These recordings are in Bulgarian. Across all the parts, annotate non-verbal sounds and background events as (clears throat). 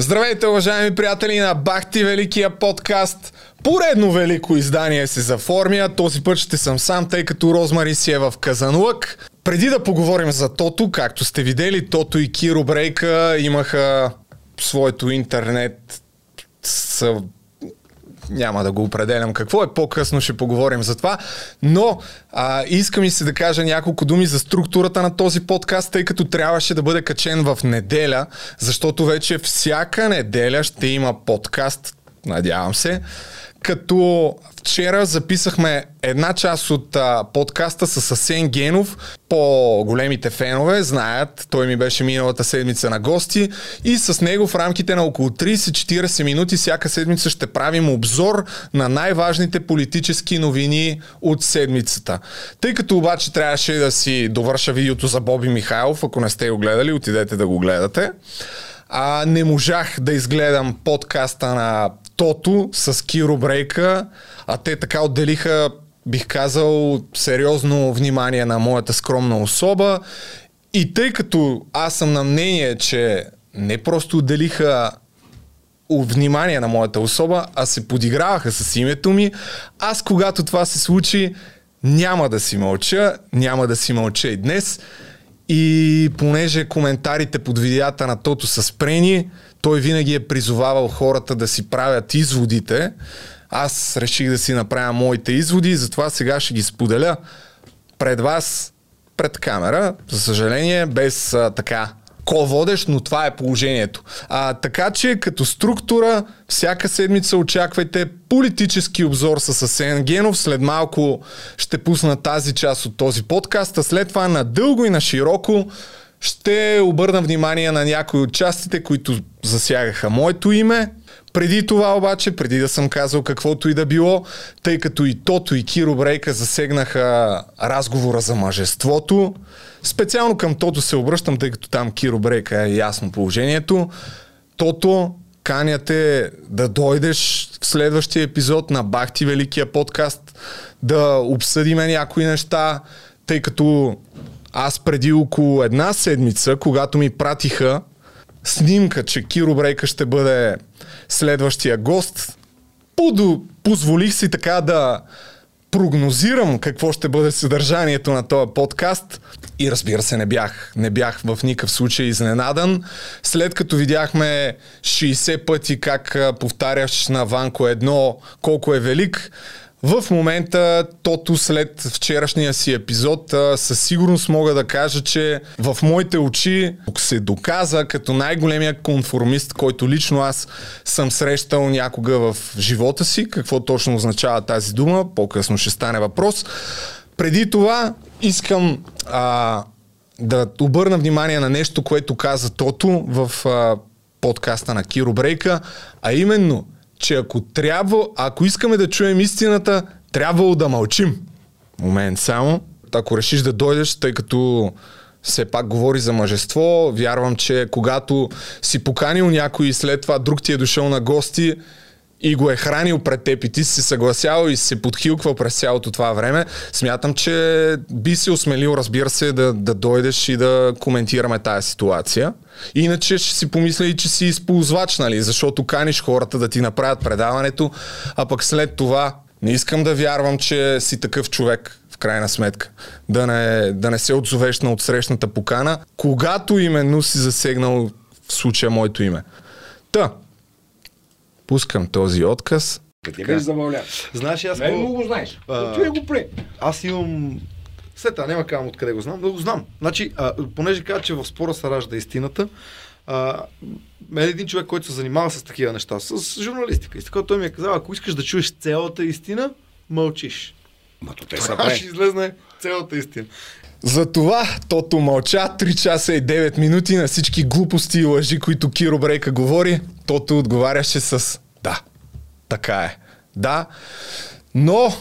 Здравейте, уважаеми приятели на Бахти Великия подкаст. Поредно велико издание се заформя. Този път ще съм сам, тъй като Розмари си е в Казанлък. Преди да поговорим за Тото, както сте видели, Тото и Киро Брейка имаха своето интернет няма да го определям какво е, по-късно ще поговорим за това, но а, искам и се да кажа няколко думи за структурата на този подкаст, тъй като трябваше да бъде качен в неделя, защото вече всяка неделя ще има подкаст, надявам се, като вчера записахме една част от а, подкаста с Асен Генов. По-големите фенове знаят, той ми беше миналата седмица на гости и с него в рамките на около 30-40 минути всяка седмица ще правим обзор на най-важните политически новини от седмицата. Тъй като обаче трябваше да си довърша видеото за Боби Михайлов, ако не сте го гледали, отидете да го гледате. А, не можах да изгледам подкаста на Тото с Киро Брейка, а те така отделиха, бих казал, сериозно внимание на моята скромна особа. И тъй като аз съм на мнение, че не просто отделиха внимание на моята особа, а се подиграваха с името ми, аз когато това се случи, няма да си мълча, няма да си мълча и днес. И понеже коментарите под видеята на Тото са спрени, той винаги е призовавал хората да си правят изводите. Аз реших да си направя моите изводи и затова сега ще ги споделя пред вас, пред камера. За съжаление, без а, така ко-водещ, но това е положението. А, така че като структура всяка седмица очаквайте политически обзор с Асен Генов. След малко ще пусна тази част от този подкаст, а след това на дълго и на широко ще обърна внимание на някои от частите, които засягаха моето име. Преди това обаче, преди да съм казал каквото и да било, тъй като и Тото и Киро Брейка засегнаха разговора за мъжеството, специално към Тото се обръщам, тъй като там Киро Брейка е ясно положението. Тото, каняте да дойдеш в следващия епизод на Бахти Великия подкаст, да обсъдиме някои неща, тъй като аз преди около една седмица, когато ми пратиха снимка, че Киро Брейка ще бъде следващия гост, подо, позволих си така да прогнозирам какво ще бъде съдържанието на този подкаст и разбира се не бях, не бях в никакъв случай изненадан. След като видяхме 60 пъти как повтаряш на Ванко едно колко е велик, в момента, тото след вчерашния си епизод, със сигурност мога да кажа, че в моите очи се доказа като най-големия конформист, който лично аз съм срещал някога в живота си. Какво точно означава тази дума? По-късно ще стане въпрос. Преди това искам а, да обърна внимание на нещо, което каза Тото в а, подкаста на Киро Брейка, а именно – че ако трябва, ако искаме да чуем истината, трябвало да мълчим. Момент само. Ако решиш да дойдеш, тъй като все пак говори за мъжество, вярвам, че когато си поканил някой и след това друг ти е дошъл на гости, и го е хранил пред теб и ти си съгласял и се подхилквал през цялото това време, смятам, че би се осмелил, разбира се, да, да дойдеш и да коментираме тази ситуация. Иначе ще си помисля и, че си използвач, нали, защото каниш хората да ти направят предаването, а пък след това не искам да вярвам, че си такъв човек в крайна сметка. Да не, да не се отзовеш на отсрещната покана, когато именно си засегнал в случая моето име. Та, пускам този отказ. Къде забавля? Знаеш, аз... Не, много го знаеш. А, Ти го при. Аз имам... Сета, няма казвам откъде го знам, но го знам. Значи, а, понеже каза, че в спора се ражда истината, а, мен един човек, който се занимава с такива неща, с журналистика. И така той ми е казал, ако искаш да чуеш цялата истина, мълчиш. Ма то те са ще излезне цялата истина. Затова Тото мълча 3 часа и 9 минути на всички глупости и лъжи, които Киро Брейка говори. Тото отговаряше с да, така е. Да, но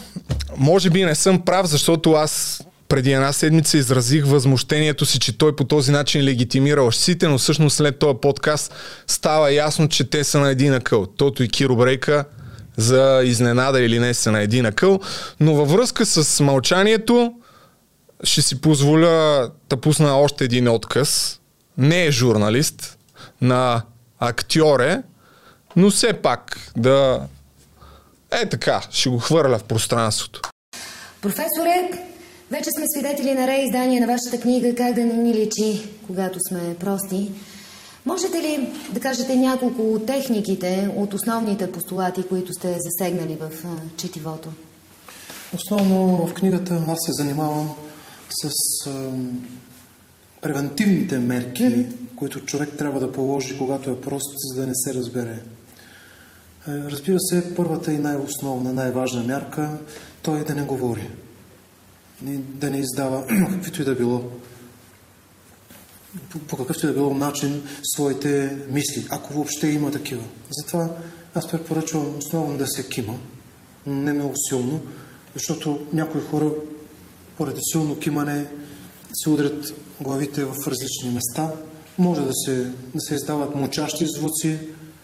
може би не съм прав, защото аз преди една седмица изразих възмущението си, че той по този начин легитимира лъжците, но всъщност след този подкаст става ясно, че те са на един акъл. Тото и Киро Брейка за изненада или не са на един акъл. Но във връзка с мълчанието, ще си позволя да пусна още един отказ. Не е журналист на актьор е, но все пак да е така, ще го хвърля в пространството. Професоре, вече сме свидетели на реиздание на вашата книга «Как да не ни личи, когато сме прости». Можете ли да кажете няколко от техниките, от основните постулати, които сте засегнали в четивото? Основно в книгата аз се занимавам с а, превентивните мерки, които човек трябва да положи, когато е прост, за да не се разбере. Е, разбира се, първата и най-основна, най-важна мярка, той е да не говори. Да не издава (clears throat) каквито и да било по, по какъвто и да било начин своите мисли, ако въобще има такива. Затова аз препоръчвам основно да се кима, не много силно, защото някои хора поради силно кимане се удрят главите в различни места. Може да се, да се издават мучащи звуци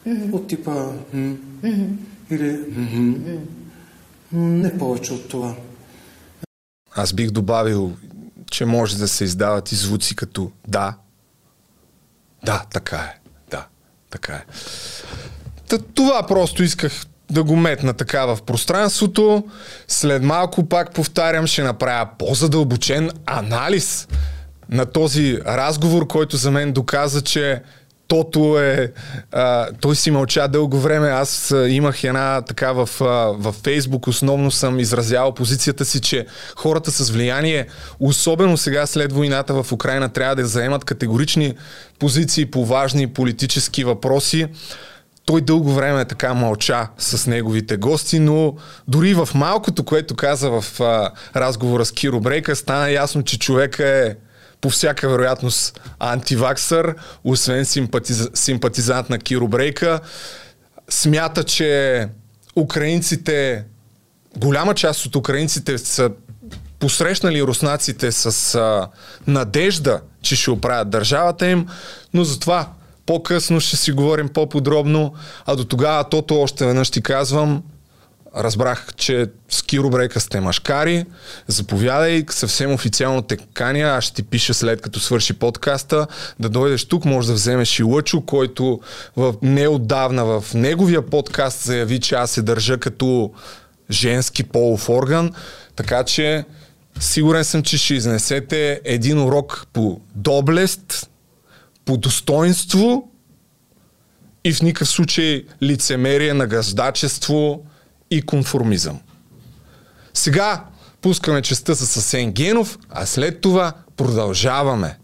mm-hmm. от типа mm-hmm. или mm-hmm. не повече от това. Аз бих добавил, че може да се издават и звуци като да. Да, така е. Да, така е. Та, това просто исках да го метна така в пространството. След малко, пак повтарям, ще направя по-задълбочен анализ на този разговор, който за мен доказа, че Тото е... А, той си мълча дълго време. Аз а, имах една така в, а, в Фейсбук, основно съм изразявал позицията си, че хората с влияние, особено сега след войната в Украина, трябва да заемат категорични позиции по важни политически въпроси. Той дълго време така мълча с неговите гости, но дори в малкото, което каза в а, разговора с Киро Брейка, стана ясно, че човека е по всяка вероятност антиваксър, освен симпатиз... симпатизант на Киро Брейка. Смята, че украинците, голяма част от украинците са посрещнали руснаците с а, надежда, че ще оправят държавата им, но затова по-късно ще си говорим по-подробно, а до тогава тото още веднъж ти казвам, разбрах, че с Киро сте машкари. Заповядай, съвсем официално те каня. Аз ще ти пиша след като свърши подкаста. Да дойдеш тук, може да вземеш и Лъчо, който в, неотдавна в неговия подкаст заяви, че аз се държа като женски полов орган. Така че сигурен съм, че ще изнесете един урок по доблест, по достоинство и в никакъв случай лицемерие, нагаждачество, и конформизъм. Сега пускаме честа с Асен Генов, а след това продължаваме.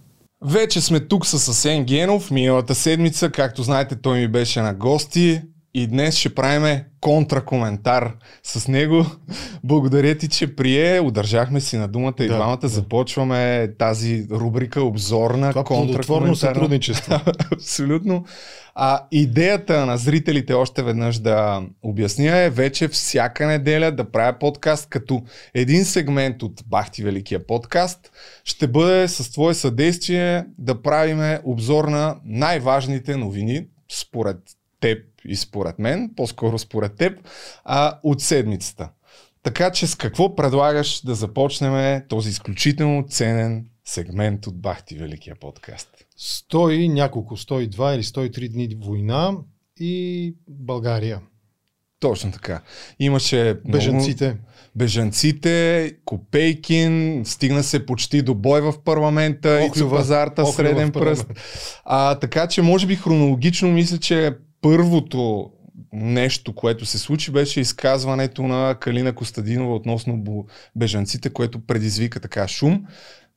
Вече сме тук с Асен Генов. Миналата седмица, както знаете, той ми беше на гости и днес ще правиме контракоментар с него. Благодаря ти, че прие. Удържахме си на думата и да, двамата. Да. Започваме тази рубрика обзорна Това контракоментар. сътрудничество. (laughs) Абсолютно. А идеята на зрителите още веднъж да обясня е вече всяка неделя да правя подкаст като един сегмент от Бахти Великия подкаст ще бъде с твое съдействие да правиме обзор на най-важните новини според теб и според мен, по-скоро според теб, а, от седмицата. Така че с какво предлагаш да започнем този изключително ценен сегмент от Бахти Великия подкаст? 100 и няколко, 102 или 103 дни война и България. Точно така. Имаше бежанците. Много... Бежанците, Копейкин, стигна се почти до бой в парламента, и Базарта, среден пръст. А, така че може би хронологично мисля, че първото нещо, което се случи, беше изказването на Калина Костадинова относно бежанците, което предизвика така шум,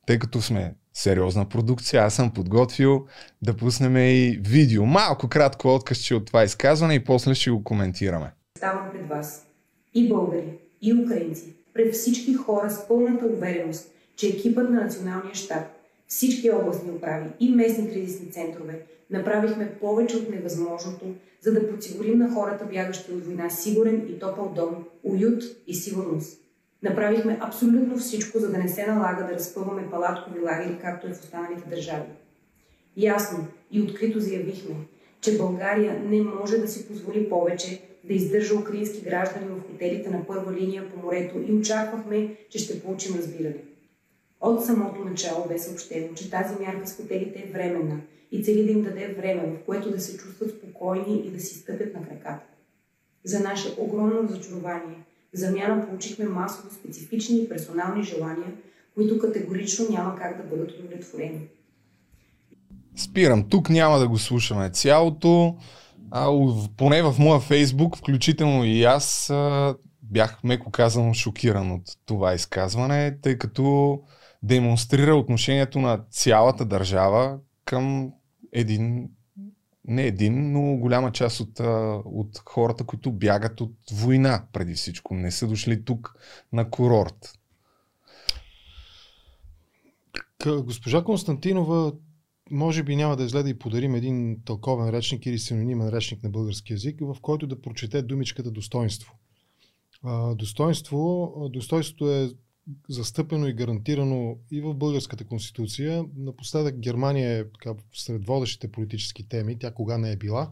тъй като сме сериозна продукция, аз съм подготвил да пуснем и видео. Малко кратко откъсче от това изказване и после ще го коментираме. Ставам пред вас и българи, и украинци, пред всички хора с пълната увереност, че екипът на Националния щаб, всички областни управи и местни кризисни центрове направихме повече от невъзможното, за да подсигурим на хората, бягащи от война, сигурен и топъл дом, уют и сигурност. Направихме абсолютно всичко, за да не се налага да разпъваме палаткови лагери, както е в останалите държави. Ясно и открито заявихме, че България не може да си позволи повече да издържа украински граждани в хотелите на първа линия по морето и очаквахме, че ще получим разбиране. От самото начало бе съобщено, че тази мярка с хотелите е временна и цели да им даде време, в което да се чувстват спокойни и да си стъпят на краката. За наше огромно разочарование, замяна получихме масово специфични и персонални желания, които категорично няма как да бъдат удовлетворени. Спирам. Тук няма да го слушаме цялото. А, поне в моя фейсбук, включително и аз, а, бях меко казано шокиран от това изказване, тъй като демонстрира отношението на цялата държава към един, не един, но голяма част от, от хората, които бягат от война преди всичко. Не са дошли тук на курорт. Госпожа Константинова може би няма да излезе да й подарим един тълковен речник или синонимен речник на български язик, в който да прочете думичката достоинство. Достоинство, достоинството е застъпено и гарантирано и в българската конституция. Напоследък Германия е така, сред водещите политически теми, тя кога не е била.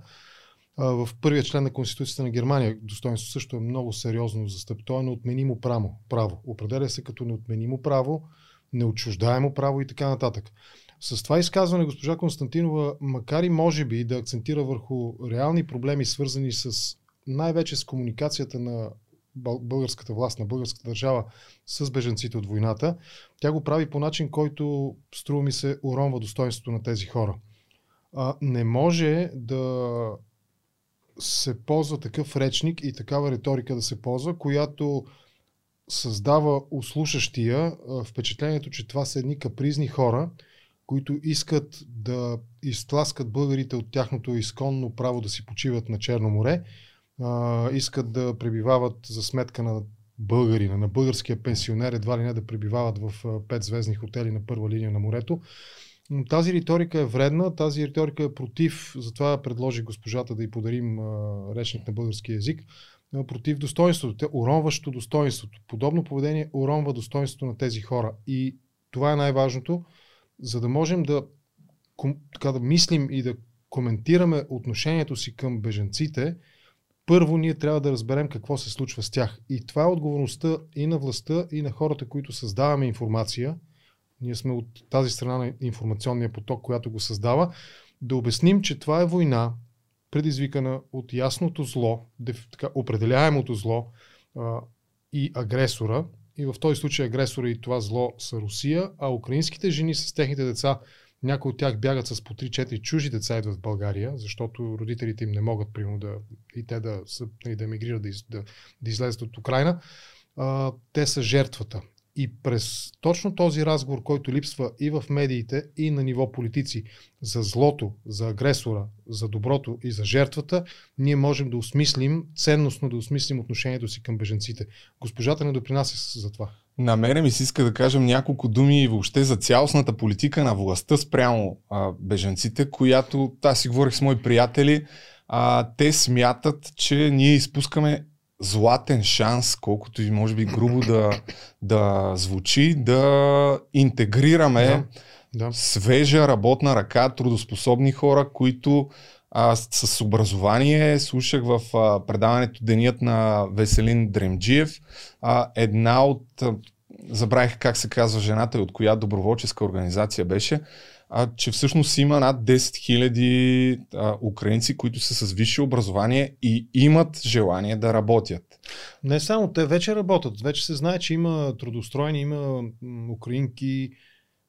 В първия член на Конституцията на Германия достоинство също е много сериозно застъп. То е неотменимо право. право. Определя се като неотменимо право, неотчуждаемо право и така нататък. С това изказване госпожа Константинова, макар и може би да акцентира върху реални проблеми, свързани с най-вече с комуникацията на българската власт, на българската държава с беженците от войната, тя го прави по начин, който струва ми се уронва достоинството на тези хора. А, не може да се ползва такъв речник и такава риторика да се ползва, която създава услушащия впечатлението, че това са едни капризни хора, които искат да изтласкат българите от тяхното изконно право да си почиват на Черно море, а, искат да пребивават за сметка на българина, на българския пенсионер, едва ли не да пребивават в а, петзвездни хотели на първа линия на морето. М, Тази риторика е вредна, тази риторика е против, затова предложи госпожата да й подарим речник на български язик, против достоинството, уронващо достоинството. Подобно поведение уронва достоинството на тези хора. И това е най-важното, за да можем да, така да мислим и да коментираме отношението си към беженците, първо ние трябва да разберем какво се случва с тях. И това е отговорността и на властта, и на хората, които създаваме информация. Ние сме от тази страна на информационния поток, която го създава. Да обясним, че това е война, предизвикана от ясното зло, така, определяемото зло а, и агресора. И в този случай агресора и това зло са Русия, а украинските жени с техните деца, някои от тях бягат с по 3-4 чужи деца идват в България, защото родителите им не могат, примерно, да, и те да, са, и да емигрират, да, из, да, да излезат от Украина. А, те са жертвата. И през точно този разговор, който липсва и в медиите, и на ниво политици за злото, за агресора, за доброто и за жертвата, ние можем да осмислим, ценностно да осмислим отношението си към беженците. Госпожата не допринася за това. На мене ми се иска да кажем няколко думи въобще за цялостната политика на властта спрямо а, беженците, която аз си говорих с мои приятели. А, те смятат, че ние изпускаме златен шанс, колкото и може би грубо да, да звучи, да интегрираме Да, да. свежа работна ръка, трудоспособни хора, които а, с, образование слушах в а, предаването Денят на Веселин Дремджиев. А, една от, а, забравих как се казва жената и от коя доброволческа организация беше, а, че всъщност има над 10 000 а, украинци, които са с висше образование и имат желание да работят. Не само, те вече работят. Вече се знае, че има трудостроени, има украинки,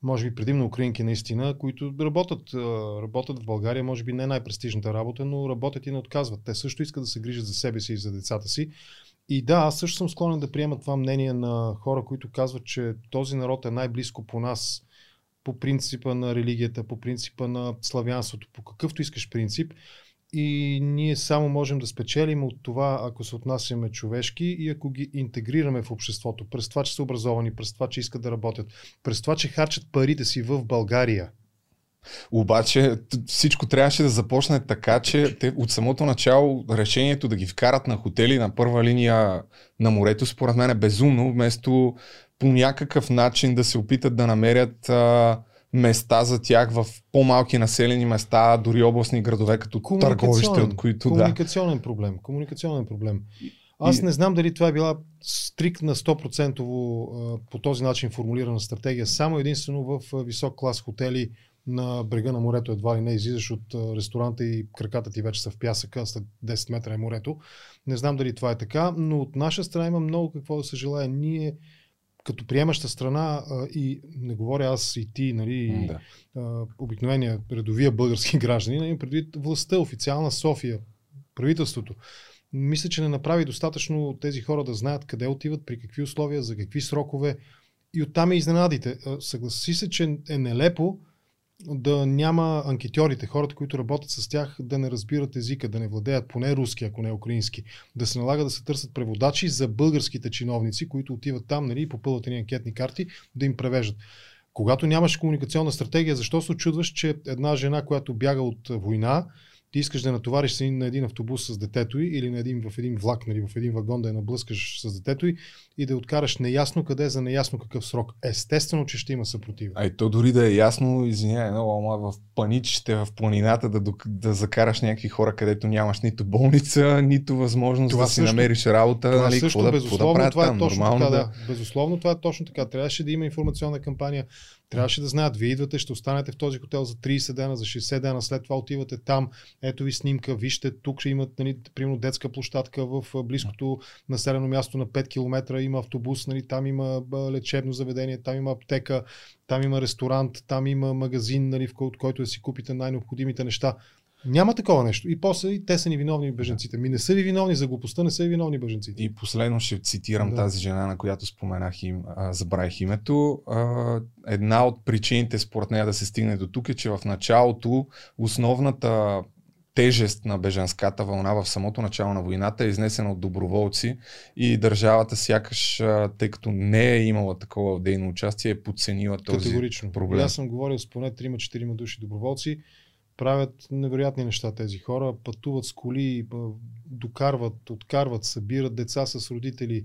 може би предимно украинки наистина, които работят, работят в България, може би не най-престижната работа, но работят и не отказват. Те също искат да се грижат за себе си и за децата си. И да, аз също съм склонен да приема това мнение на хора, които казват, че този народ е най-близко по нас по принципа на религията, по принципа на славянството, по какъвто искаш принцип. И ние само можем да спечелим от това, ако се отнасяме човешки и ако ги интегрираме в обществото. През това, че са образовани, през това, че искат да работят, през това, че харчат парите си в България. Обаче всичко трябваше да започне така, че те от самото начало решението да ги вкарат на хотели на първа линия на морето, според мен е безумно, вместо по някакъв начин да се опитат да намерят а, места за тях в по-малки населени места, дори областни градове, като търговище, от които да. комуникационен проблем. Комуникационен проблем. Аз не знам дали това е била стриктна 100% а, по този начин формулирана стратегия, само единствено в висок клас хотели на брега на морето едва ли не излизаш от ресторанта и краката ти вече са в пясъка, след 10 метра е морето. Не знам дали това е така, но от наша страна има много какво да се желая. Ние като приемаща страна а, и не говоря аз и ти, нали, Да. а, обикновения редовия български (laughs) граждани, имам предвид властта, официална София, правителството. Мисля, че не направи достатъчно тези хора да знаят къде отиват, при какви условия, за какви срокове. И оттам е изненадите. Съгласи се, че е нелепо да няма анкетьорите, хората, които работят с тях, да не разбират езика, да не владеят поне руски, ако не украински. Да се налага да се търсят преводачи за българските чиновници, които отиват там нали, и попълват ни анкетни карти, да им превеждат. Когато нямаш комуникационна стратегия, защо се очудваш, че една жена, която бяга от война, ти искаш да натовариш се на един автобус с детето й или на един, в един влак, нали, в един вагон да я наблъскаш с детето й и да я откараш неясно къде за неясно какъв срок. Естествено, че ще има съпротива. А и то дори да е ясно, извинявай много, ама в паничите в планината да, да закараш някакви хора, където нямаш нито болница, нито възможност Това да си също- намериш работа. Това нали, също, да, да безусловно, правят това е там? точно така, да... да. Безусловно, това е точно така. Трябваше да има информационна кампания. Трябваше да знаят, вие идвате, ще останете в този хотел за 30 дена, за 60 дена, след това отивате там, ето ви снимка, вижте, тук ще имат, нали, примерно, детска площадка в близкото населено място на 5 км, има автобус, нали, там има лечебно заведение, там има аптека, там има ресторант, там има магазин, нали, в кой- от който да си купите най-необходимите неща. Няма такова нещо. И после и те са ни виновни беженците. Ми не са ви виновни за глупостта, не са ви виновни беженците. И последно ще цитирам Да. тази жена, на която споменах им, а, забравих името. А, една от причините според нея да се стигне до тук е, че в началото основната тежест на беженската вълна в самото начало на войната е изнесена от доброволци и държавата сякаш, тъй като не е имала такова дейно участие, е подценила този Категорично. проблем. Аз съм говорил с поне 3-4 души доброволци. Правят невероятни неща тези хора. Пътуват с коли, докарват, откарват, събират деца с родители.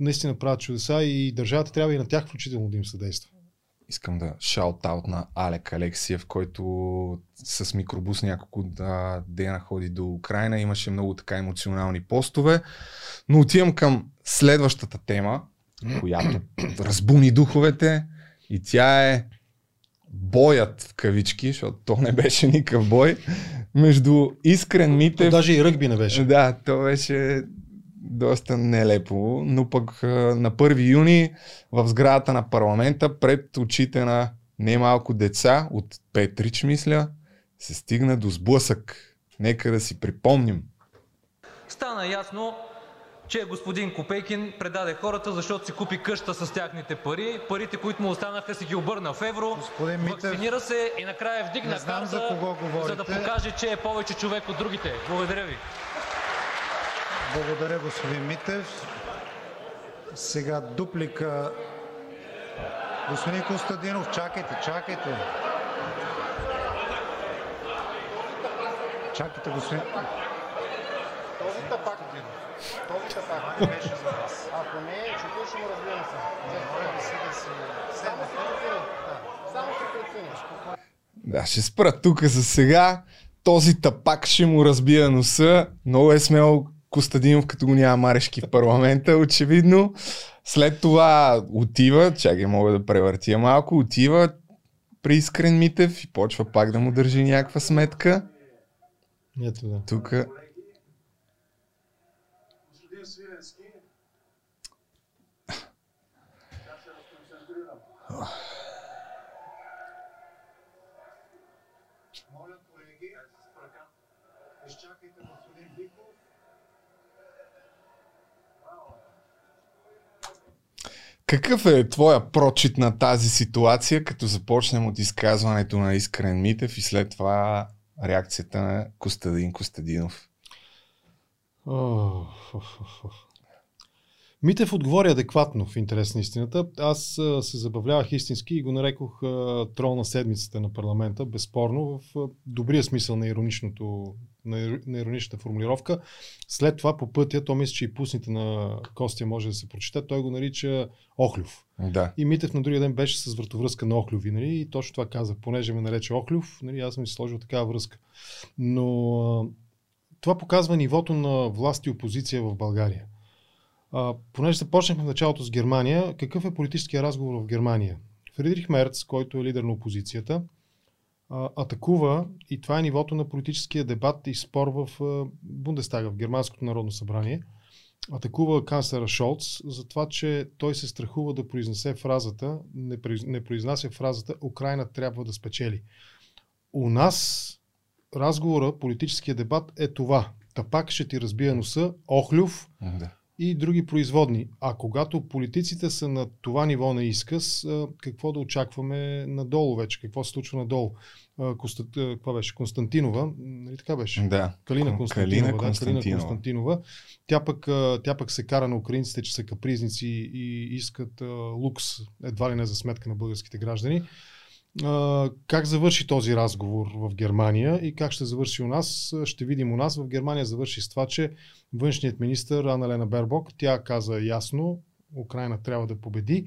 Наистина правят чудеса и държавата трябва и на тях включително да им съдейства. Искам да шаут-аут на Алек Алексиев, който с микробус няколко да, дена ходи до Украина. Имаше много така емоционални постове. Но отивам към следващата тема, която разбуни духовете и тя е боят в кавички, защото то не беше никакъв бой, между Искрен Митев... Даже и ръгби не беше. Да, то беше доста нелепо, но пък на 1 юни в сградата на парламента пред очите на немалко деца от Петрич, мисля, се стигна до сблъсък. Нека да си припомним. Стана ясно, че господин Копейкин предаде хората, защото си купи къща с тяхните пари. Парите, които му останаха, си ги обърна в евро. Господин Митев, Вакцинира се и накрая вдигна карта, за кого говорите. за да покаже, че е повече човек от другите. Благодаря ви. Благодаря, господин Митев. Сега дуплика. Господин Костадинов, чакайте, чакайте. Чакайте, господин. Този тапак, този Ако не е, чуто ще му разбием се. Само се прецениш. Да, ще спра тук за сега. Този тапак ще му разбия носа. Много е смел Костадинов, като го няма Марешки в парламента, очевидно. След това отива, чакай, мога да превъртия малко, отива при Искрен Митев и почва пак да му държи някаква сметка. Ето да. Тук Какъв е твоя прочит на тази ситуация, като започнем от изказването на Искрен Митев и след това реакцията на Костадин Костадинов? Ох, ох, ох. Митев отговори адекватно в интерес на истината. Аз а, се забавлявах истински и го нарекох а, трол на седмицата на парламента, безспорно, в а, добрия смисъл на, ироничното, на, на ироничната формулировка. След това по пътя, то мисля, че и пусните на Костя може да се прочете, той го нарича Охлюв. Да. И Митев на другия ден беше с вратовръзка на Охлюви, нали? И точно това каза, понеже ме нарече Охлюв, нали? аз съм си сложил такава връзка. Но това показва нивото на власт и опозиция в България. А, понеже започнахме в началото с Германия, какъв е политическия разговор в Германия? Фридрих Мерц, който е лидер на опозицията, а, атакува, и това е нивото на политическия дебат и спор в а, Бундестага, в Германското народно събрание, атакува канцлера Шолц за това, че той се страхува да произнесе фразата, не, произ- не произнася фразата Украина трябва да спечели. У нас разговора, политическия дебат е това. Та пак ще ти разбия носа, Охлюв Да. И други производни. А когато политиците са на това ниво на изказ, какво да очакваме надолу вече? Какво се случва надолу? Каква беше? Константинова, нали така беше? Да. Калина Кон- Константинова, Калина да, Калина Константинова. Константинова. Тя пък, тя пък се кара на украинците, че са капризници и искат лукс, едва ли не за сметка на българските граждани. Как завърши този разговор в Германия и как ще завърши у нас? Ще видим у нас. В Германия завърши с това, че външният министр Анна Лена Бербок, тя каза ясно, Украина трябва да победи.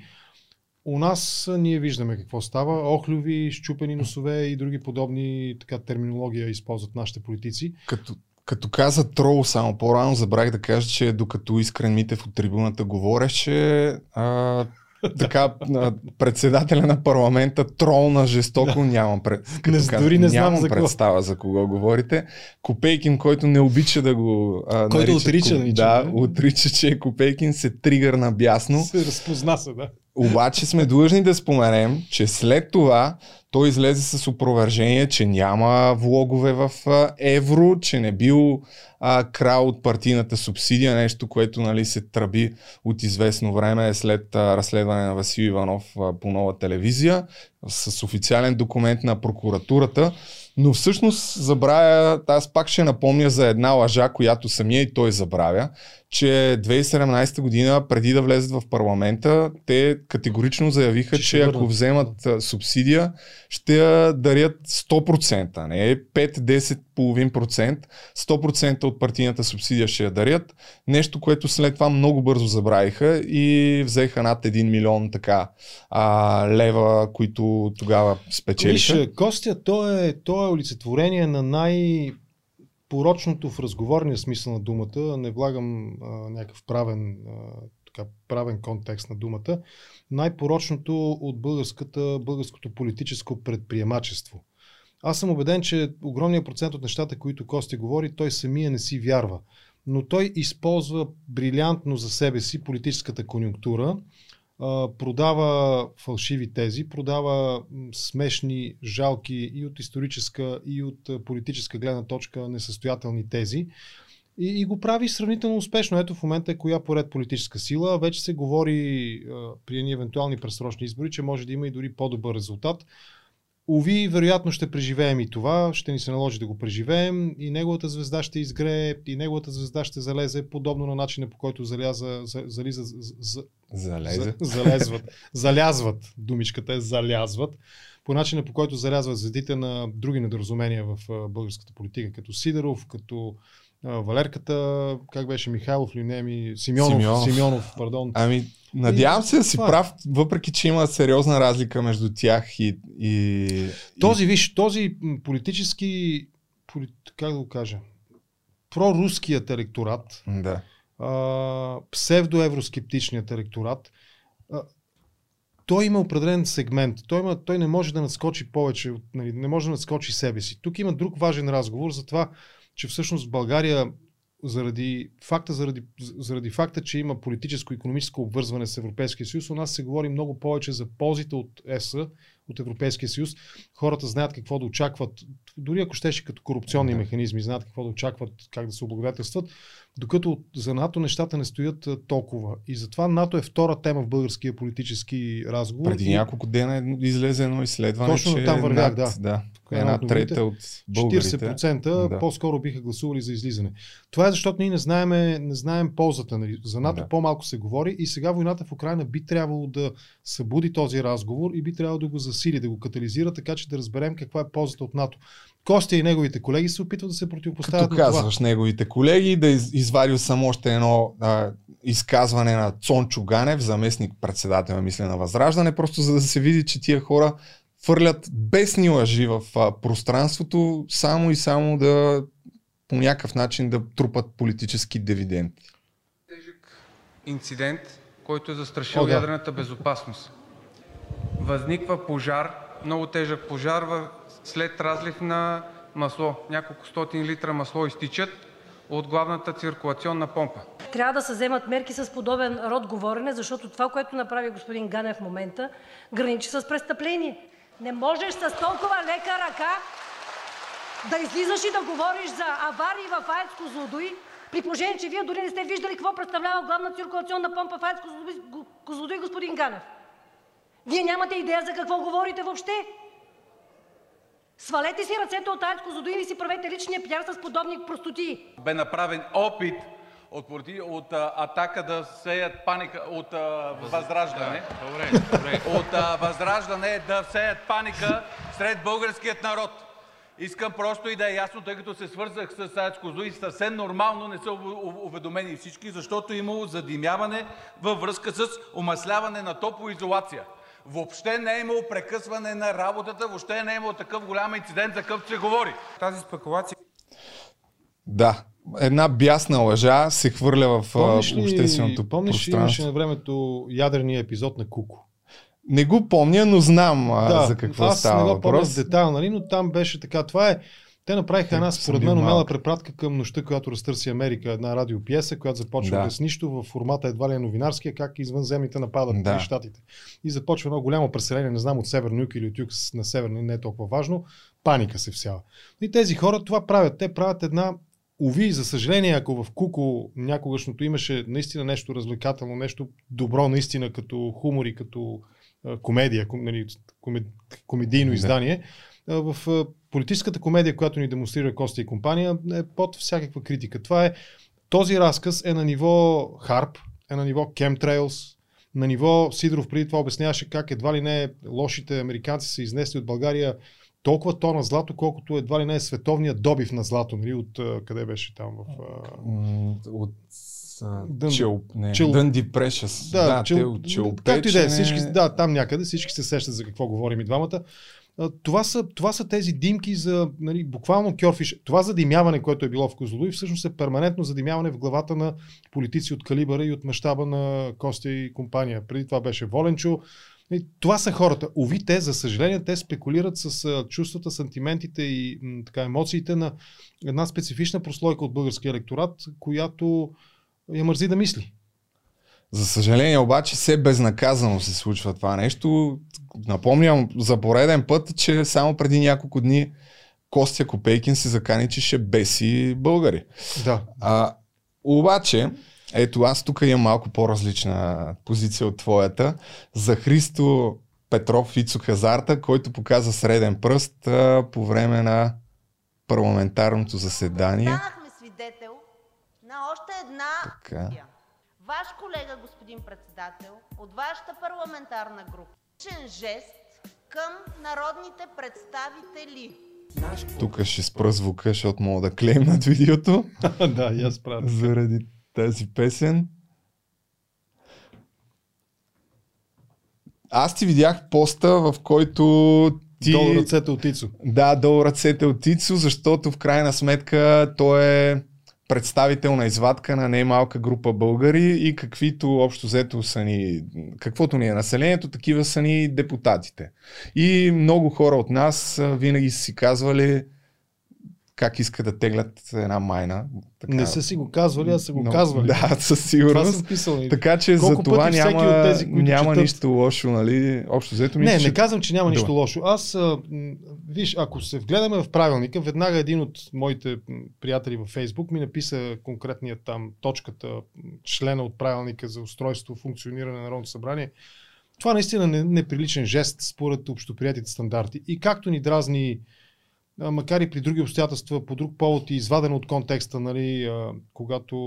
У нас ние виждаме какво става. Охлюви, щупени носове и други подобни така, терминология използват нашите политици. Като, като каза трол само по-рано, забравих да кажа, че докато Искрен Митев от трибуната говореше, а, (laughs) така, председателя на парламента тролна жестоко, нямам, пред, Не, казах, дори не знам нямам за кого. представа за кого говорите. Копейкин, който не обича да го а, Който наричат отрича, Ко- да, да. отрича, че е Копейкин, се тригърна бясно. Се разпозна се, да. Обаче сме длъжни да споменем, че след това той излезе с опровержение, че няма влогове в евро, че не бил а, крал от партийната субсидия, нещо, което нали, се тръби от известно време след а, разследване на Васил Иванов а, по нова телевизия с официален документ на прокуратурата. Но всъщност забравя, аз пак ще напомня за една лъжа, която самия и той забравя, че 2017 година, преди да влезат в парламента, те категорично заявиха, Че че, ако вземат субсидия, ще я дарят 100%, а не 5-10 половин процент. 100% от партийната субсидия ще я дарят. Нещо, което след това много бързо забравиха и взеха над 1 милион така а, лева, които тогава спечелиха. Виж, Костя, то е, то е олицетворение на най- порочното в разговорния смисъл на думата, не влагам а, някакъв правен, а, така, правен контекст на думата, най-порочното от българското политическо предприемачество. Аз съм убеден, че огромният процент от нещата, които Костя говори, той самия не си вярва. Но той използва брилянтно за себе си политическата конюнктура, продава фалшиви тези, продава смешни, жалки и от историческа, и от политическа гледна точка несъстоятелни тези. И, и го прави сравнително успешно. Ето в момента е коя поред политическа сила. Вече се говори при едни евентуални пресрочни избори, че може да има и дори по-добър резултат. Ови, вероятно ще преживеем и това, ще ни се наложи да го преживеем и неговата звезда ще изгрее, и неговата звезда ще залезе подобно на начина по който заляза, за, зализа, за, за, Залезе. за- залезват, залязват, думичката е залязват, по начина по който залязват звездите на други недоразумения в българската политика, като Сидоров, като Валерката, как беше Михайлов ли не, ми, Симеонов, Симеонов. Симеонов, пардон. Ами, надявам се да си това е. прав, въпреки че има сериозна разлика между тях и... и Този, виж, този политически, поли, как да го кажа, проруският електорат, и... Да. а, псевдоевроскептичният електорат, а, той има определен сегмент. Той, има, той не може да надскочи повече, нали, не може да надскочи себе си. Тук има друг важен разговор за това, че всъщност България заради факта, заради, заради факта, че има политическо и економическо обвързване с Европейския съюз, у нас се говори много повече за ползите от ЕС, от Европейския съюз. Хората знаят какво да очакват, дори ако щеше като корупционни Да. механизми, знаят какво да очакват, как да се облагодетелстват, докато за НАТО нещата не стоят толкова. И затова НАТО е втора тема в българския политически разговор. Преди няколко дена едно- излезе едно изследване, Точно че там вървях, да. да е една трета от българите. 40% Да. по-скоро биха гласували за излизане. Това е защото ние не знаем, не знаем ползата. Нали? За НАТО Да. по-малко се говори и сега войната в Украина би трябвало да събуди този разговор и би трябвало да го засили, да го катализира, така че да разберем каква е ползата от НАТО. Костя и неговите колеги се опитват да се противопоставят Като на това. казваш неговите колеги, да из, извадил съм още едно а, изказване на Цончо Ганев, заместник председател, мисля, на Възраждане, просто за да се види, че тия хора фърлят бесни лъжи в а, пространството, само и само да по някакъв начин да трупат политически дивиденти. инцидент, който е застрашил О, да. ядрената безопасност. Възниква пожар, много тежък пожар след разлив на масло. Няколко стотин литра масло изтичат от главната циркулационна помпа. Трябва да се вземат мерки с подобен род говорене, защото това, което направи господин Ганев в момента, граничи с престъпление. Не можеш с толкова лека ръка да излизаш и да говориш за аварии в АЕЦ Козлодуй, при положение, че вие дори не сте виждали какво представлява главна циркулационна помпа в АЕЦ Козлодуй, господин Ганев. Вие нямате идея за какво говорите въобще. Свалете си ръцете от АЕЦ Козлодуй и си правете личния пиар с подобни простотии. Бе направен опит от, проти- от а, атака да сеят паника от а, възраждане. Добре, добре. От а, възраждане да сеят паника сред българският народ. Искам просто и да е ясно, тъй като се свързах с АЕЦ Козлодуй, съвсем нормално не са ув- ув- уведомени всички, защото е имало задимяване във връзка с омасляване на топлоизолация. Въобще не е имало прекъсване на работата, въобще не е имало такъв голям инцидент, за какъвто се говори. Тази спекулация Да, една бясна лъжа се хвърля в Помниш ли, общественото помниш ли имаше пространство. на времето ядрения епизод на Куко? Не го помня, но знам а, за какво аз става не го помня въпрос. в детайл, нали, но там беше така. Това е те направиха една, съм според мен, умела препратка към нощта, която разтърси Америка. Една радиопиеса, която започва Да. без нищо в формата едва ли е новинарския, как извънземните нападат Да. да. щатите. И започва едно голямо преселение, не знам от северно юг или от юг на северно, не е толкова важно. Паника се всява. И тези хора това правят. Те правят една Уви, за съжаление, ако в Куко някогашното имаше наистина нещо развлекателно, нещо добро наистина като хумор и като комедия, ком, нали, коме, комедийно Да. издание, в политическата комедия, която ни демонстрира Коста и компания, е под всякаква критика. Това е, този разказ е на ниво Харп, е на ниво Chemtrails, на ниво Сидоров преди това обясняваше как едва ли не лошите американци са изнесли от България толкова тона злато, колкото едва ли не е световният добив на злато, нали, от къде беше там в... От Дън- Чел, не, Чел- Дънди Прешъс. Да, да чел, те от Челопечене. както и да е, всички, да, там някъде всички се сещат за какво говорим и двамата. Това са, това са тези димки за, нали, буквално кьорфиш. Това задимяване, което е било в Козлодуй, всъщност е перманентно задимяване в главата на политици от калибъра и от мащаба на Костя и компания. Преди това беше Воленчо. И това са хората. Ови те, за съжаление, те спекулират с чувствата, сантиментите и така, емоциите на една специфична прослойка от българския електорат, която я мързи да мисли. За съжаление обаче все безнаказано се случва това нещо. Напомням за пореден път, че само преди няколко дни Костя Копейкин се закани, че ще беси българи. Да. А, обаче, ето аз тук имам малко по-различна позиция от твоята. За Христо Петров Ицо Хазарта, който показа среден пръст а, по време на парламентарното заседание. Станахме още една Така. Ваш колега, господин председател, от вашата парламентарна група, личен жест към народните представители. Тук ще спра звука, защото мога да клеим над видеото. (laughs) да, аз правя. Заради тази песен. Аз ти видях поста, в който ти... Долу ръцете от Ицо. Да, долу ръцете от Ицо, защото в крайна сметка той е представител на извадка на немалка група българи и каквито общо взето са ни, каквото ни е населението, такива са ни депутатите. И много хора от нас винаги са си казвали как искат да теглят една майна. Така, Не са си го казвали, а са го но- казвали. Да, (laughs) със сигурност. Това съм писал. Така че Колко за това няма, от тези, няма четат- нищо лошо, нали? Общо взето Не, мисля, не че- казвам, че няма нищо Добре. лошо. Аз, а, виж, ако се вгледаме в правилника, веднага един от моите приятели във Фейсбук ми написа конкретният там точката, члена от правилника за устройство, функциониране на Народното събрание. Това наистина е неприличен жест според общоприятите стандарти. И както ни дразни, макар и при други обстоятелства, по друг повод и извадено от контекста, нали, когато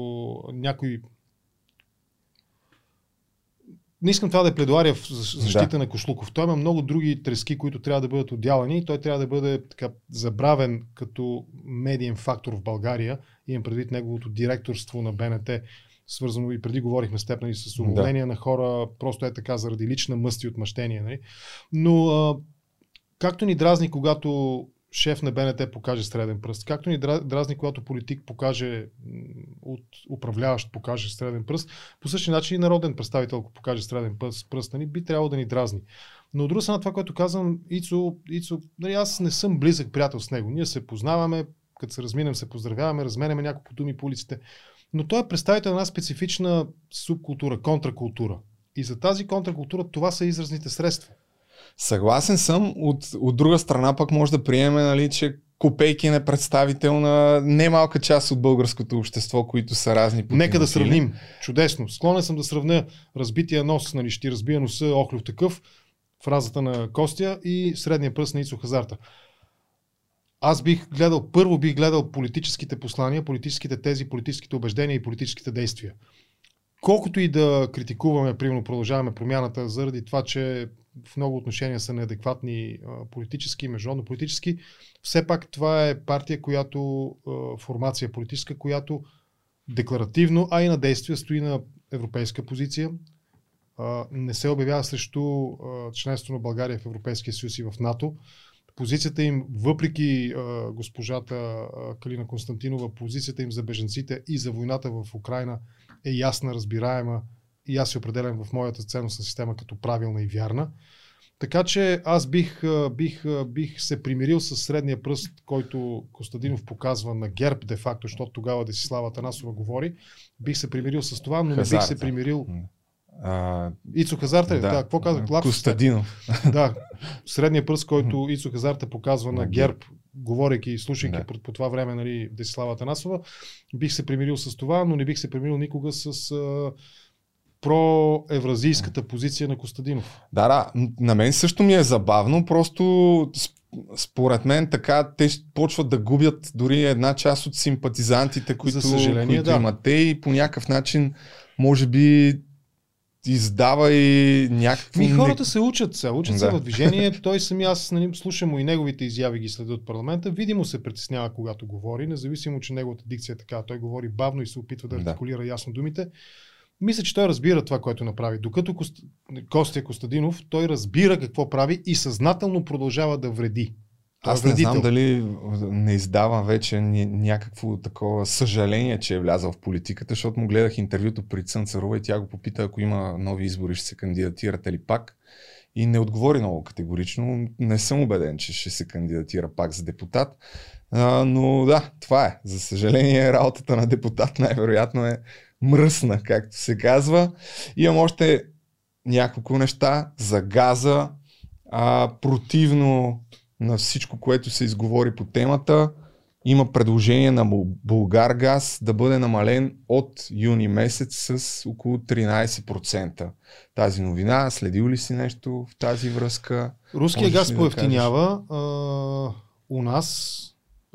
някой не искам това да е пледуария в защ- защита Да. на Кошлуков. Той има много други трески, които трябва да бъдат отдялани и той трябва да бъде така забравен като медиен фактор в България. Имам предвид неговото директорство на БНТ, свързано и преди говорихме с теб нали, с уволнение на хора, просто е така заради лична мъст и отмъщение. Нали. Но а, както ни дразни, когато шеф на БНТ покаже среден пръст, както ни дра- дразни, когато политик покаже от управляващ покаже среден пръст. По същия начин и народен представител, ако покаже среден пръст, пръст нали, би трябвало да ни дразни. Но от друга страна, това, което казвам, Ицо, Ицо нали, аз не съм близък приятел с него. Ние се познаваме, като се разминем, се поздравяваме, разменяме няколко думи по улиците. Но той е представител на една специфична субкултура, контракултура. И за тази контракултура това са изразните средства. Съгласен съм. От, от друга страна пък може да приеме, нали, че Копейкин е представител на немалка част от българското общество, които са разни Нека да сравним. Чудесно. Склонен съм да сравня разбития нос, нали, ще разбия носа, охлюв такъв, фразата на Костя и средния пръст на Ицо Хазарта. Аз бих гледал, първо бих гледал политическите послания, политическите тези, политическите убеждения и политическите действия. Колкото и да критикуваме, примерно продължаваме промяната заради това, че в много отношения са неадекватни политически, международно политически, все пак това е партия, която, формация политическа, която декларативно, а и на действие стои на европейска позиция, не се обявява срещу членство на България в Европейския съюз и в НАТО. Позицията им, въпреки госпожата Калина Константинова, позицията им за беженците и за войната в Украина е ясна, разбираема и аз се определям в моята ценностна система като правилна и вярна. Така че аз бих, бих, бих се примирил с средния пръст, който Костадинов показва на ГЕРБ, де-факто, защото тогава Десислава Танасова говори. Бих се примирил с това, но не бих се примирил а, Ицо Хазарта ли? Да, да какво казах? Лапс? Костадинов. Да, средния пръст, който Ицо Хазарта показва на ГЕРБ, говорейки и слушайки да. по, това време нали, Десислава Танасова, бих се примирил с това, но не бих се примирил никога с а, проевразийската позиция на Костадинов. Да, да, на мен също ми е забавно, просто според мен така те почват да губят дори една част от симпатизантите, които, За които да. имат те и по някакъв начин може би издава и някакво... Ми хората се учат се, учат да. се в движение. (laughs) Той сами аз нали, слушам и неговите изяви ги следят от парламента. Видимо се притеснява, когато говори, независимо, че неговата дикция е така. Той говори бавно и се опитва да артикулира да. ясно думите. Мисля, че той разбира това, което направи. Докато Кост... Костя Костадинов, той разбира какво прави и съзнателно продължава да вреди. Аз е не знам дали не издава вече някакво такова съжаление, че е влязъл в политиката, защото му гледах интервюто при Цънцарова и тя го попита, ако има нови избори, ще се кандидатирате ли пак. И не отговори много категорично. Не съм убеден, че ще се кандидатира пак за депутат. А, но да, това е. За съжаление, работата на депутат най-вероятно е мръсна, както се казва. Имам още няколко неща за газа, а, противно на всичко, което се изговори по темата. Има предложение на Булгар газ да бъде намален от юни месец с около 13%. Тази новина, следил ли си нещо в тази връзка? Руския газ поевтинява да у нас.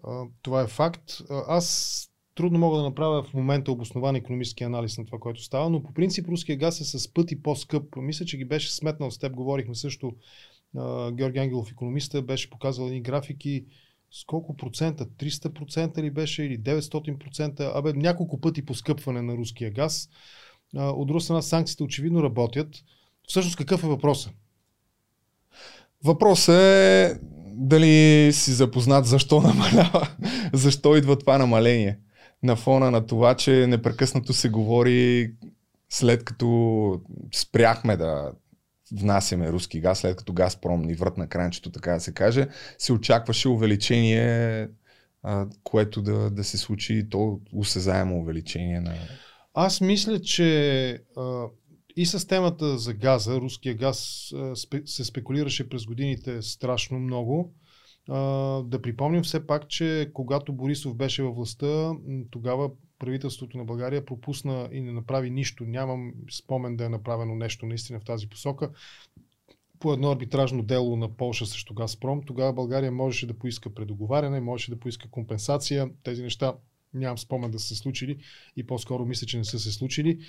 А, това е факт. Аз трудно мога да направя в момента обоснован економически анализ на това, което става, но по принцип руския газ е с пъти по-скъп. Мисля, че ги беше сметнал с теб, говорихме също, Георги Ангелов, економиста, беше показал едни графики с колко процента, 300% ли беше или 900%, абе няколко пъти поскъпване на руския газ. От друга страна, санкциите очевидно работят. Всъщност какъв е въпросът? Въпросът е дали си запознат защо (laughs) намалява, защо идва това намаление на фона на това, че непрекъснато се говори след като спряхме да внасяме руски газ, след като Газпром ни врат кранчето, така да се каже, се очакваше увеличение, което да, да се случи, то усезаемо увеличение на... Аз мисля, че а, и с темата за газа, руския газ а, спе, се спекулираше през годините страшно много. А, да припомним все пак, че когато Борисов беше във властта, тогава правителството на България пропусна и не направи нищо. Нямам спомен да е направено нещо наистина в тази посока. По едно арбитражно дело на Полша срещу Газпром, тогава България можеше да поиска предоговаряне, можеше да поиска компенсация. Тези неща нямам спомен да са се случили и по-скоро мисля, че не са се случили.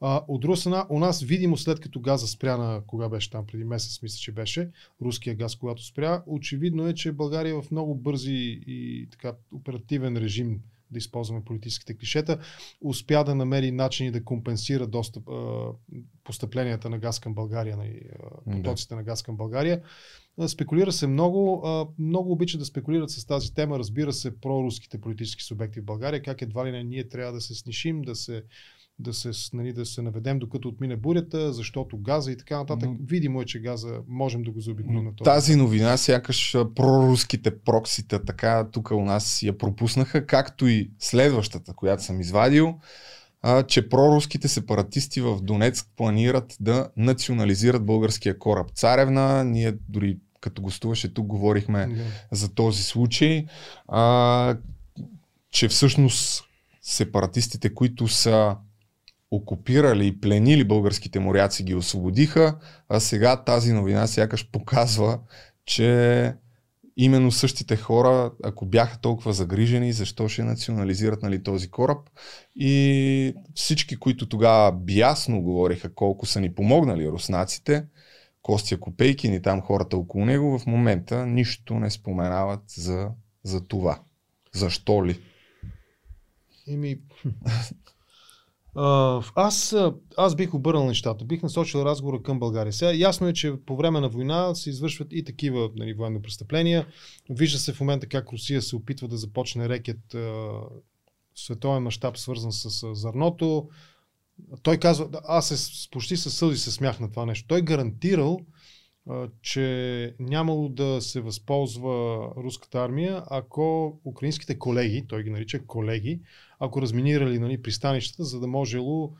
А, от друга страна, у нас видимо след като газа спря на, кога беше там, преди месец, мисля, че беше, руския газ, когато спря, очевидно е, че България е в много бързи и така оперативен режим да използваме политическите клишета. Успя да намери начини да компенсира достъп, а, постъпленията на газ към България, нали, потоците на газ към България. Спекулира се много. Много обичат да спекулират с тази тема, разбира се, проруските политически субекти в България, как едва ли не ние трябва да се снишим, да се да се, нали, да се наведем докато отмине бурята, защото газа и така нататък. Видимо е, че газа можем да го заобиколим на този. Тази новина, сякаш проруските проксита така тук у нас я пропуснаха, както и следващата, която съм извадил, а, че проруските сепаратисти в Донецк планират да национализират българския кораб Царевна. Ние дори като гостуваше тук говорихме Да. за този случай, а, че всъщност сепаратистите, които са окупирали и пленили българските моряци, ги освободиха, а сега тази новина сякаш показва, че именно същите хора, ако бяха толкова загрижени, защо ще национализират нали, този кораб. И всички, които тогава бясно говориха колко са ни помогнали руснаците, Костя Копейкин и там хората около него, в момента нищо не споменават за, за това. Защо ли? Еми, (laughs) аз, аз бих обърнал нещата, бих насочил разговора към България. Сега ясно е, че по време на война се извършват и такива нали, военно престъпления. Вижда се в момента как Русия се опитва да започне рекет а, в световен мащаб, свързан с а, зърното. Той казва, аз се, почти със сълзи се смях на това нещо. Той гарантирал, а, че нямало да се възползва руската армия, ако украинските колеги, той ги нарича колеги, ако разминирали нали, пристанищата, за да можело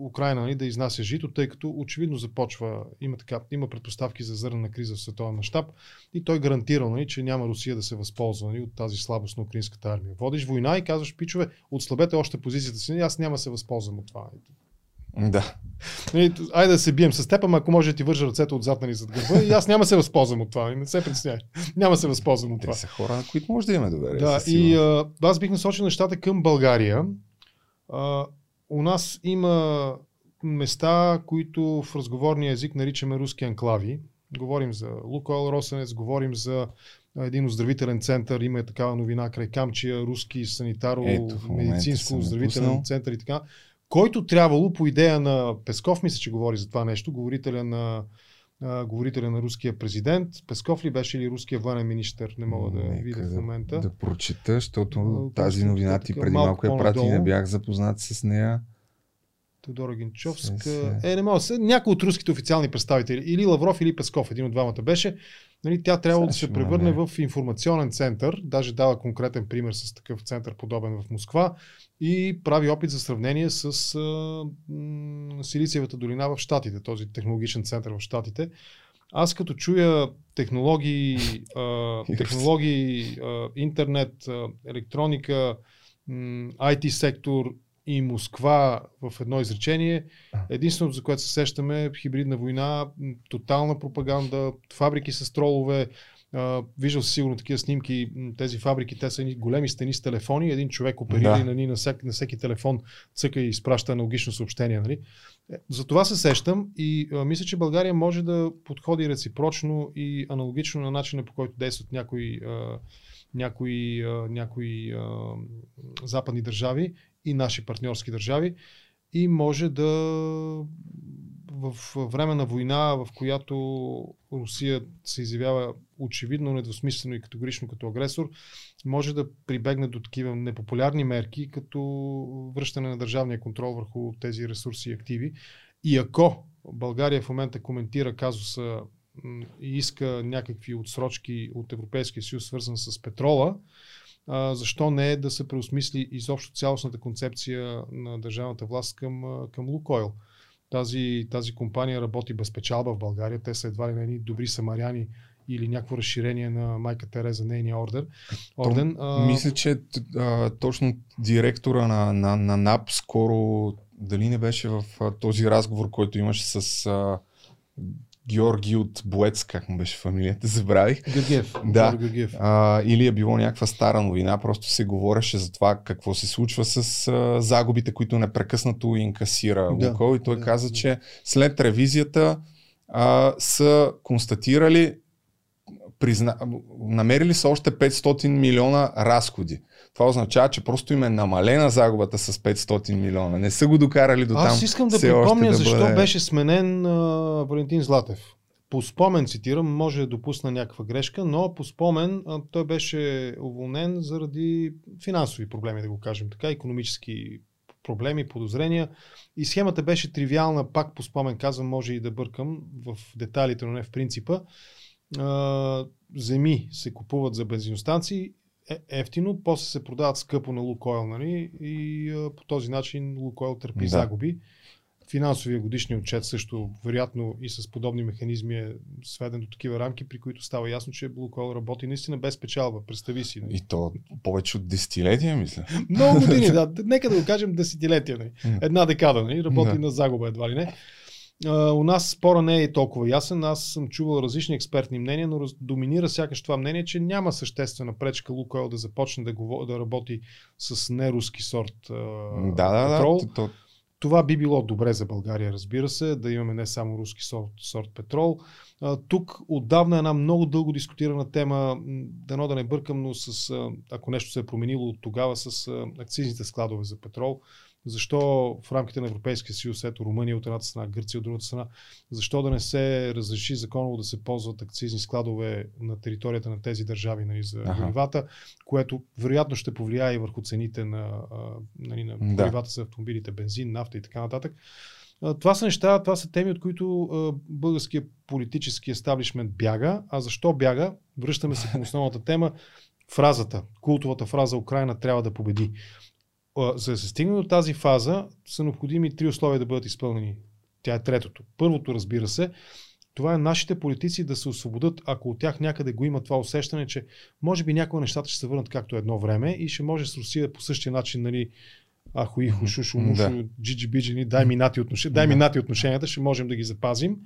Украина нали, да изнася жито, тъй като очевидно започва, има, така, има предпоставки за зърнена криза в световен мащаб и той гарантира, нали, че няма Русия да се възползва нали, от тази слабост на украинската армия. Водиш война и казваш, пичове, отслабете още позицията си, аз няма да се възползвам от това. Да. Нали, айде да се бием с теб, ама ако може да ти вържа ръцете отзад нали, зад гърба и аз няма се възползвам от това. Не се притеснявай. Няма се възползвам от Те това. са хора, на които може да имаме доверие. Да, и а, аз бих насочил нещата към България. А, у нас има места, които в разговорния език наричаме руски анклави. Говорим за Лукойл Росенец, говорим за един оздравителен център, има такава новина край Камчия, руски Ето, санитаро-медицинско момента съм оздравителен център и така, който трябвало по идея на Песков, мисля, че говори за това нещо, говорителя на а, говорителя на руския президент. Песков ли беше или руския военен министр? Не мога да Нека видя в момента. Да прочета, защото А, тази новина ти преди малко малко я прати и не бях запознат с нея. Теодора Генчовска. Е, не мога се. Някой от руските официални представители. Или Лавров, или Песков. Един от двамата беше. Нали, тя трябва да се превърне в информационен център. Даже дава конкретен пример с такъв център, подобен в Москва. И прави опит за сравнение с а, м, Силициевата долина в Штатите, този технологичен център в Штатите. Аз като чуя технологии, а, (laughs) технологии а, интернет, а, електроника, м, IT сектор и Москва в едно изречение, единственото, за което се сещаме е хибридна война, тотална пропаганда, фабрики с тролове. Виждал си сигурно такива снимки. Тези фабрики, те са големи стени с телефони. Един човек оперира Да. и нали, на, всеки, на всеки телефон цъка и изпраща аналогично съобщение. Нали? Е, За това се сещам и а, мисля, че България може да подходи реципрочно и аналогично на начина по който действат някои, а, някои, някои а, западни държави и наши партньорски държави и може да в време на война, в която Русия се изявява очевидно, недвусмислено и категорично като агресор, може да прибегне до такива непопулярни мерки, като връщане на държавния контрол върху тези ресурси и активи. И ако България в момента коментира казуса и иска някакви отсрочки от Европейския съюз, свързан с петрола, а, защо не е да се преосмисли изобщо цялостната концепция на държавната власт към, а, към Лукойл. Тази, тази компания работи без печалба в България. Те са едва ли не едни добри самаряни или някакво разширение на майка Тереза, нейния ордер. орден. То, мисля, че а, точно директора на, на, на НАП скоро, дали не беше в а, този разговор, който имаше с а, Георги от Боец, как му беше фамилията, (laughs) забравих. Георгиев, Да. Георги Георгиев. А, или е било някаква стара новина, просто се говореше за това какво се случва с а, загубите, които непрекъснато инкасира Да, Лукойл. И той да, каза, да. че след ревизията а, са констатирали призна... намерили са още 500 милиона разходи. Това означава, че просто им е намалена загубата с 500 милиона. Не са го докарали до там. Аз искам да припомня да защо бъде... беше сменен а, Валентин Златев. По спомен, цитирам, може да допусна някаква грешка, но по спомен а, той беше уволнен заради финансови проблеми, да го кажем така, економически проблеми, подозрения. И схемата беше тривиална, пак по спомен казвам, може и да бъркам в детайлите, но не в принципа. А, земи се купуват за бензиностанции е, ефтино, после се продават скъпо на Лукойл, нали? И а, по този начин Лукойл търпи Да. загуби. Финансовия годишния отчет също, вероятно и с подобни механизми е сведен до такива рамки, при които става ясно, че Лукойл работи наистина без печалба. Представи си. нали? И то повече от десетилетия, мисля. Много години, (laughs) да. Нека да го кажем десетилетия. Нали? Една декада, нали? работи Да. на загуба едва ли не. А, у нас спора не е толкова ясен. Аз съм чувал различни експертни мнения, но раз- доминира сякаш това мнение, че няма съществена пречка Лукойл да започне да, го, да работи с неруски сорт а, Да, да, да. петрол. То- то- Това би било добре за България, разбира се, да имаме не само руски сорт, сорт петрол. А, тук отдавна една много дълго дискутирана тема, дано да не бъркам, но с, ако нещо се е променило от тогава с акцизните складове за петрол. Защо в рамките на Европейския съюз, ето Румъния от едната страна, Гърция от другата страна, защо да не се разреши законово да се ползват акцизни складове на територията на тези държави нали, за горивата, което вероятно ще повлияе и върху цените на, нали, на Да. горивата за автомобилите, бензин, нафта и така нататък. Това са неща, това са теми, от които българския политически естаблишмент бяга. А защо бяга? Връщаме се към основната тема. Фразата, култовата фраза Украина трябва да победи. За да се стигне до тази фаза, са необходими три условия да бъдат изпълнени. Тя е третото. Първото, разбира се, това е нашите политици да се освободят, ако от тях някъде го има това усещане, че може би някои нещата ще се върнат както едно време и ще може с Русия по същия начин, нали, ахо, ихо, шушо, мушо, джиджи, биджи, ни, дай ми нати отношения, дай ми нати отношенията, ще можем да ги запазим.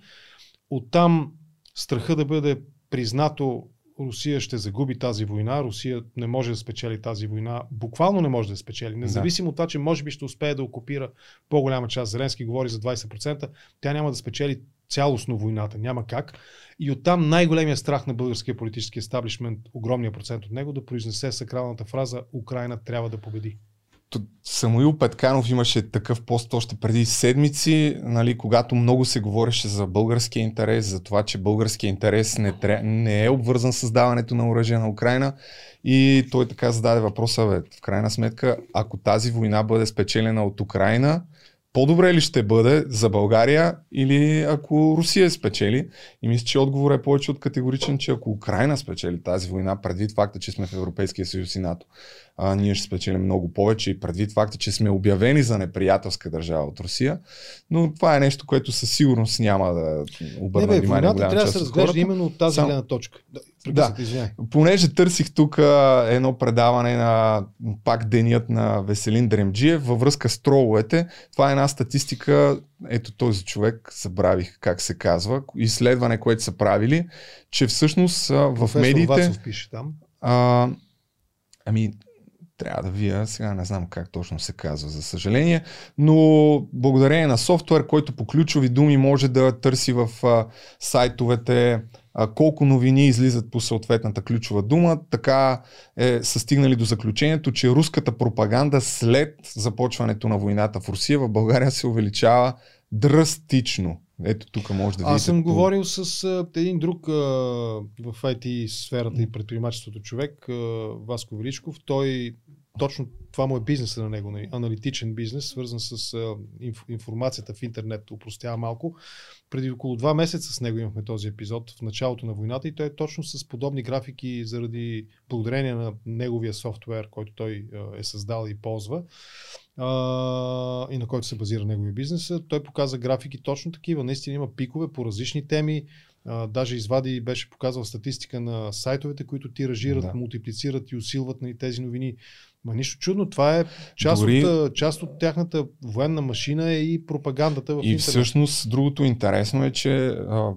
Оттам страха да бъде признато Русия ще загуби тази война, Русия не може да спечели тази война, буквално не може да спечели. Независимо от това, че може би ще успее да окупира по-голяма част, Зеленски говори за 20%, тя няма да спечели цялостно войната, няма как. И оттам най-големия страх на българския политически естаблишмент, огромния процент от него, да произнесе сакралната фраза Украина трябва да победи. Самуил Петканов имаше такъв пост още преди седмици, нали, когато много се говореше за българския интерес, за това, че българския интерес не, тря... не е обвързан с създаването на оръжие на Украина. И той така зададе въпроса, бе, в крайна сметка, ако тази война бъде спечелена от Украина, по-добре ли ще бъде за България или ако Русия спечели? И мисля, че отговорът е повече от категоричен, че ако Украина спечели тази война, предвид факта, че сме в Европейския съюз и НАТО, а, ние ще спечелим много повече и предвид факта, че сме обявени за неприятелска държава от Русия. Но това е нещо, което със сигурност няма да обърне Не бе, внимание на войната трябва да се разглежда именно от тази Само- гледна точка. Да, Да, извиняй. понеже търсих тук едно предаване на пак денят на Веселин Дремджиев във връзка с троловете. Това е една статистика, ето този човек, забравих как се казва, изследване, което са правили, че всъщност в Професор медиите... Вацов пише там. А, ами, трябва да вия, сега не знам как точно се казва, за съжаление, но благодарение на софтуер, който по ключови думи може да търси в а, сайтовете а, колко новини излизат по съответната ключова дума, така е, са стигнали до заключението, че руската пропаганда след започването на войната в Русия в България се увеличава драстично. Ето тук може да видите. Аз съм по- говорил с а, един друг а, в IT сферата и предприемачеството човек, а, Васко Величков. Той точно това му е бизнеса на него, нали, аналитичен бизнес, свързан с а, инф, информацията в интернет, упростява малко. Преди около два месеца с него имахме този епизод в началото на войната и той е точно с подобни графики заради благодарение на неговия софтуер, който той а, е създал и ползва а, и на който се базира неговия бизнес. Той показа графики точно такива. Наистина има пикове по различни теми. А, даже извади и беше показал статистика на сайтовете, които тиражират, Да. мултиплицират и усилват нали, тези новини. Ма нищо чудно, това е част, Дори- от, част от тяхната военна машина е и пропагандата в И интернет. всъщност другото интересно е, че а,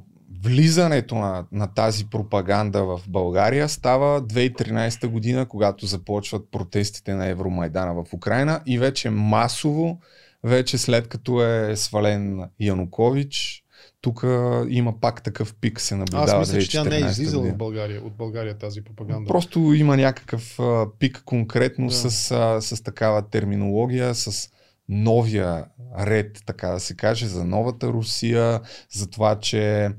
влизането на, на тази пропаганда в България става 2013 година, когато започват протестите на Евромайдана в Украина и вече масово, вече след като е свален Янукович, тук има пак такъв пик, се наблюдава. Аз мисля, че тя не е 2014 излизала в България, от България тази пропаганда. Просто има някакъв а, пик конкретно Да. с, а, с такава терминология, с новия ред, така да се каже, за новата Русия, за това, че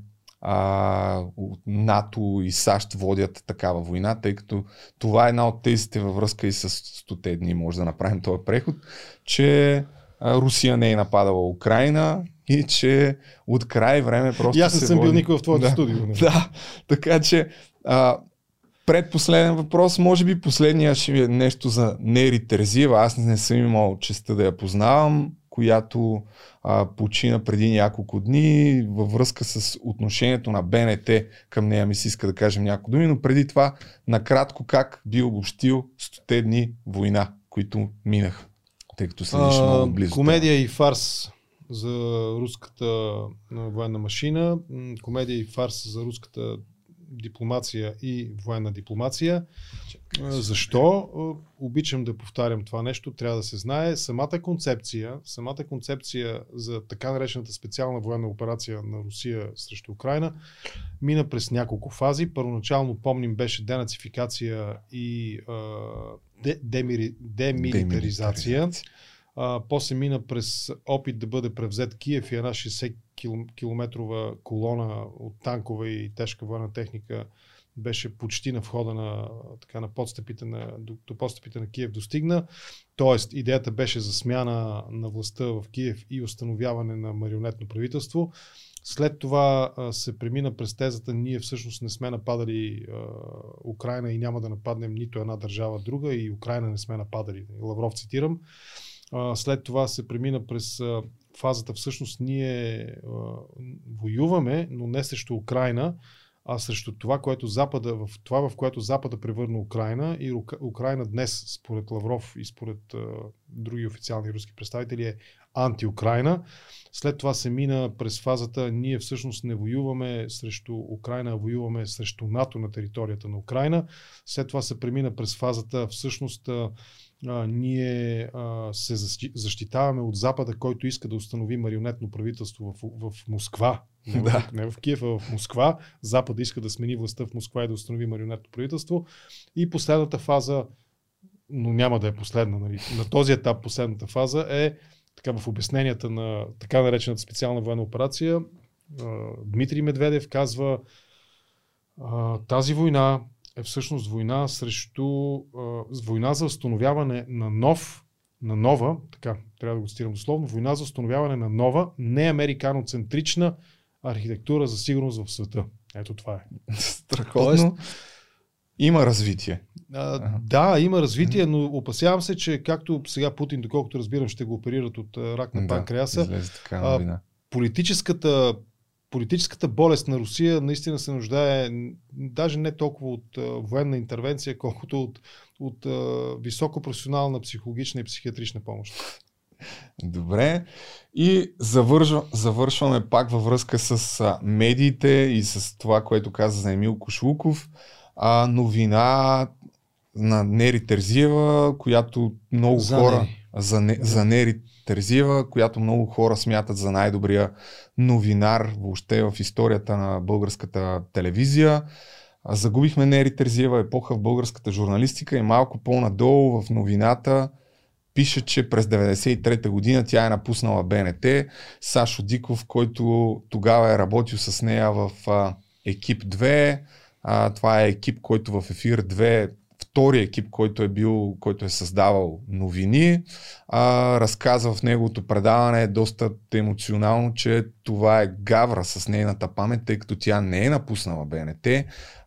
а, НАТО и САЩ водят такава война, тъй като това е една от тезите във връзка и с 100 дни, може да направим този преход, че Русия не е нападала Украина и че от край време просто И аз не се съм бил води... никога в твоето да. студио. нали? Да, така че а, предпоследен въпрос, може би последния ще е нещо за Нери Терзиева. Аз не съм имал честа да я познавам, която а, почина преди няколко дни във връзка с отношението на БНТ към нея ми се иска да кажем няколко думи, но преди това накратко как би обобщил 100 дни война, които минаха, тъй като следиш А, много близо. Комедия и фарс за руската военна машина, комедия и фарс за руската дипломация и военна дипломация. Защо? Обичам да повтарям това нещо, трябва да се знае. Самата концепция, самата концепция за така наречената специална военна операция на Русия срещу Украина мина през няколко фази. Първоначално, помним, беше денацификация и демилитаризация. А, после мина през опит да бъде превзет Киев и една 60 кил- километрова колона от танкове и тежка военна техника беше почти на входа на, така, на подстъпите на, до, до подстъпите на Киев достигна. Тоест, идеята беше за смяна на властта в Киев и установяване на марионетно правителство. След това а, се премина през тезата, ние всъщност не сме нападали а, Украина и няма да нападнем нито една държава друга и Украина не сме нападали. Лавров цитирам. След това се премина през фазата, всъщност ние воюваме, но не срещу Украина, а срещу това, което Запада, в това, в което Запада превърна Украина и Украина днес, според Лавров и според други официални руски представители, е антиукраина. След това се мина през фазата, ние всъщност не воюваме срещу Украина, а воюваме срещу НАТО на територията на Украина. След това се премина през фазата, всъщност а, ние а, се защи- защитаваме от Запада, който иска да установи марионетно правителство в, в Москва. (laughs) Не, Да. в, не в Киев, а в Москва. Запада иска да смени властта в Москва и да установи марионетно правителство. И последната фаза, но няма да е последна, нали? на този етап последната фаза е така в обясненията на така наречената специална военна операция. Дмитрий Медведев казва тази война е всъщност война срещу а, война за установяване на нов, на нова, така, трябва да го цитирам дословно, война за установяване на нова, неамериканоцентрична архитектура за сигурност в света. Ето това е. Страхотно. Има развитие. А, да, има развитие, но опасявам се, че както сега Путин, доколкото разбирам, ще го оперират от рак на Да, панкреаса, излезе така новина. политическата, политическата болест на Русия наистина се нуждае даже не толкова от а, военна интервенция, колкото от, от а, високо професионална психологична и психиатрична помощ. Добре. И завършва, завършваме пак във връзка с а, медиите и с това, което каза за Емил Кошлуков. А, новина на Нери Терзиева, която много За хора... Нери. За, не, за Нери Терзиева, която много хора смятат за най-добрия новинар въобще в историята на българската телевизия. Загубихме Нери Терзиева, епоха в българската журналистика и малко по-надолу в новината пише, че през 93-та година тя е напуснала БНТ. Сашо Диков, който тогава е работил с нея в екип 2. А, това е екип, който в ефир 2 втори екип, който е бил, който е създавал новини, а, разказва в неговото предаване доста емоционално, че това е гавра с нейната памет, тъй като тя не е напуснала БНТ,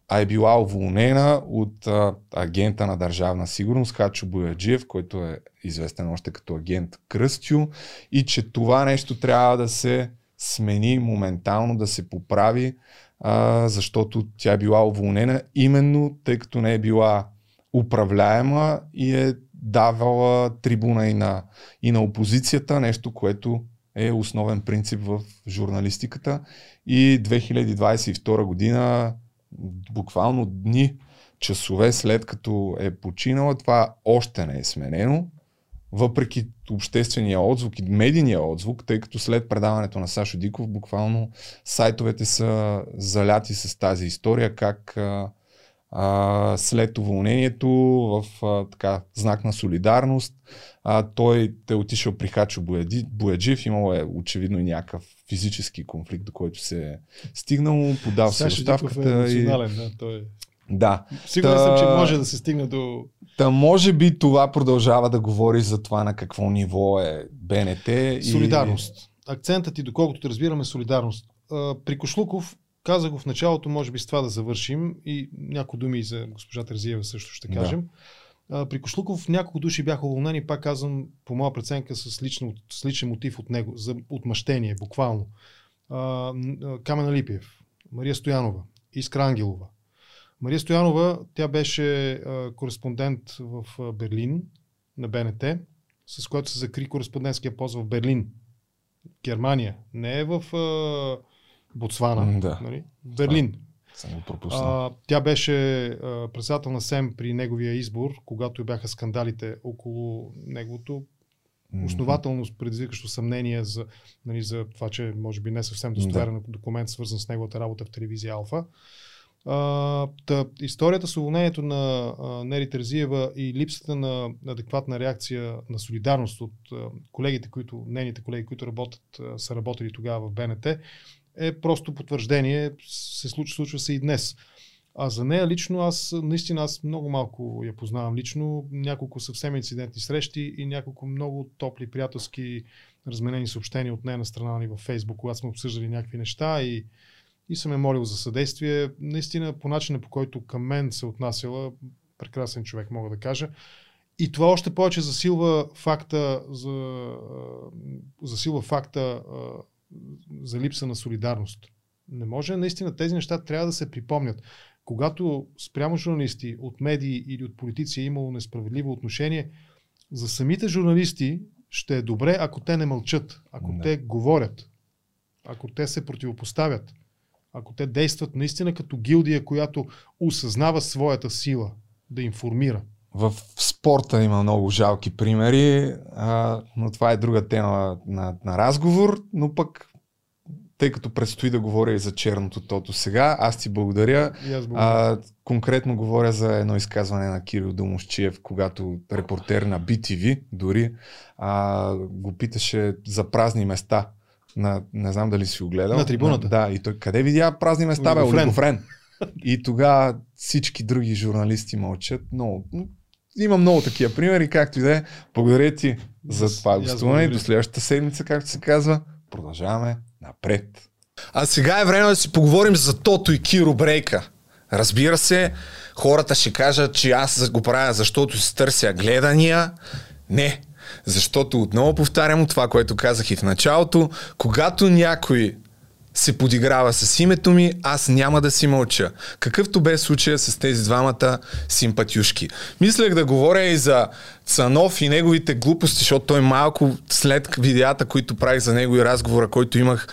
а е била уволнена от а, агента на държавна сигурност Хачо Бояджиев, който е известен още като агент Кръстю и че това нещо трябва да се смени моментално, да се поправи, а, защото тя е била уволнена именно тъй като не е била управляема и е давала трибуна и на, и на опозицията, нещо, което е основен принцип в журналистиката. И 2022 година, буквално дни, часове след като е починала, това още не е сменено. въпреки обществения отзвук и медийния отзвук, тъй като след предаването на Сашо Диков, буквално сайтовете са заляти с тази история, как а, а, след уволнението в а, така, знак на солидарност а, той те е отишъл при Хачо Бояджив, имало е очевидно и някакъв физически конфликт, до който се е стигнал, подал се Диков оставката. е и... да, той е. Да. Сигурен Та- съм, че може да се стигне до... Та може би това продължава да говори за това на какво ниво е БНТ. И... Солидарност. Акцентът ти, доколкото те разбираме, е солидарност. При Кошлуков, казах го в началото, може би с това да завършим и някои думи и за госпожа Терзиева също ще Да. кажем. А, При Кошлуков няколко души бяха уволнени, пак казвам, по моя преценка, с, лично, с личен мотив от него, за отмъщение, буквално. Камена Липиев, Мария Стоянова, Искра Ангелова. Мария Стоянова, тя беше кореспондент в Берлин на БНТ, с което се закри кореспондентския пост в Берлин. Германия. Не е в Ботсвана. Да. Нали? Берлин. Съм пропуснал. А, тя беше а, председател на СЕМ при неговия избор, когато бяха скандалите около неговото основателно предизвикащо съмнение за, нали, за това, че може би не съвсем достоверен документ, свързан с неговата работа в телевизия Алфа. А, та, историята с уволнението на а, Нери Терзиева и липсата на адекватна реакция на солидарност от а, колегите, които, нейните колеги, които работят, а, са работили тогава в БНТ, е просто потвърждение, се случва, случва се и днес. А за нея лично аз, наистина аз много малко я познавам лично, няколко съвсем инцидентни срещи и няколко много топли приятелски разменени съобщения от нейна страна ни във Фейсбук, когато сме обсъждали някакви неща и, и съм е молил за съдействие. Наистина по начина по който към мен се отнасяла, прекрасен човек мога да кажа. И това още повече засилва факта за, засилва факта за липса на солидарност. Не може наистина тези неща трябва да се припомнят. Когато спрямо журналисти от медии или от политици е имало несправедливо отношение, за самите журналисти ще е добре, ако те не мълчат, ако Да. те говорят, ако те се противопоставят, ако те действат наистина като гилдия, която осъзнава своята сила да информира. В спорта има много жалки примери, а, но това е друга тема на, на разговор, но пък тъй като предстои да говоря и за черното тото сега, аз ти благодаря. И аз благодаря. А, конкретно говоря за едно изказване на Кирил Домощиев, когато репортер на BTV дори а, го питаше за празни места. На, не знам дали си го гледал. На трибуната. Да, и той къде видя празни места, бе. Олигофрен. (laughs) И тогава всички други журналисти мълчат. Но има много такива примери, както и да е. Благодаря ти за това гостуване. и До следващата седмица, както се казва. Продължаваме напред. А сега е време да си поговорим за Тото и Киро Брейка. Разбира се, хората ще кажат, че аз го правя, защото си търся гледания. Не, защото отново повтарям това, което казах и в началото. Когато някой се подиграва с името ми, аз няма да си мълча. Какъвто бе случая с тези двамата симпатюшки. Мислех да говоря и за Цанов и неговите глупости, защото той малко след видеята, които правих за него и разговора, който имах,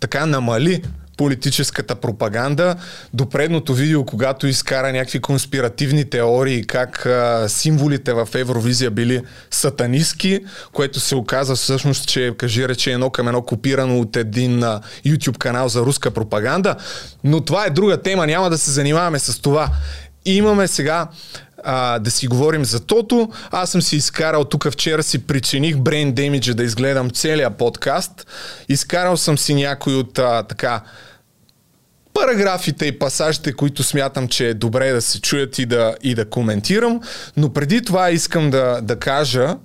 така намали политическата пропаганда до предното видео, когато изкара някакви конспиративни теории, как а, символите в Евровизия били сатанистки, което се оказа всъщност, че кажи рече едно към едно копирано от един а, YouTube канал за руска пропаганда. Но това е друга тема, няма да се занимаваме с това. Имаме сега а, да си говорим за тото. Аз съм си изкарал тук вчера си причиних Brain Damage да изгледам целия подкаст. Изкарал съм си някой от а, така параграфите и пасажите, които смятам, че е добре да се чуят и да, и да коментирам. Но преди това искам да, да кажа,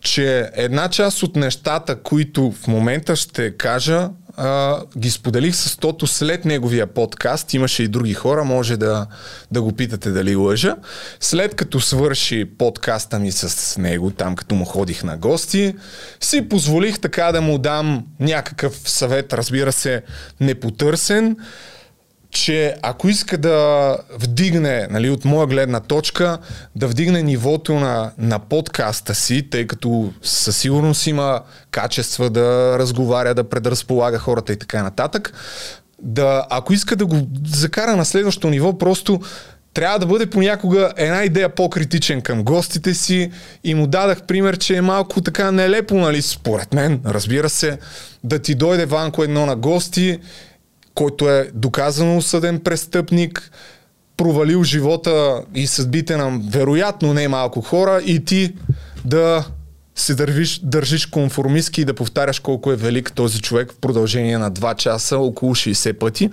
че една част от нещата, които в момента ще кажа, а, ги споделих с Тото след неговия подкаст. Имаше и други хора, може да, да го питате дали лъжа. След като свърши подкаста ми с него, там като му ходих на гости, си позволих така да му дам някакъв съвет, разбира се, непотърсен, че ако иска да вдигне, нали, от моя гледна точка, да вдигне нивото на, на подкаста си, тъй като със сигурност има качества да разговаря, да предразполага хората и така нататък, да, ако иска да го закара на следващото ниво, просто трябва да бъде понякога една идея по-критичен към гостите си. И му дадах пример, че е малко така нелепо, нали, според мен, разбира се, да ти дойде Ванко едно на гости, който е доказано осъден престъпник, провалил живота и съдбите на вероятно не малко хора и ти да се държиш, държиш конформистки и да повтаряш колко е велик този човек в продължение на 2 часа, около 60 пъти.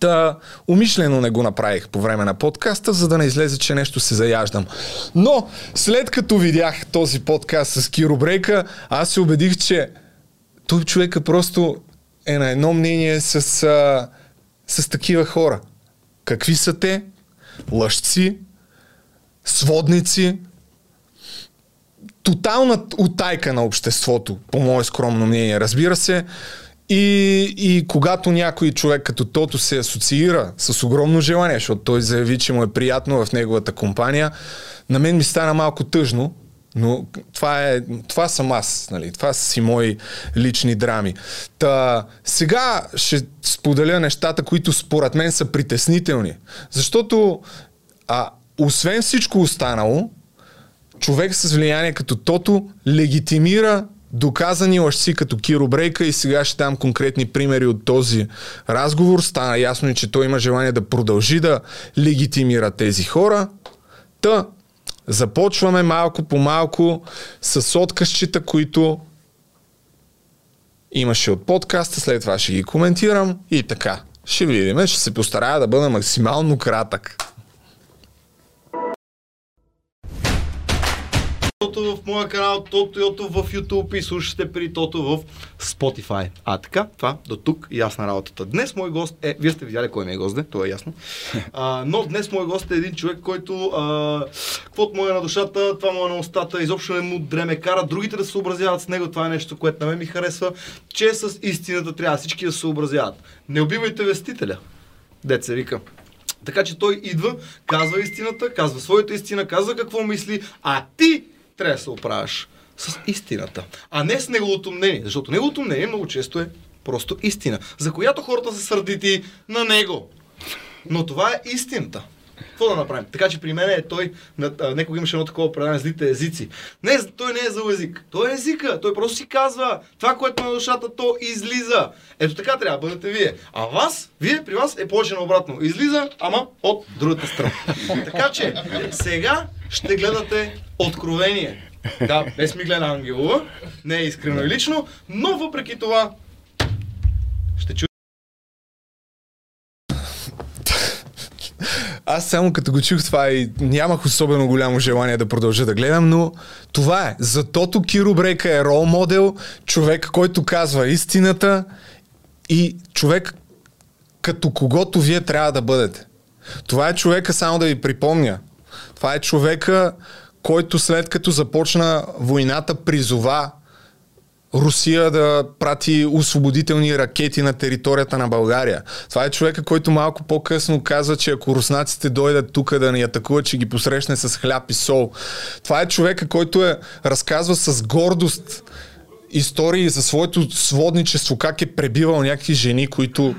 Та, умишлено не го направих по време на подкаста, за да не излезе, че нещо се заяждам. Но, след като видях този подкаст с Киро Брейка, аз се убедих, че той човека просто е на едно мнение с, а, с такива хора. Какви са те? Лъжци, сводници, тотална утайка на обществото, по мое скромно мнение, разбира се. И, и когато някой човек като Тото се асоциира с огромно желание, защото той заяви, че му е приятно в неговата компания, на мен ми стана малко тъжно, но това, е, това съм аз, нали? това са си мои лични драми. Та, сега ще споделя нещата, които според мен са притеснителни. Защото а, освен всичко останало, човек с влияние като Тото легитимира доказани лъжци като Киро Брейка и сега ще дам конкретни примери от този разговор. Стана ясно че той има желание да продължи да легитимира тези хора. Та, започваме малко по малко с откъсчета, които имаше от подкаста, след това ще ги коментирам и така. Ще видим, ще се постарая да бъда максимално кратък. Тото в моя канал, Тото Йото в YouTube и слушате при Тото в Spotify. А така, това до тук ясна работата. Днес мой гост е, вие сте видяли кой ми е гост, де, това е ясно. А, но днес мой гост е един човек, който а, каквото му е на душата, това му е на устата, изобщо не му дреме кара, другите да се съобразяват с него, това е нещо, което на мен ми харесва, че с истината трябва всички да се съобразяват. Не убивайте вестителя. Деца вика. Така че той идва, казва истината, казва своята истина, казва какво мисли, а ти трябва да се оправяш с истината, а не с неговото мнение, защото неговото мнение много често е просто истина, за която хората са сърдити на него. Но това е истината. Какво да направим? Така че при мен е той, некога имаше едно такова предание злите езици. Не, той не е за език. Той е езика. Той просто си казва това, което на душата, то излиза. Ето така трябва да бъдете вие. А вас, вие при вас е повече обратно. Излиза, ама от другата страна. (laughs) така че сега ще гледате откровение. Да, без Миглена Ангелова. Не е искрено и лично, но въпреки това ще чуете Аз само като го чух това и нямах особено голямо желание да продължа да гледам, но това е. Затото Киро Брейка е рол модел, човек, който казва истината и човек като когото вие трябва да бъдете. Това е човека, само да ви припомня. Това е човека, който след като започна войната призова Русия да прати освободителни ракети на територията на България. Това е човека, който малко по-късно казва, че ако руснаците дойдат тук да ни атакуват, че ги посрещне с хляб и сол. Това е човека, който е разказва с гордост истории за своето сводничество, как е пребивал някакви жени, които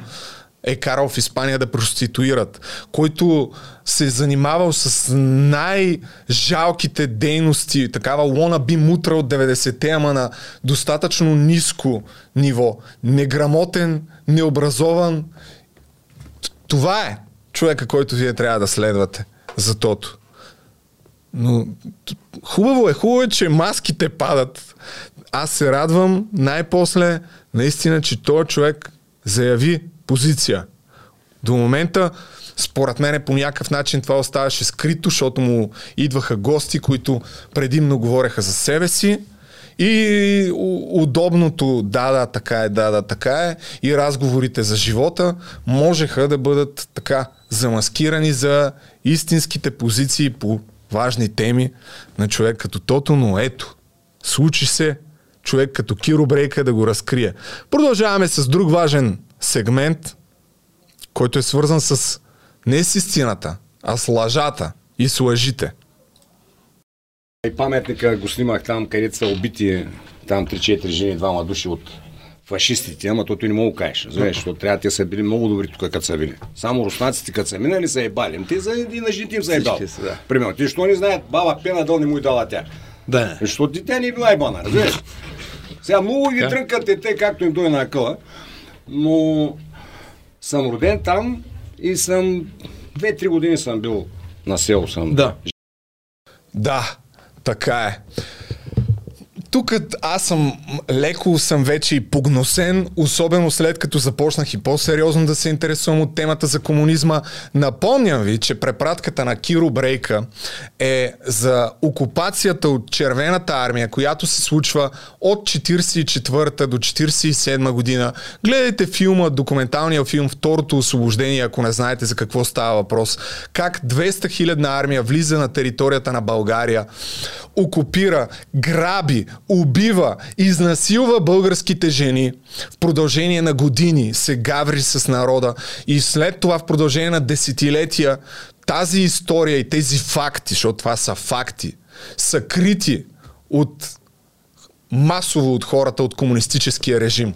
е карал в Испания да проституират, който се е занимавал с най-жалките дейности, такава лона би мутра от 90-те, ама на достатъчно ниско ниво. Неграмотен, необразован. Това е човека, който вие трябва да следвате за тото. Но хубаво е, хубаво е, че маските падат. Аз се радвам най-после наистина, че този човек заяви позиция. До момента, според мен по някакъв начин това оставаше скрито, защото му идваха гости, които предимно говореха за себе си. И удобното да, да, така е, да, да, така е и разговорите за живота можеха да бъдат така замаскирани за истинските позиции по важни теми на човек като Тото, но ето, случи се човек като Киро Брейка да го разкрие. Продължаваме с друг важен сегмент, който е свързан с не с истината, а с лъжата и с лъжите. И паметника го снимах там, където са убити там 3-4 жени, двама души от фашистите, ама то ти не мога кажеш. Разбираш, защото трябва те са били много добри тук, като са били. Само руснаците, като са минали, са ебали. Ами Те за и на жените им са да. Примерно, ти що не знаят, баба Пена дал не му и дала тя. Да. Защото дете не е била ебана, разбираш. Сега много ги трънкат те, както им дойде на акъла, но съм роден там и съм две-три години съм бил на село съм. Да. Да, така е. Тук аз съм леко съм вече и погносен, особено след като започнах и по-сериозно да се интересувам от темата за комунизма. Напомням ви, че препратката на Киро Брейка е за окупацията от Червената армия, която се случва от 44 до 47 година. Гледайте филма, документалния филм Второто освобождение, ако не знаете за какво става въпрос. Как 200 хилядна армия влиза на територията на България, окупира, граби, убива, изнасилва българските жени в продължение на години, се гаври с народа. И след това в продължение на десетилетия тази история и тези факти, защото това са факти, са крити от масово от хората от комунистическия режим.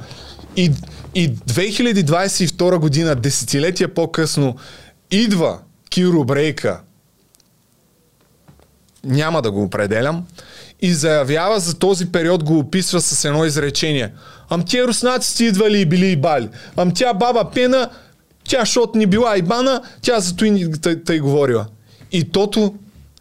И, и 2022 година, десетилетия по-късно, идва Киро Брейка, няма да го определям, и заявява за този период, го описва с едно изречение. Ам тия руснаците идвали и били и бали. Ам тя баба Пена, тя шот ни била и бана, тя зато и ни тъй, тъй говорила. И тото,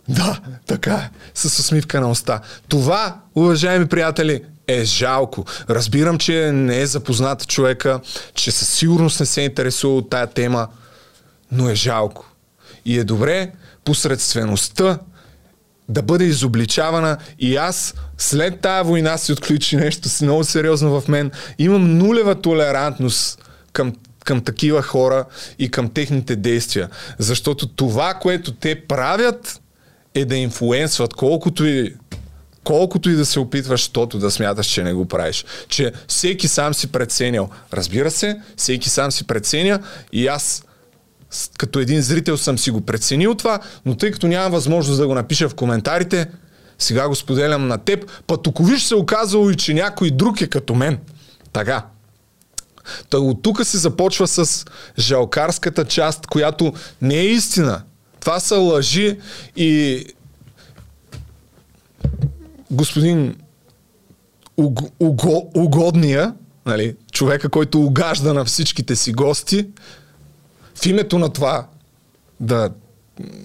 да, така е, с усмивка на уста. Това, уважаеми приятели, е жалко. Разбирам, че не е запознат човека, че със сигурност не се интересува от тая тема, но е жалко. И е добре посредствеността да бъде изобличавана и аз след тая война си отключи нещо си много сериозно в мен. Имам нулева толерантност към, към такива хора и към техните действия. Защото това, което те правят е да инфлуенсват колкото и колкото и да се опитваш, тото да смяташ, че не го правиш. Че всеки сам си преценял. Разбира се, всеки сам си преценя и аз като един зрител съм си го преценил това, но тъй като нямам възможност да го напиша в коментарите, сега го споделям на теб. Пътоковиш се оказало и, че някой друг е като мен. Така. Та от тук се започва с жалкарската част, която не е истина. Това са лъжи и господин уг, уго, угодния, нали, човека, който угажда на всичките си гости, в името на това да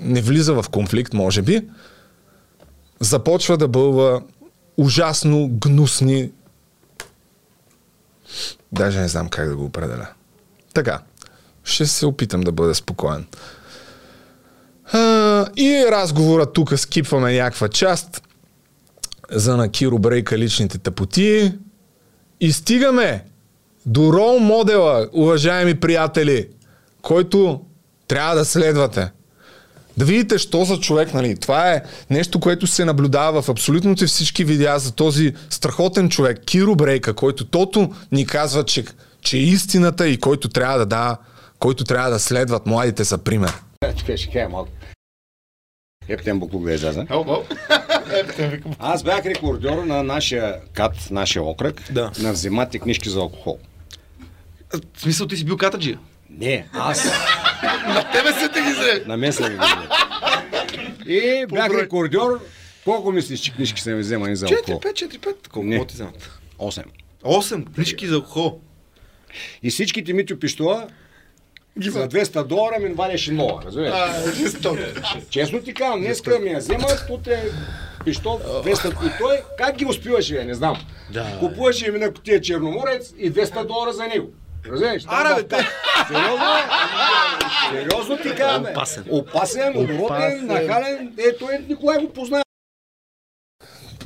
не влиза в конфликт, може би, започва да бълва ужасно гнусни Даже не знам как да го определя. Така, ще се опитам да бъда спокоен. А, и разговора тук скипваме някаква част за на Киро Брейка личните тъпоти и стигаме до рол модела, уважаеми приятели, който трябва да следвате. Да видите, що за човек, нали? Това е нещо, което се наблюдава в абсолютно всички видеа за този страхотен човек, Киро Брейка, който тото ни казва, че, че е истината и който трябва да дава, който трябва да следват младите за пример. Чакай, ще кажа малко. Ептен буклук да излезе. Аз бях рекордьор на нашия кат, нашия окръг, Да. на вземате книжки за алкохол. В смисъл ти си бил катаджия? Не, аз На тебе се те ги взе. на мен са ми ги взели. И бях рекордьор. Колко мислиш, че книжки са ми вземани за алкохол? 4-5, 4-5. Колко Не. ти вземат? 8. 8 книжки за алкохол. И всичките ми пиштола за 200 долара ми валяше нова, разбираш? Честно ти казвам, днеска ми я вземат, утре пиштол 200 и той как ги успиваше, бе, не знам. Да. Купуваше ми на котия черноморец и 200 долара за него. Разбираш? В бе, та- Сериозно. Сериозно ти казвам, бе. Опасен. Опасен, оборотен, нахален. Ето е, Николай го познава.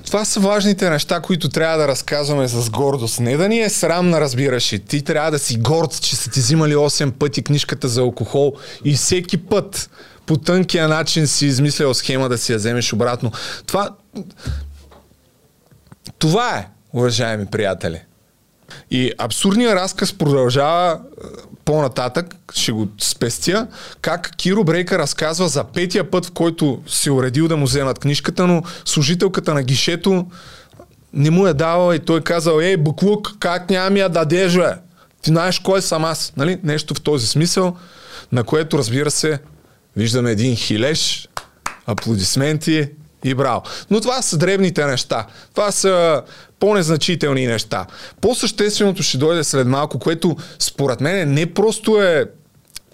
Това са важните неща, които трябва да разказваме с гордост. Не да ни е срамна, разбираш и ти трябва да си горд, че са ти взимали 8 пъти книжката за алкохол и всеки път по тънкия начин си измислял схема да си я вземеш обратно. Това, това е, уважаеми приятели. И абсурдният разказ продължава е, по-нататък, ще го спестя, как Киро Брейка разказва за петия път, в който си уредил да му вземат книжката, но служителката на гишето не му е давал и той е казал, ей, буклук, как няма ми я дадеш, бе? Ти знаеш кой съм аз, нали? Нещо в този смисъл, на което, разбира се, виждаме един хилеш, аплодисменти и браво. Но това са древните неща. Това са по-незначителни неща. По-същественото ще дойде след малко, което според мен не просто е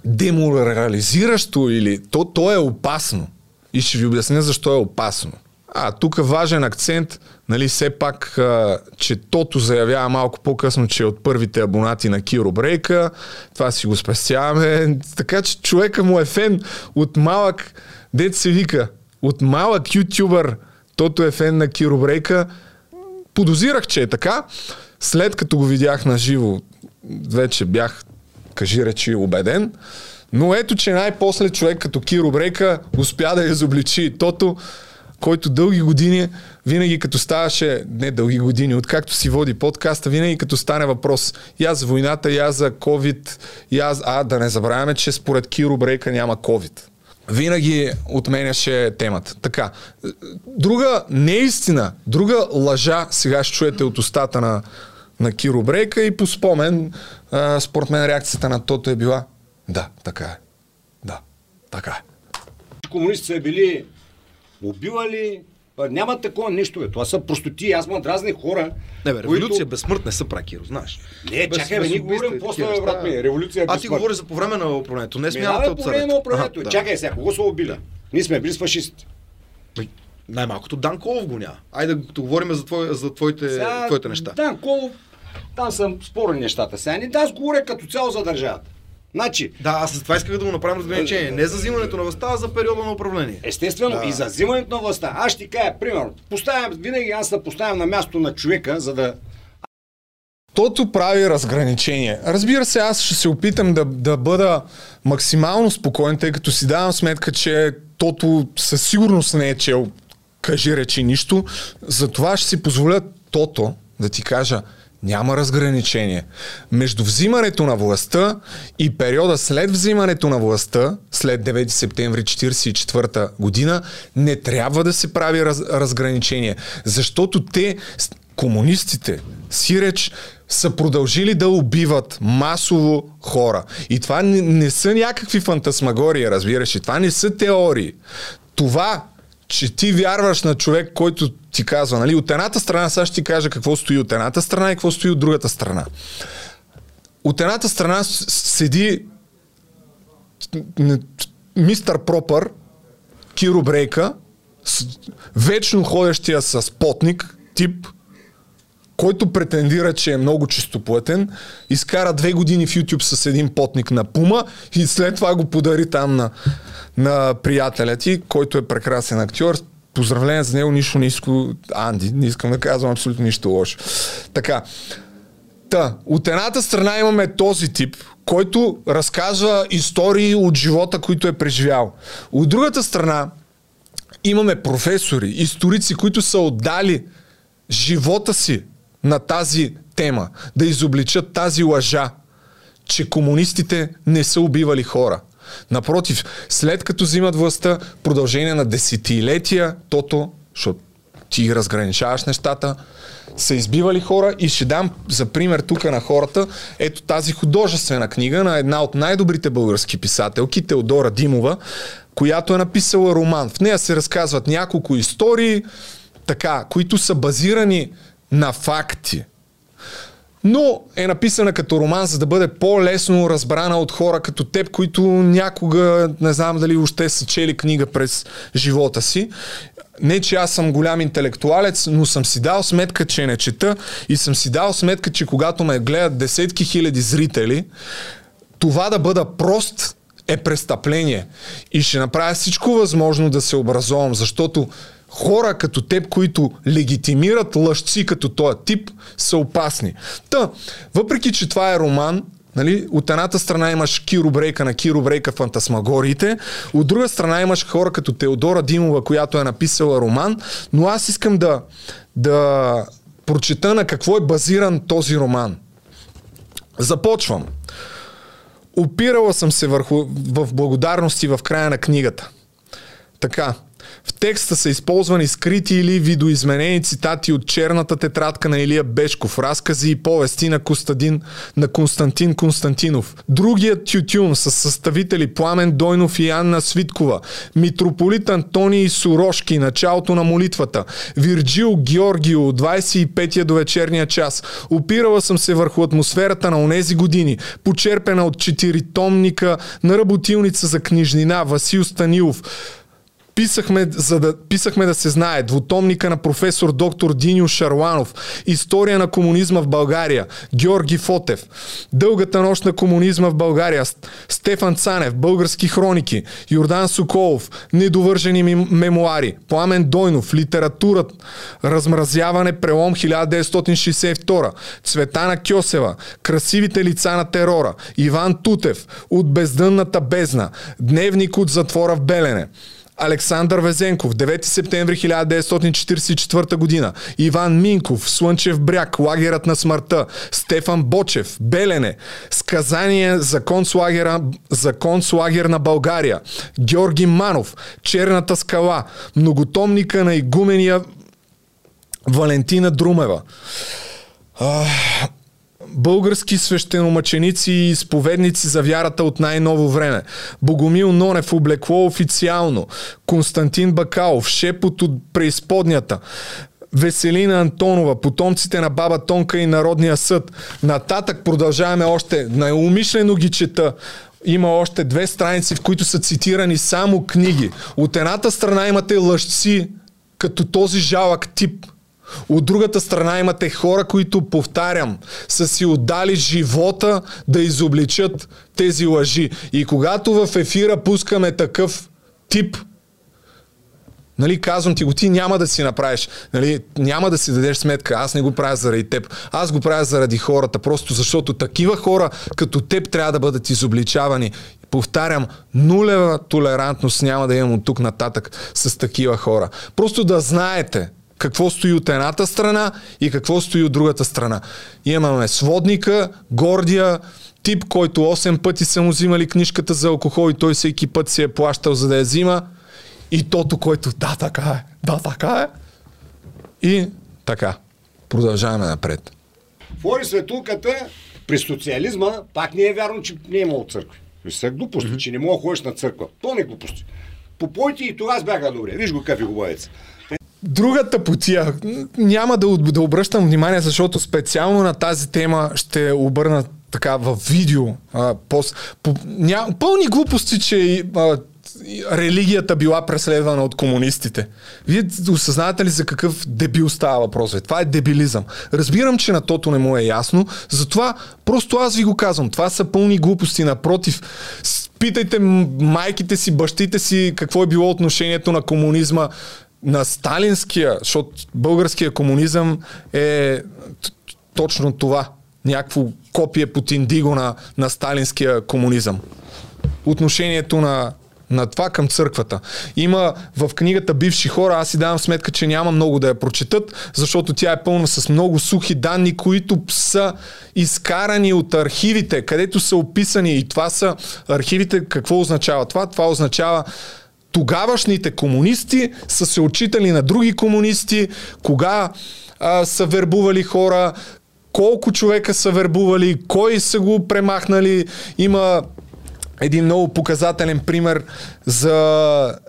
деморализиращо или то, то е опасно. И ще ви обясня защо е опасно. А тук важен акцент, нали, все пак, а, че Тото заявява малко по-късно, че е от първите абонати на Киро Брейка. Това си го спестяваме. (laughs) Така че човека му е фен от малък, дет се вика, от малък ютубър, Тото е фен на Киро Брейка. Подозирах, че е така. След като го видях на живо, вече бях, кажи речи, убеден. Но ето, че най-после човек като Киро Брейка успя да изобличи Тото, който дълги години, винаги като ставаше, не дълги години, откакто си води подкаста, винаги като стане въпрос, я за войната, я за COVID, я за... А, да не забравяме, че според Киро Брейка няма COVID. Винаги отменяше темата. Така. Друга неистина, друга лъжа сега ще чуете от устата на, на Киро Брейка и по спомен, а, според мен реакцията на Тото е била да, така е. Да, така е. Комунистите са били убивали, няма такова нещо, бе. Това са простоти. Аз ма дразни хора. Не, бе, революция без смърт не са праки, знаеш. Не, Без- чакай, бе, ние говорим после, бе, брат ми. Революция без Аз ти говоря за по време на управлението. Не смяната от по време на управлението. Да. Чакай сега, кого са убили? Ние сме били с фашисти. Най-малкото Дан Колов го няма. Айде да говорим за, твой, за твоите, Сега, твоите неща. Да, Колов, там съм спорни нещата. Сега не да аз говоря като цяло за държавата. Значи, Да, аз за това исках да му направим разграничение. Не за взимането на властта, а за периода на управление. естествено, Да. и за взимането на властта. Аз ще ти кажа, примерно, поставям, винаги аз се поставям на място на човека, за да Тото прави разграничение. Разбира се, аз ще се опитам да, да бъда максимално спокоен, тъй като си давам сметка, че Тото със сигурност не е чел кажи речи нищо. Затова ще си позволя Тото да ти кажа, няма разграничение. Между взимането на властта и периода след взимането на властта, след 9 септември 1944 година, не трябва да се прави раз, разграничение. Защото те, комунистите, сиреч, са продължили да убиват масово хора. И това не, не са някакви фантасмагории, разбираш ли. Това не са теории. Това, че ти вярваш на човек, който ти казва, нали, от едната страна, сега ще ти кажа какво стои от едната страна и какво стои от другата страна. От едната страна седи мистър Пропър, Киро Брейка, вечно ходещия с потник, тип, който претендира, че е много чистоплътен, изкара две години в YouTube с един потник на Пума и след това го подари там на, на приятеля ти, който е прекрасен актьор. Поздравление за него, нищо не искам, Анди, не искам да казвам абсолютно нищо лошо. Така, Та, от едната страна имаме този тип, който разказва истории от живота, които е преживял. От другата страна имаме професори, историци, които са отдали живота си на тази тема, да изобличат тази лъжа, че комунистите не са убивали хора. Напротив, след като взимат властта, продължение на десетилетия, тото, защото ти разграничаваш нещата, са избивали хора и ще дам за пример тук на хората ето тази художествена книга на една от най-добрите български писателки, Теодора Димова, която е написала роман. В нея се разказват няколко истории, така, които са базирани на факти. Но е написана като роман, за да бъде по-лесно разбрана от хора като теб, които някога, не знам дали още са чели книга през живота си. Не, че аз съм голям интелектуалец, но съм си дал сметка, че не чета и съм си дал сметка, че когато ме гледат десетки хиляди зрители, това да бъда прост е престъпление. И ще направя всичко възможно да се образовам, защото хора като теб, които легитимират лъжци като този тип, са опасни. Та, въпреки, че това е роман, Нали? От едната страна имаш Киро Брейка на Киро Брейка фантасмагориите, от друга страна имаш хора като Теодора Димова, която е написала роман, но аз искам да, да прочета на какво е базиран този роман. Започвам. Опирала съм се върху, в благодарности в края на книгата. Така. В текста са използвани скрити или видоизменени цитати от черната тетрадка на Илия Бешков, разкази и повести на, Костадин, на Константин Константинов. Другият тютюн с съставители Пламен Дойнов и Анна Свиткова, митрополит Антоний Сурошки, началото на молитвата, Вирджил Георгио, 25-я до вечерния час. Опирала съм се върху атмосферата на онези години, почерпена от четиритомника на работилница за книжнина Васил Станилов. Писахме, за да, писахме да се знае. Двутомника на професор доктор Диньо Шарланов. История на комунизма в България. Георги Фотев. Дългата нощ на комунизма в България. Стефан Цанев. Български хроники. Йордан Соколов. Недовържени мемуари. Пламен Дойнов. Литературът. Размразяване. Прелом 1962. Цветана Кьосева. Красивите лица на терора. Иван Тутев. От бездънната бездна. Дневник от затвора в Белене. Александър Везенков, 9 септември 1944 година. Иван Минков, Слънчев бряг, лагерът на смъртта. Стефан Бочев, Белене, сказание за концлагера, за концлагер на България. Георги Манов, Черната скала, многотомника на игумения Валентина Друмева. Български свещеномъченици и изповедници за вярата от най-ново време. Богомил Нонев облекло официално. Константин Бакалов, шепот от преизподнята. Веселина Антонова, потомците на баба Тонка и Народния съд. Нататък продължаваме още. Наумишлено ги чета. Има още две страници, в които са цитирани само книги. От едната страна имате лъжци, като този жалък тип – от другата страна имате хора, които, повтарям, са си отдали живота да изобличат тези лъжи. И когато в ефира пускаме такъв тип, Нали, казвам ти го, ти няма да си направиш, нали, няма да си дадеш сметка, аз не го правя заради теб, аз го правя заради хората, просто защото такива хора като теб трябва да бъдат изобличавани. Повтарям, нулева толерантност няма да имам от тук нататък с такива хора. Просто да знаете, какво стои от едната страна и какво стои от другата страна. Имаме сводника, гордия, тип, който 8 пъти са му взимали книжката за алкохол и той всеки път си е плащал за да я взима. И тото, който да, така е, да, така е. И така. Продължаваме напред. Твори светулката, при социализма пак не е вярно, че не е имало църкви. Са глупости, mm-hmm. че не мога да ходиш на църква. То не е глупости. Попойте и тогава бяха добре. Виж го какъв е хубавец. Другата потия, няма да, да обръщам внимание, защото специално на тази тема ще обърна така в видео. А, пост, по, ня, пълни глупости, че а, религията била преследвана от комунистите. Вие осъзнавате ли за какъв дебил става въпрос? Това е дебилизъм. Разбирам, че на тото не му е ясно, затова просто аз ви го казвам. Това са пълни глупости. Напротив, питайте майките си, бащите си какво е било отношението на комунизма на сталинския, защото българския комунизъм е точно това. Някакво копие под индиго на, на сталинския комунизъм. Отношението на, на това към църквата. Има в книгата Бивши хора, аз си давам сметка, че няма много да я прочетат, защото тя е пълна с много сухи данни, които са изкарани от архивите, където са описани и това са архивите. Какво означава това? Това означава тогавашните комунисти са се отчитали на други комунисти, кога а, са вербували хора, колко човека са вербували, кой са го премахнали. Има един много показателен пример за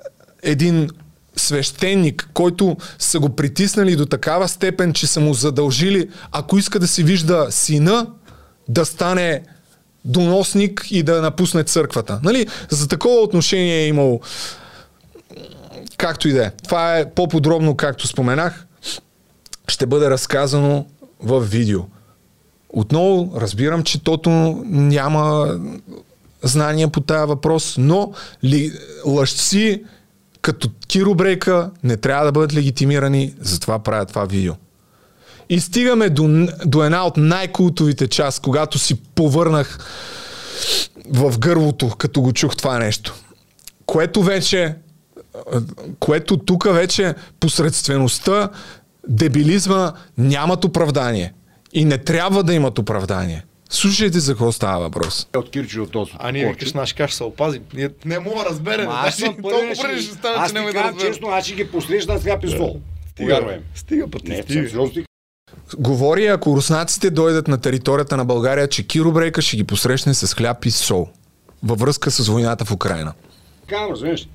един свещеник, който са го притиснали до такава степен, че са му задължили, ако иска да си вижда сина, да стане доносник и да напусне църквата. Нали? За такова отношение е имало Както и да е. Това е по-подробно, както споменах. Ще бъде разказано в видео. Отново разбирам, че тото няма знания по тая въпрос, но ли, лъжци като Киро Брейка не трябва да бъдат легитимирани, затова правя това видео. И стигаме до, до една от най-култовите част, когато си повърнах в гърлото, като го чух това нещо. Което вече което тук вече посредствеността, дебилизма нямат оправдание. И не трябва да имат оправдание. Слушайте за какво става въпрос. От Кирчо от този. А ние викаш, наш ще се опазим. Ние не мога да разберем. Ма аз съм Значи, толкова преди ще стане, аз че няма да разберем. честно, аз ще ги посрещна сега пистол. Стига. Стига пъти, Не, стига. Говори, ако руснаците дойдат на територията на България, че Киро Брейка ще ги посрещне с хляб и сол. Във връзка с войната в Украина. казвам, разбираш.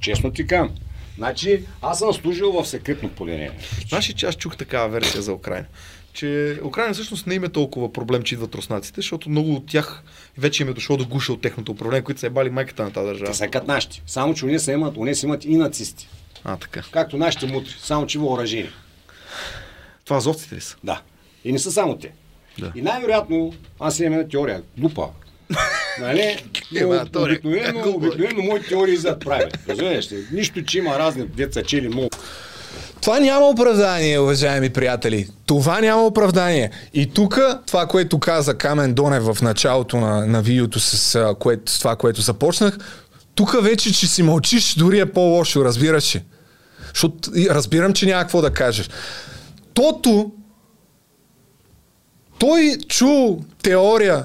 Честно ти казвам. Значи, аз съм служил в секретно поделение. Знаеш ли, че аз чух такава версия за Украина? Че Украина всъщност не има толкова проблем, че идват руснаците, защото много от тях вече им е дошло до гуша от техното управление, които са ебали майката на тази държава. Те са като нашите. Само, че уния са имат, уния са имат и нацисти. А, така. Както нашите мутри, само че въоръжени. Това азовците ли са? Да. И не са само те. Да. И най-вероятно, аз имам една теория, глупа. Нали? Теория. обикновено, Глупа. обикновено моите теории зад прави. Разбираш ли? Нищо, че има разни деца чели много. Това няма оправдание, уважаеми приятели. Това няма оправдание. И тук, това, което каза Камен Донев в началото на, на видеото с, което, с това, което започнах, тук вече, че си мълчиш, дори е по-лошо, разбираш ли? Защото разбирам, че няма какво да кажеш. Тото, той чу теория,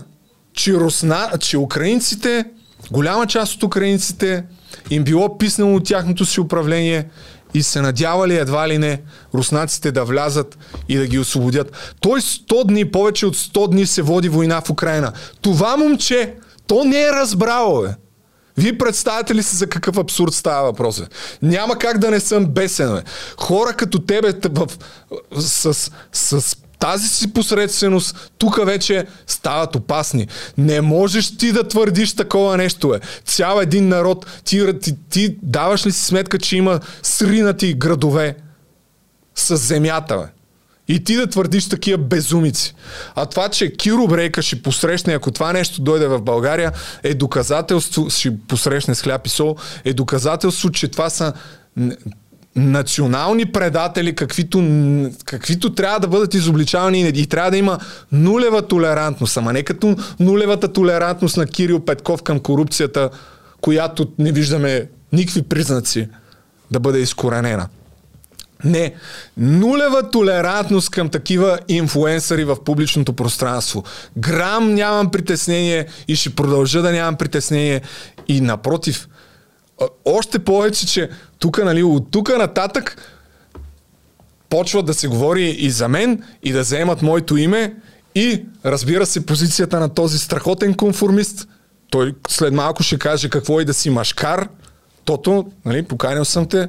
че, русна, че украинците, голяма част от украинците им било писнало от тяхното си управление и се надявали едва ли не руснаците да влязат и да ги освободят. Той 100 дни, повече от 100 дни се води война в Украина. Това момче, то не е разбрало, бе. Вие представяте ли си за какъв абсурд става въпрос? Бе? Няма как да не съм бесен. Бе. Хора като тебе т- в, с, с тази си посредственост тук вече стават опасни. Не можеш ти да твърдиш такова нещо. Бе. Цял един народ, ти, ти, ти даваш ли си сметка, че има сринати градове с земята? Бе? И ти да твърдиш такива безумици. А това, че Киро Брейка ще посрещне, ако това нещо дойде в България, е доказателство, ще посрещне с хляб и сол, е доказателство, че това са национални предатели, каквито, каквито трябва да бъдат изобличавани и трябва да има нулева толерантност. Ама не като нулевата толерантност на Кирил Петков към корупцията, която не виждаме никакви признаци да бъде изкоренена. Не. Нулева толерантност към такива инфуенсъри в публичното пространство. Грам нямам притеснение и ще продължа да нямам притеснение. И напротив, още повече, че тук, нали, от тук нататък почва да се говори и за мен, и да заемат моето име, и разбира се позицията на този страхотен конформист. Той след малко ще каже какво и да си машкар. Тото, нали, поканил съм те,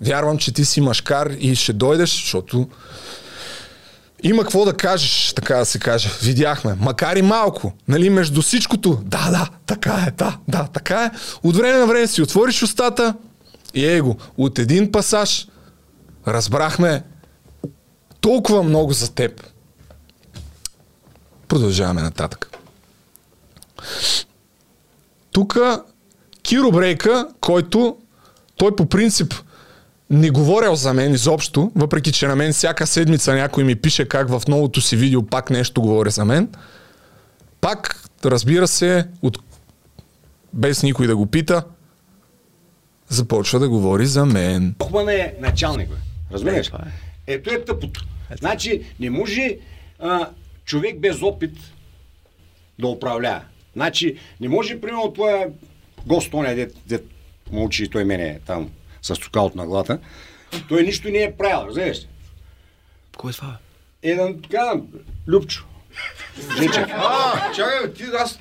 вярвам, че ти си машкар и ще дойдеш, защото има какво да кажеш, така да се каже. Видяхме. Макар и малко. Нали, между всичкото. Да, да, така е, да, да, така е. От време на време си отвориш устата и его. От един пасаж разбрахме толкова много за теб. Продължаваме нататък. Тук Киро Брейка, който той по принцип не говорил за мен изобщо, въпреки че на мен всяка седмица някой ми пише как в новото си видео пак нещо говори за мен. Пак, разбира се, от... без никой да го пита, започва да говори за мен. Бохман е началник, бе. Разбираш? Ето е тъпото. Значи, не може а, човек без опит да управлява. Значи, не може, примерно, твоя гост, оня, дет, дет мълчи и той мене е там с цукалото на главата. Той нищо не е правил, разбираш? ли? Кой е това? Е, да така, Любчо. Жечев. А, чакай, ти, аз...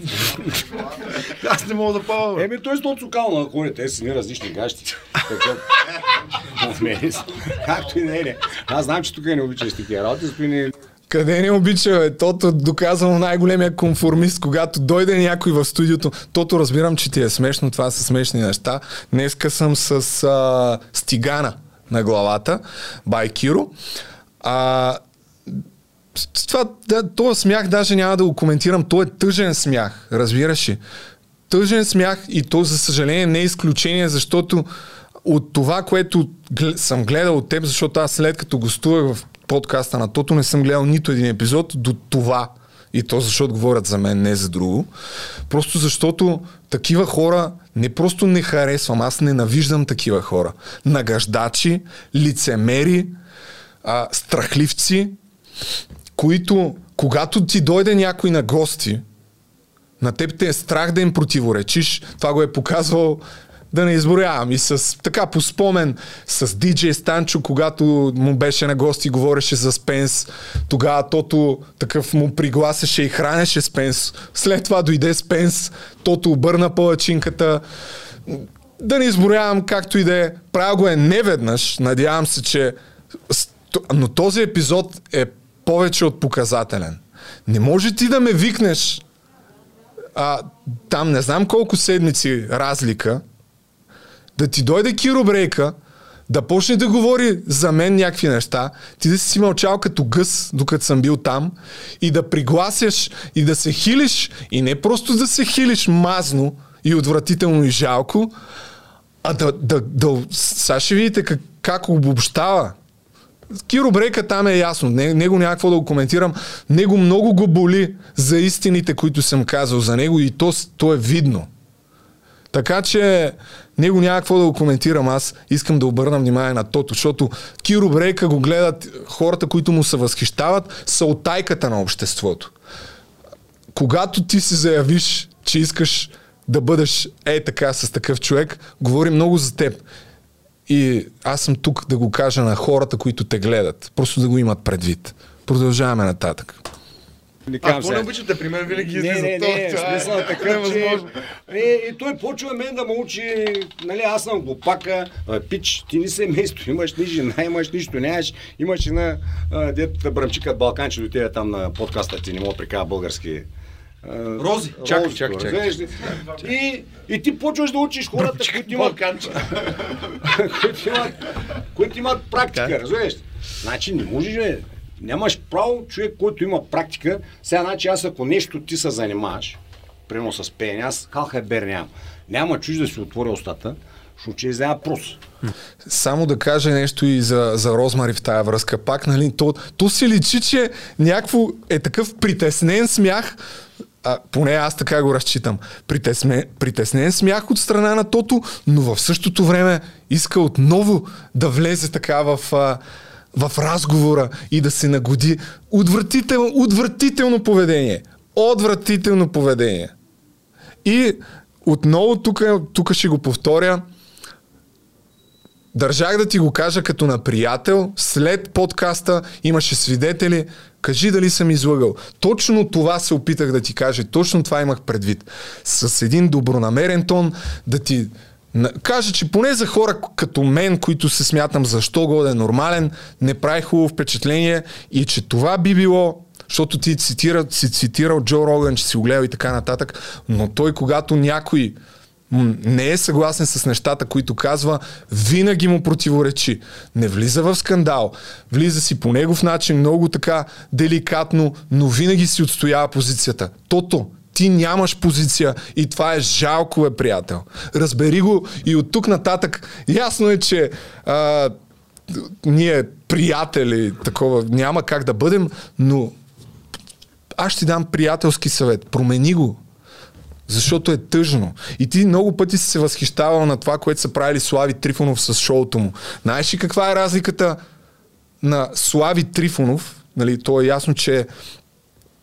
аз не мога да пава. Еми, той е цукал на хората, те са ни различни гащи. Са. (laughs) Както и да е. Аз знам, че тук не обичаш такива работи, зато и не... Къде не обича, бе? Тото доказано най-големия конформист, когато дойде някой в студиото. Тото разбирам, че ти е смешно, това са смешни неща. Днеска съм с а, стигана на главата, Байкиро. А, това, да, този смях даже няма да го коментирам, то е тъжен смях, разбираш ли? Тъжен смях и то, за съжаление, не е изключение, защото от това, което съм гледал от теб, защото аз след като гостувах в подкаста на Тото, не съм гледал нито един епизод до това. И то защото говорят за мен, не за друго. Просто защото такива хора не просто не харесвам, аз ненавиждам такива хора. Нагаждачи, лицемери, а, страхливци, които когато ти дойде някой на гости, на теб те е страх да им противоречиш. Това го е показвал да не изброявам. И с така по спомен с диджей Станчо, когато му беше на гости, говореше за Спенс, тогава Тото такъв му пригласеше и хранеше Спенс. След това дойде Спенс, Тото обърна палачинката. Да не изброявам както и да е. Правя го е неведнъж. Надявам се, че... Но този епизод е повече от показателен. Не може ти да ме викнеш а, там не знам колко седмици разлика, да ти дойде Киро Брейка, да почне да говори за мен някакви неща, ти да си мълчал като гъс, докато съм бил там, и да пригласяш и да се хилиш, и не просто да се хилиш мазно и отвратително и жалко, а да, да, да, сега ще видите как, как обобщава. Киро Брейка там е ясно. Не, него няма какво да го коментирам. Него много го боли за истините, които съм казал за него и то, то е видно. Така че него няма какво да го коментирам. Аз искам да обърна внимание на тото, защото Киро Брейка го гледат хората, които му се възхищават, са от тайката на обществото. Когато ти се заявиш, че искаш да бъдеш е така с такъв човек, говори много за теб. И аз съм тук да го кажа на хората, които те гледат. Просто да го имат предвид. Продължаваме нататък. Ако не обичате, при мен винаги излиза не, не, това. не, това е- смисъл е такъв, (laughs) че... Е, и той почва мен да ме учи, нали, аз съм глупака, а, пич, ти ни семейство, имаш ни жена, имаш нищо, нямаш, имаш една а, дет бръмчикът Балканче до тебе там на подкаста ти, не мога да прикава български. а, Рози. Чакай, чакай, чакай. И, и ти почваш да учиш хората, които имат, (laughs) които имат, които имат практика, разбираш? Значи не можеш, бе. Нямаш право човек, който има практика. Сега, значи аз ако нещо ти се занимаваш, примерно с пеене, аз халхайбер нямам. Няма чуж да си отворя устата, защото че изява прос. Само да кажа нещо и за, за Розмари в тая връзка. Пак, нали, то, то се личи, че някакво е такъв притеснен смях, а, поне аз така го разчитам. Притесме, притеснен смях от страна на Тото, но в същото време иска отново да влезе така в, а, в разговора и да се нагоди. Отвратително, отвратително поведение. Отвратително поведение. И отново тук, тук ще го повторя. Държах да ти го кажа като на приятел. След подкаста имаше свидетели. Кажи дали съм излъгал. Точно това се опитах да ти кажа. Точно това имах предвид. С един добронамерен тон да ти кажа, че поне за хора като мен, които се смятам защо го да е нормален, не прави хубаво впечатление и че това би било защото ти цитира, си цитирал Джо Роган, че си го гледал и така нататък, но той когато някой не е съгласен с нещата, които казва, винаги му противоречи. Не влиза в скандал. Влиза си по негов начин, много така деликатно, но винаги си отстоява позицията. Тото, ти нямаш позиция и това е жалко, бе, приятел. Разбери го и от тук нататък ясно е, че а, ние приятели, такова няма как да бъдем, но аз ти дам приятелски съвет. Промени го. Защото е тъжно. И ти много пъти си се възхищавал на това, което са правили Слави Трифонов с шоуто му. Знаеш ли каква е разликата на Слави Трифонов? Нали, то е ясно, че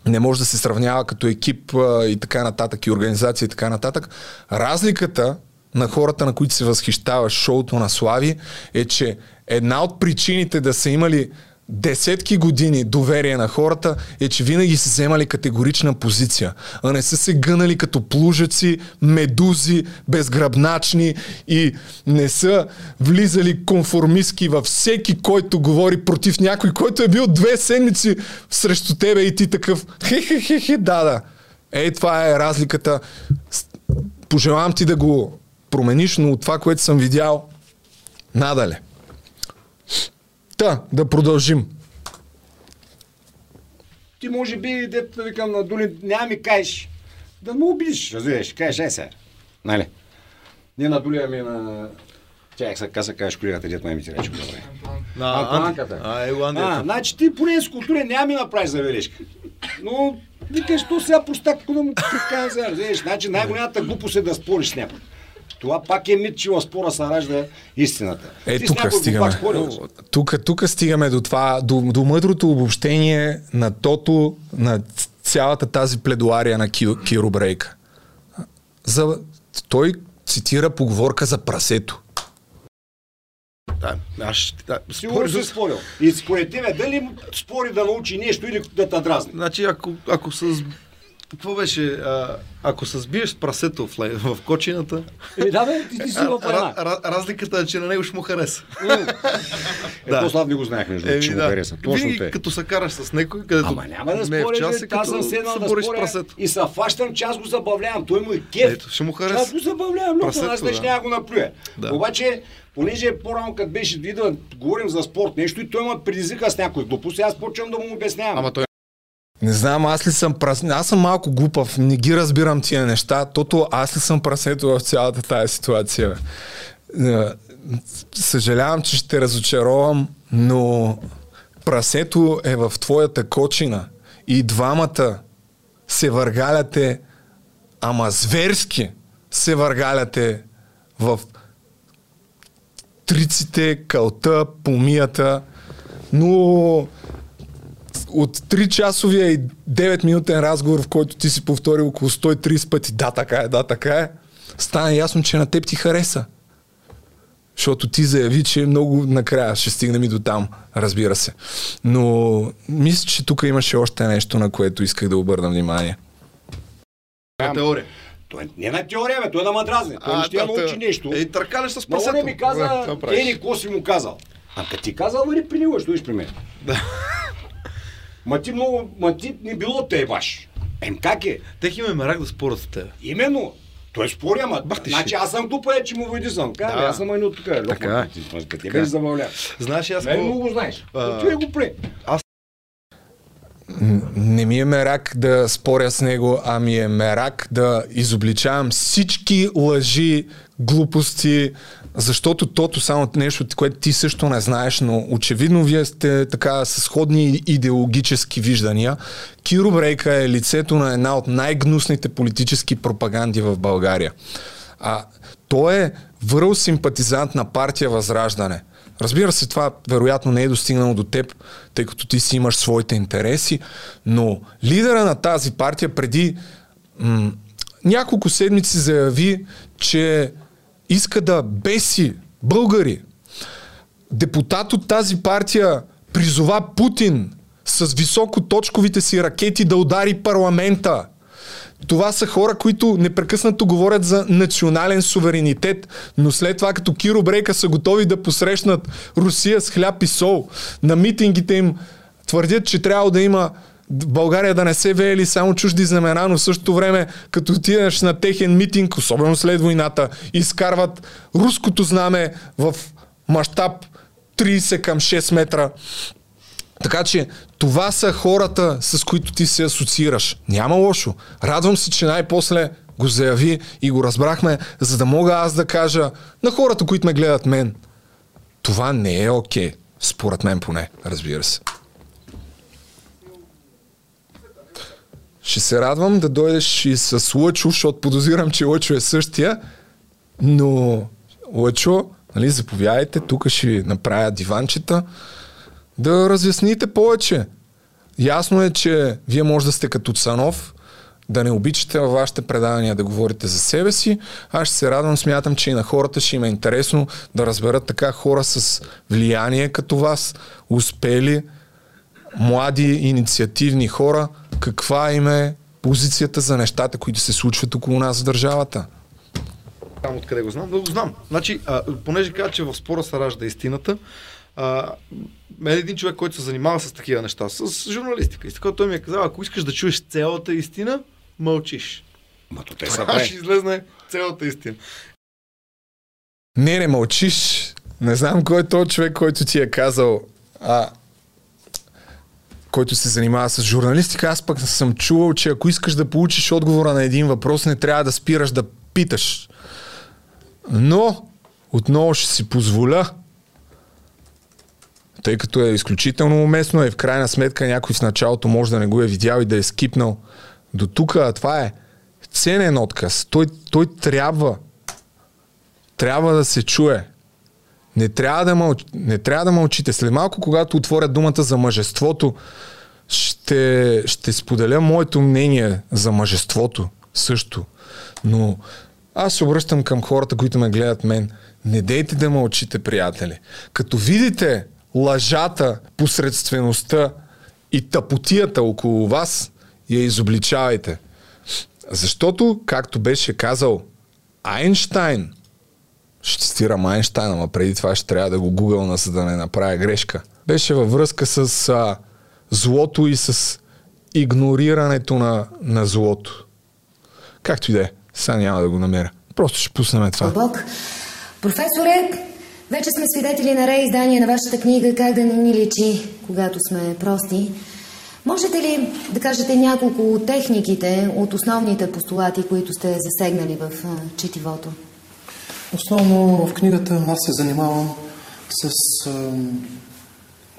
не може да се сравнява като екип и така нататък, и организация и така нататък. Разликата на хората, на които се възхищава шоуто на Слави, е, че една от причините да са имали десетки години доверие на хората е, че винаги са вземали категорична позиция, а не са се гънали като плужаци, медузи, безгръбначни и не са влизали конформистки във всеки, който говори против някой, който е бил две седмици срещу тебе и ти такъв хе-хе-хе, да, да. Ей, това е разликата. Пожелавам ти да го промениш, но от това, което съм видял, надале. Та, да продължим. Ти може би, дето да викам на Дули, няма ми кажеш. Да му обидиш, разбираш, кажеш, е сега. Нали? Не на Дули, ами на... Тя се каза, кажеш колегата, май ми ти рече. Добре. На Антонанката. А, е, Анди, А, значи ти поне с култура няма ми направиш забележка. Но викаш, то сега простак, да му сега, разбираш. Значи най-голямата глупост е да спориш с някой. Това пак е мит, че в спора се ражда истината. Е, тук стигаме. Тук, тук стигаме до това, до, до мъдрото обобщение на тото, на цялата тази пледуария на Ки, Киро Брейка. За, той цитира поговорка за прасето. Да, аз. Да, Сигурно си спорил. И според тебе, дали спори да научи нещо или да те дразни? Значи, ако, ако с... Какво беше? А, ако се сбиеш с прасето в, ле- в кочината... Е, да, бе, ти, ти си в плана. ра- ра- разликата е, че на него ще му хареса. Е, то слав не го знаех, между другото, че му хареса. Точно Винаги, те. като се караш с някой, където Ама няма да е споря, час, че е аз съм седнал се да споря прасето. и се фащам, че аз го забавлявам. Той му е кеф. Ето, ще му Че аз хареса. го забавлявам, Прасето, аз не да. ще няма го наплюя. Да. Обаче, понеже по-рано, като беше вида, говорим за спорт нещо и той ме предизвика с някой глупост, и аз почвам да му обяснявам. Ама той Не знам, аз ли съм прас... Аз съм малко глупав, не ги разбирам тия неща, тото аз ли съм прасето в цялата тази ситуация. Е, Съжалявам, че ще разочаровам, но прасето е в твоята кочина и двамата се въргаляте, ама зверски се въргаляте в триците, кълта, помията, но от 3-часовия и 9-минутен разговор, в който ти си повторил около 130 пъти да, така е, да, така е, стана ясно, че на теб ти хареса. Защото ти заяви, че много накрая ще стигнем и до там, разбира се. Но мисля, че тук имаше още нещо, на което исках да обърна внимание. на теория. Той не на теория, бе, той да ме дразни. Той А, не ще я научи нещо. Ей, търкаляш с прасето. не ми каза, Бе, какво си му казал. А като ти казал, нали при него, ще дойдеш при мен. Да. Ма ти много, ма ти не било те баш. Ем как е? Тех има мерак да спорят с теб. Именно. Той спори, ама. ти Значи аз съм тупа, е, че му войди съм. Ка, Да. аз съм едно тук. Лохма, Така е. Така е. беше забавлява. Знаеш, аз Не, много го знаеш. А, Той го пре. Н- Не ми е мерак да споря с него, а ми е мерак да изобличавам всички лъжи, глупости, защото тото само нещо, което ти също не знаеш, но очевидно вие сте така с сходни идеологически виждания. Киро Брейка е лицето на една от най-гнусните политически пропаганди в България. А той е върл симпатизант на партия Възраждане. Разбира се, това вероятно не е достигнало до теб, тъй като ти си имаш своите интереси, но лидера на тази партия преди м- няколко седмици заяви, че иска да беси българи. Депутат от тази партия призова Путин с високоточковите си ракети да удари парламента. Това са хора, които непрекъснато говорят за национален суверенитет, но след това като Киро Брейка са готови да посрещнат Русия с хляб и сол, на митингите им твърдят, че трябва да има България да не се веели само чужди знамена, но в същото време, като отидеш на техен митинг, особено след войната, изкарват руското знаме в мащаб 30 към 6 метра. Така че това са хората, с които ти се асоциираш. Няма лошо. Радвам се, че най-после го заяви и го разбрахме, за да мога аз да кажа на хората, които ме гледат мен. Това не е окей. Според мен поне, разбира се. Ще се радвам да дойдеш и с Лъчо, защото подозирам, че Лъчо е същия. Но, Лъчо, нали, заповядайте, тук ще направя диванчета да разясните повече. Ясно е, че вие може да сте като Цанов, да не обичате във вашите предавания да говорите за себе си. Аз ще се радвам, смятам, че и на хората ще им е интересно да разберат така хора с влияние като вас, успели, млади, инициативни хора, каква им е позицията за нещата, които се случват около нас в държавата. Там откъде го знам, да го знам. Значи, а, понеже каза, че в спора се ражда истината, а, мен един човек, който се занимава с такива неща, с журналистика, и така той ми е казал, ако искаш да чуеш цялата истина, мълчиш. Мато те са ще излезне цялата истина. Не, не мълчиш. Не знам кой е този човек, който ти е казал, а, който се занимава с журналистика. Аз пък съм чувал, че ако искаш да получиш отговора на един въпрос, не трябва да спираш да питаш. Но, отново ще си позволя, тъй като е изключително уместно и в крайна сметка някой в началото може да не го е видял и да е скипнал до тук, това е ценен отказ. Той, той трябва трябва да се чуе. Не трябва да, мълч... не трябва да мълчите. След малко, когато отворя думата за мъжеството, ще, ще споделя моето мнение за мъжеството също. Но аз се обръщам към хората, които ме гледат мен. Не дейте да мълчите, приятели. Като видите лъжата, посредствеността и тъпотията около вас, я изобличавайте. Защото, както беше казал Айнштайн, ще цитирам Айнштайн, ама преди това ще трябва да го гугълна, за да не направя грешка. Беше във връзка с а, злото и с игнорирането на, на злото. Както и да е. Сега няма да го намеря. Просто ще пуснем това. Бог. Професоре, вече сме свидетели на реиздание на вашата книга Как да не ни личи, когато сме прости. Можете ли да кажете няколко от техниките, от основните постулати, които сте засегнали в четивото? Основно в книгата аз се занимавам с а,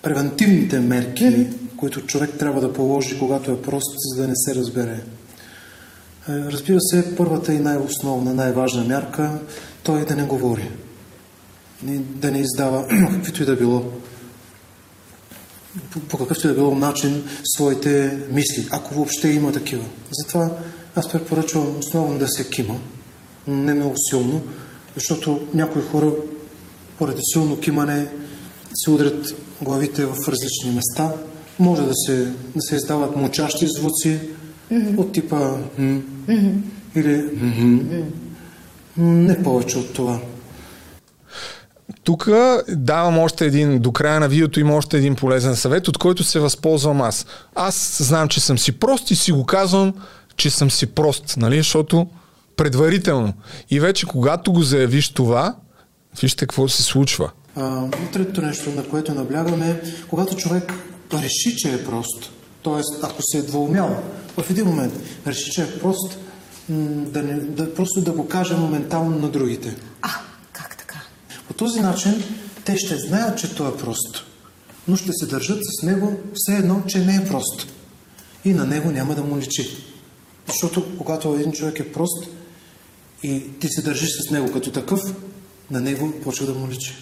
превентивните мерки, които човек трябва да положи, когато е прост, за да не се разбере. Е, разбира се, първата и най-основна, най-важна мярка, той е да не говори. Да не издава (clears throat) каквито и да било по, по какъвто и да било начин своите мисли, ако въобще има такива. Затова аз препоръчвам основно да се кима, не много силно, защото някои хора поради силно кимане се удрят главите в различни места. Може да се, да се издават мучащи звуци mm-hmm. от типа mm-hmm. или mm-hmm. не повече от това. Тук давам още един, до края на видеото има още един полезен съвет, от който се възползвам аз. Аз знам, че съм си прост и си го казвам, че съм си прост, нали, защото предварително. И вече когато го заявиш това, вижте какво се случва. А, третото нещо, на което наблягаме, когато човек реши, че е прост, т.е. ако се е двоумял, в един момент реши, че е прост, да не, да, просто да го каже моментално на другите. А, как така? По този начин те ще знаят, че той е прост, но ще се държат с него все едно, че не е прост. И на него няма да му личи. Защото когато един човек е прост и ти се държиш с него като такъв, на него почва да му личи.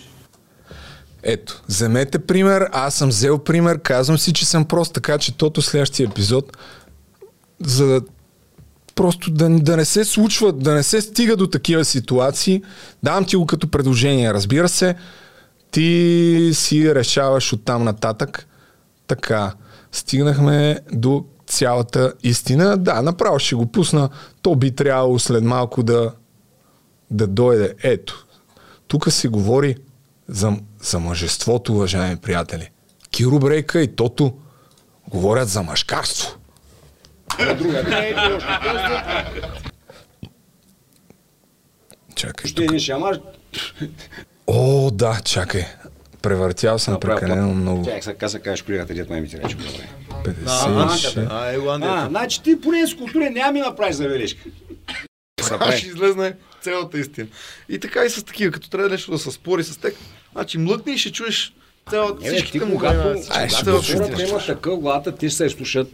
Ето, вземете пример, аз съм взел пример, казвам си, че съм прост, така че тото следващия епизод, за да просто да, да не се случва, да не се стига до такива ситуации, давам ти го като предложение. Разбира се, ти си решаваш от там нататък. Така, стигнахме до цялата истина. Да, направо ще го пусна. То би трябвало след малко да, да дойде. Ето, тук се говори за, за мъжеството, уважаеми приятели. Киро Брейка и Тото говорят за мъжкарство. Чакай. Ще ни шамар. О, да, чакай. Превъртял съм прекалено много. Чакай, сега каза, кажеш колегата, дед май ми ти рече. 56. А, значи ти поне с култура няма ми направиш забележка. Сега ще излезне цялата истина. И така и с такива, като трябва нещо да се спори с теб, значи млъкни и ще чуеш цялата всичките му когато, когато имат такъв главата, ти ще се слушат.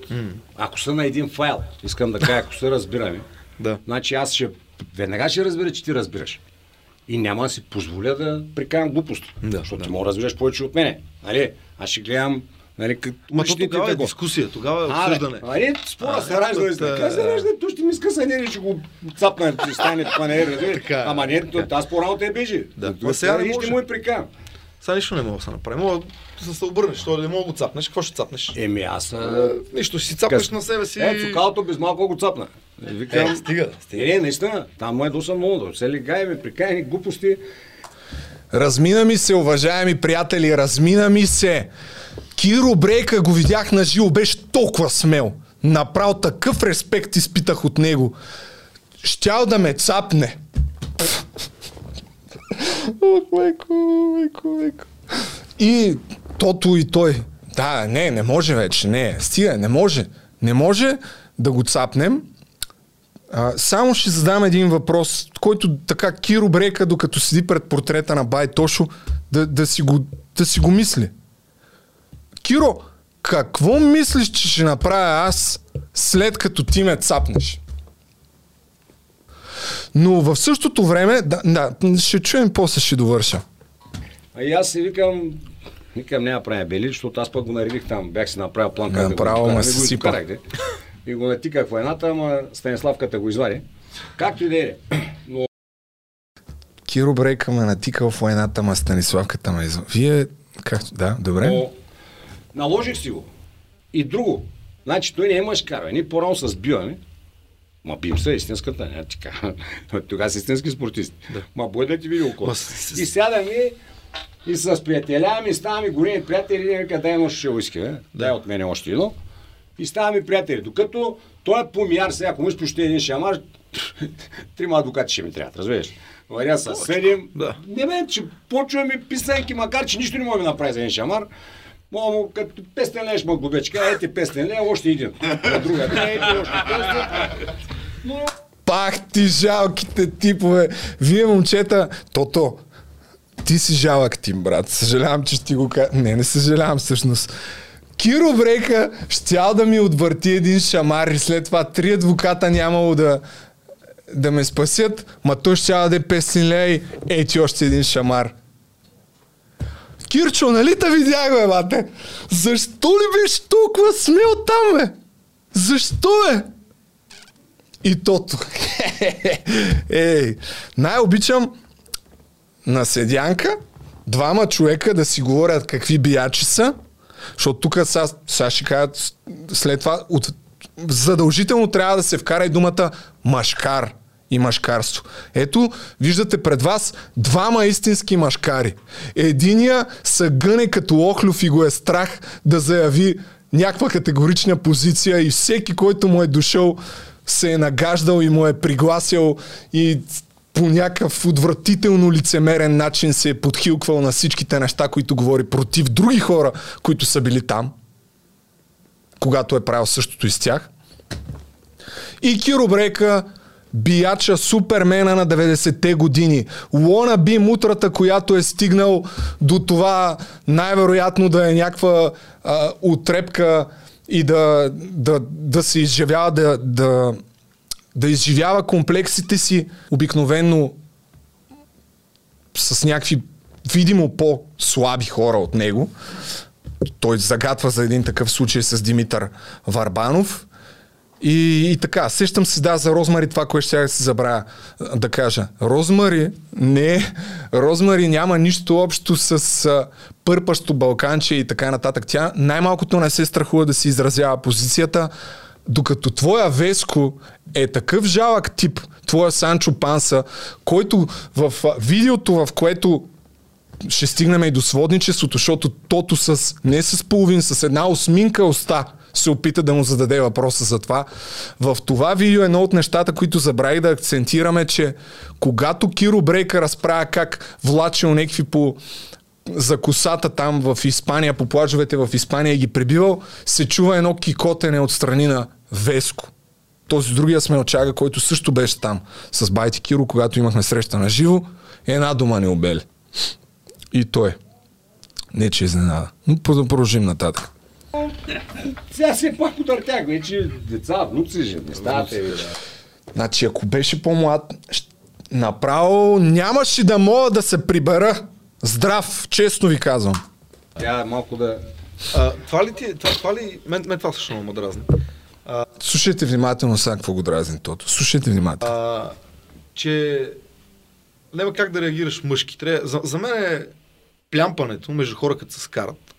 Ако са на един файл, искам да кажа, ако се разбираме, да. значи аз ще веднага ще разбера, че ти разбираш. И няма да си позволя да прикарам глупост. Да, защото ти мога да разбираш повече от мене. Нали? Аз ще гледам Нали, като Ма то тогава е дискусия, тогава е А, обсъждане. бе, Нали, спора А, се ражда. от, Така а, се ражда, то ще ми скъса не, ще го цапна, ще стане това не (laughs) е. Ама не, то- аз по-рано те бежи. Да. Сега не и ще му е прикан. Сега нищо не мога да се направи. Мога да се обърнеш, защото не мога да го цапнеш. Какво ще цапнеш? Еми аз... Нищо, ще си цапнеш на себе си. Е, цукалото без малко го цапна. Викам, Е, стига, стига. Е, наистина, там му е доста много. Се ли гаеме, прикаяни глупости. Размина ми се, уважаеми приятели, размина ми се. Киро Брейка го видях на живо, беше толкова смел. Направо такъв респект изпитах от него. Щял да ме цапне. Ох, майко, майко, майко. И тото и той. Да, не, не може вече, не. Стига, не може. Не може да го цапнем. А, само ще задам един въпрос, който така Киро Брека, докато седи пред портрета на Бай Тошо, да, да, си, го, да си го мисли. Киро, какво мислиш, че ще направя аз след като ти ме цапнеш? Но в същото време, да, да ще чуем после ще довърша. А и аз си викам, викам няма правя бели, защото аз пък го наредих там. Бях си направил план как Направо да го го сипа. И го натиках в войната, ама Станиславката го извади. Както и да е. Но Киро Брейка ме натикал в войната, ма Станиславката ме изв... Вие, как? Да, добре. Но наложих си го. И друго. Значи той не е мъжкар. Ние по-рано се сбиваме. Ма бием се истинската, не ти кажа. (laughs) Тогава си истински спортист. Да. Ма да ти види око. И сядаме и с приятеля ми ставаме големи приятели, и вика, дай едно ще уиски, бе. Дай от мене още едно. И ставаме приятели. Докато той е помияр сега, ако му ще един шамар, (laughs) трима адвокати ще ми трябват, разбираш? Варя с седем. Да. Не бе, че почваме писанки, макар че нищо не може да направи за един шамар. Мога му, като 500 лева ще му глобечка, ете 500 лева, още един. На друга, ете още 500. Но Пах ти жалките типове. Вие, момчета, Тото, ти си жалък тим, брат. Съжалявам, че ще ти го кажа. Не, не съжалявам всъщност. Киро Брейка щял да ми отвърти един шамар и след това три адвоката нямало да, да ме спасят, ма той ще да даде 500 лея и ей ти още един шамар. Кирчо, нали те видях, бе, бате? Защо ли беше толкова смел там, бе? Защо, бе? И тото. (laughs) Ей, най-обичам на седянка двама човека да си говорят какви биячи са, защото тук сега, ще кажат след това от, задължително трябва да се вкара и думата машкар и машкарство. Ето, виждате пред вас двама истински машкари. Единия са гъне като охлюв и го е страх да заяви някаква категорична позиция и всеки, който му е дошъл, се е нагаждал и му е пригласил и по някакъв отвратително лицемерен начин се е подхилквал на всичките неща, които говори против други хора, които са били там, когато е правил същото и с тях. И Киро Брейка, бияча супермена на 90-те години. Лона би мутрата, която е стигнал до това най-вероятно да е някаква отрепка и да, да, да се изживява, да, да, да изживява комплексите си обикновенно с някакви видимо по-слаби хора от него. Той загатва за един такъв случай с Димитър Варбанов. И, и така, сещам се да за Розмари това, което ще се забравя да кажа. Розмари не, Розмари няма нищо общо с а, пърпащо балканче и така нататък. Тя най-малкото не се страхува да си изразява позицията, докато твоя Веско е такъв жалък тип, твоя Санчо Панса, който в а, видеото, в което ще стигнем и до сводничеството, защото тото с, не с половин, с една осминка уста се опита да му зададе въпроса за това. В това видео едно от нещата, които забравих да акцентираме, че когато Киро Брейка разправя как влачил някакви по за косата там в Испания, по плажовете в Испания и ги прибивал, се чува едно кикотене от страни на Веско. Този другия смелчага, който също беше там с Байти Киро, когато имахме среща на живо, една дума не обели. И той. Не, че е изненада. Но продължим нататък. Сега се пак потъртях, вече деца, внуци, же, не ставате. бе, да. Значи, ако беше по-млад, направо нямаше да мога да се прибера. Здрав, честно ви казвам. Тя малко да... А, това ли ти, това, това ли, мен, мен това също много ме дразни. А, Слушайте внимателно сега какво го дразни тото. Слушайте внимателно. а, че няма как да реагираш мъжки. Трябва, за, за мен е плямпането между хора, като се скарат.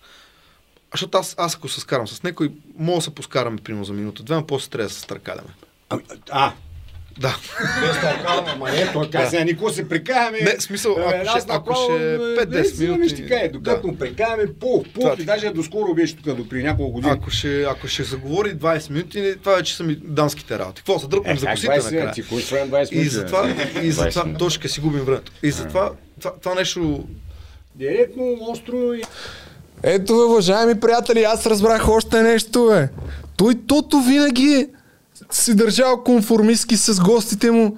Защото аз, аз ако се скарам с някой, мога да се поскараме примерно за минута, две, а после трябва да се стъркаляме. А, а Да. без ама не, той каза, сега никога се прикаваме. Не, смисъл, ако Е, ще- ако ще е, 5-10 наистина минути, Ще кажа, докато да. прикаваме, пух, Това пух, ти- и даже доскоро беше тук, до при няколко години. Ако ще, ако ще се говори 20 минути, това вече са ми дамските работи. Какво се дръпнем Е, за косите 20 накрая? минути? Кой сваем 20 И затова, и затова 20 точно ще си губим времето. И затова това, това нещо Директно, остро и... Ето, уважаеми приятели, аз разбрах още нещо, бе. Той тото винаги си държал конформистски с гостите му,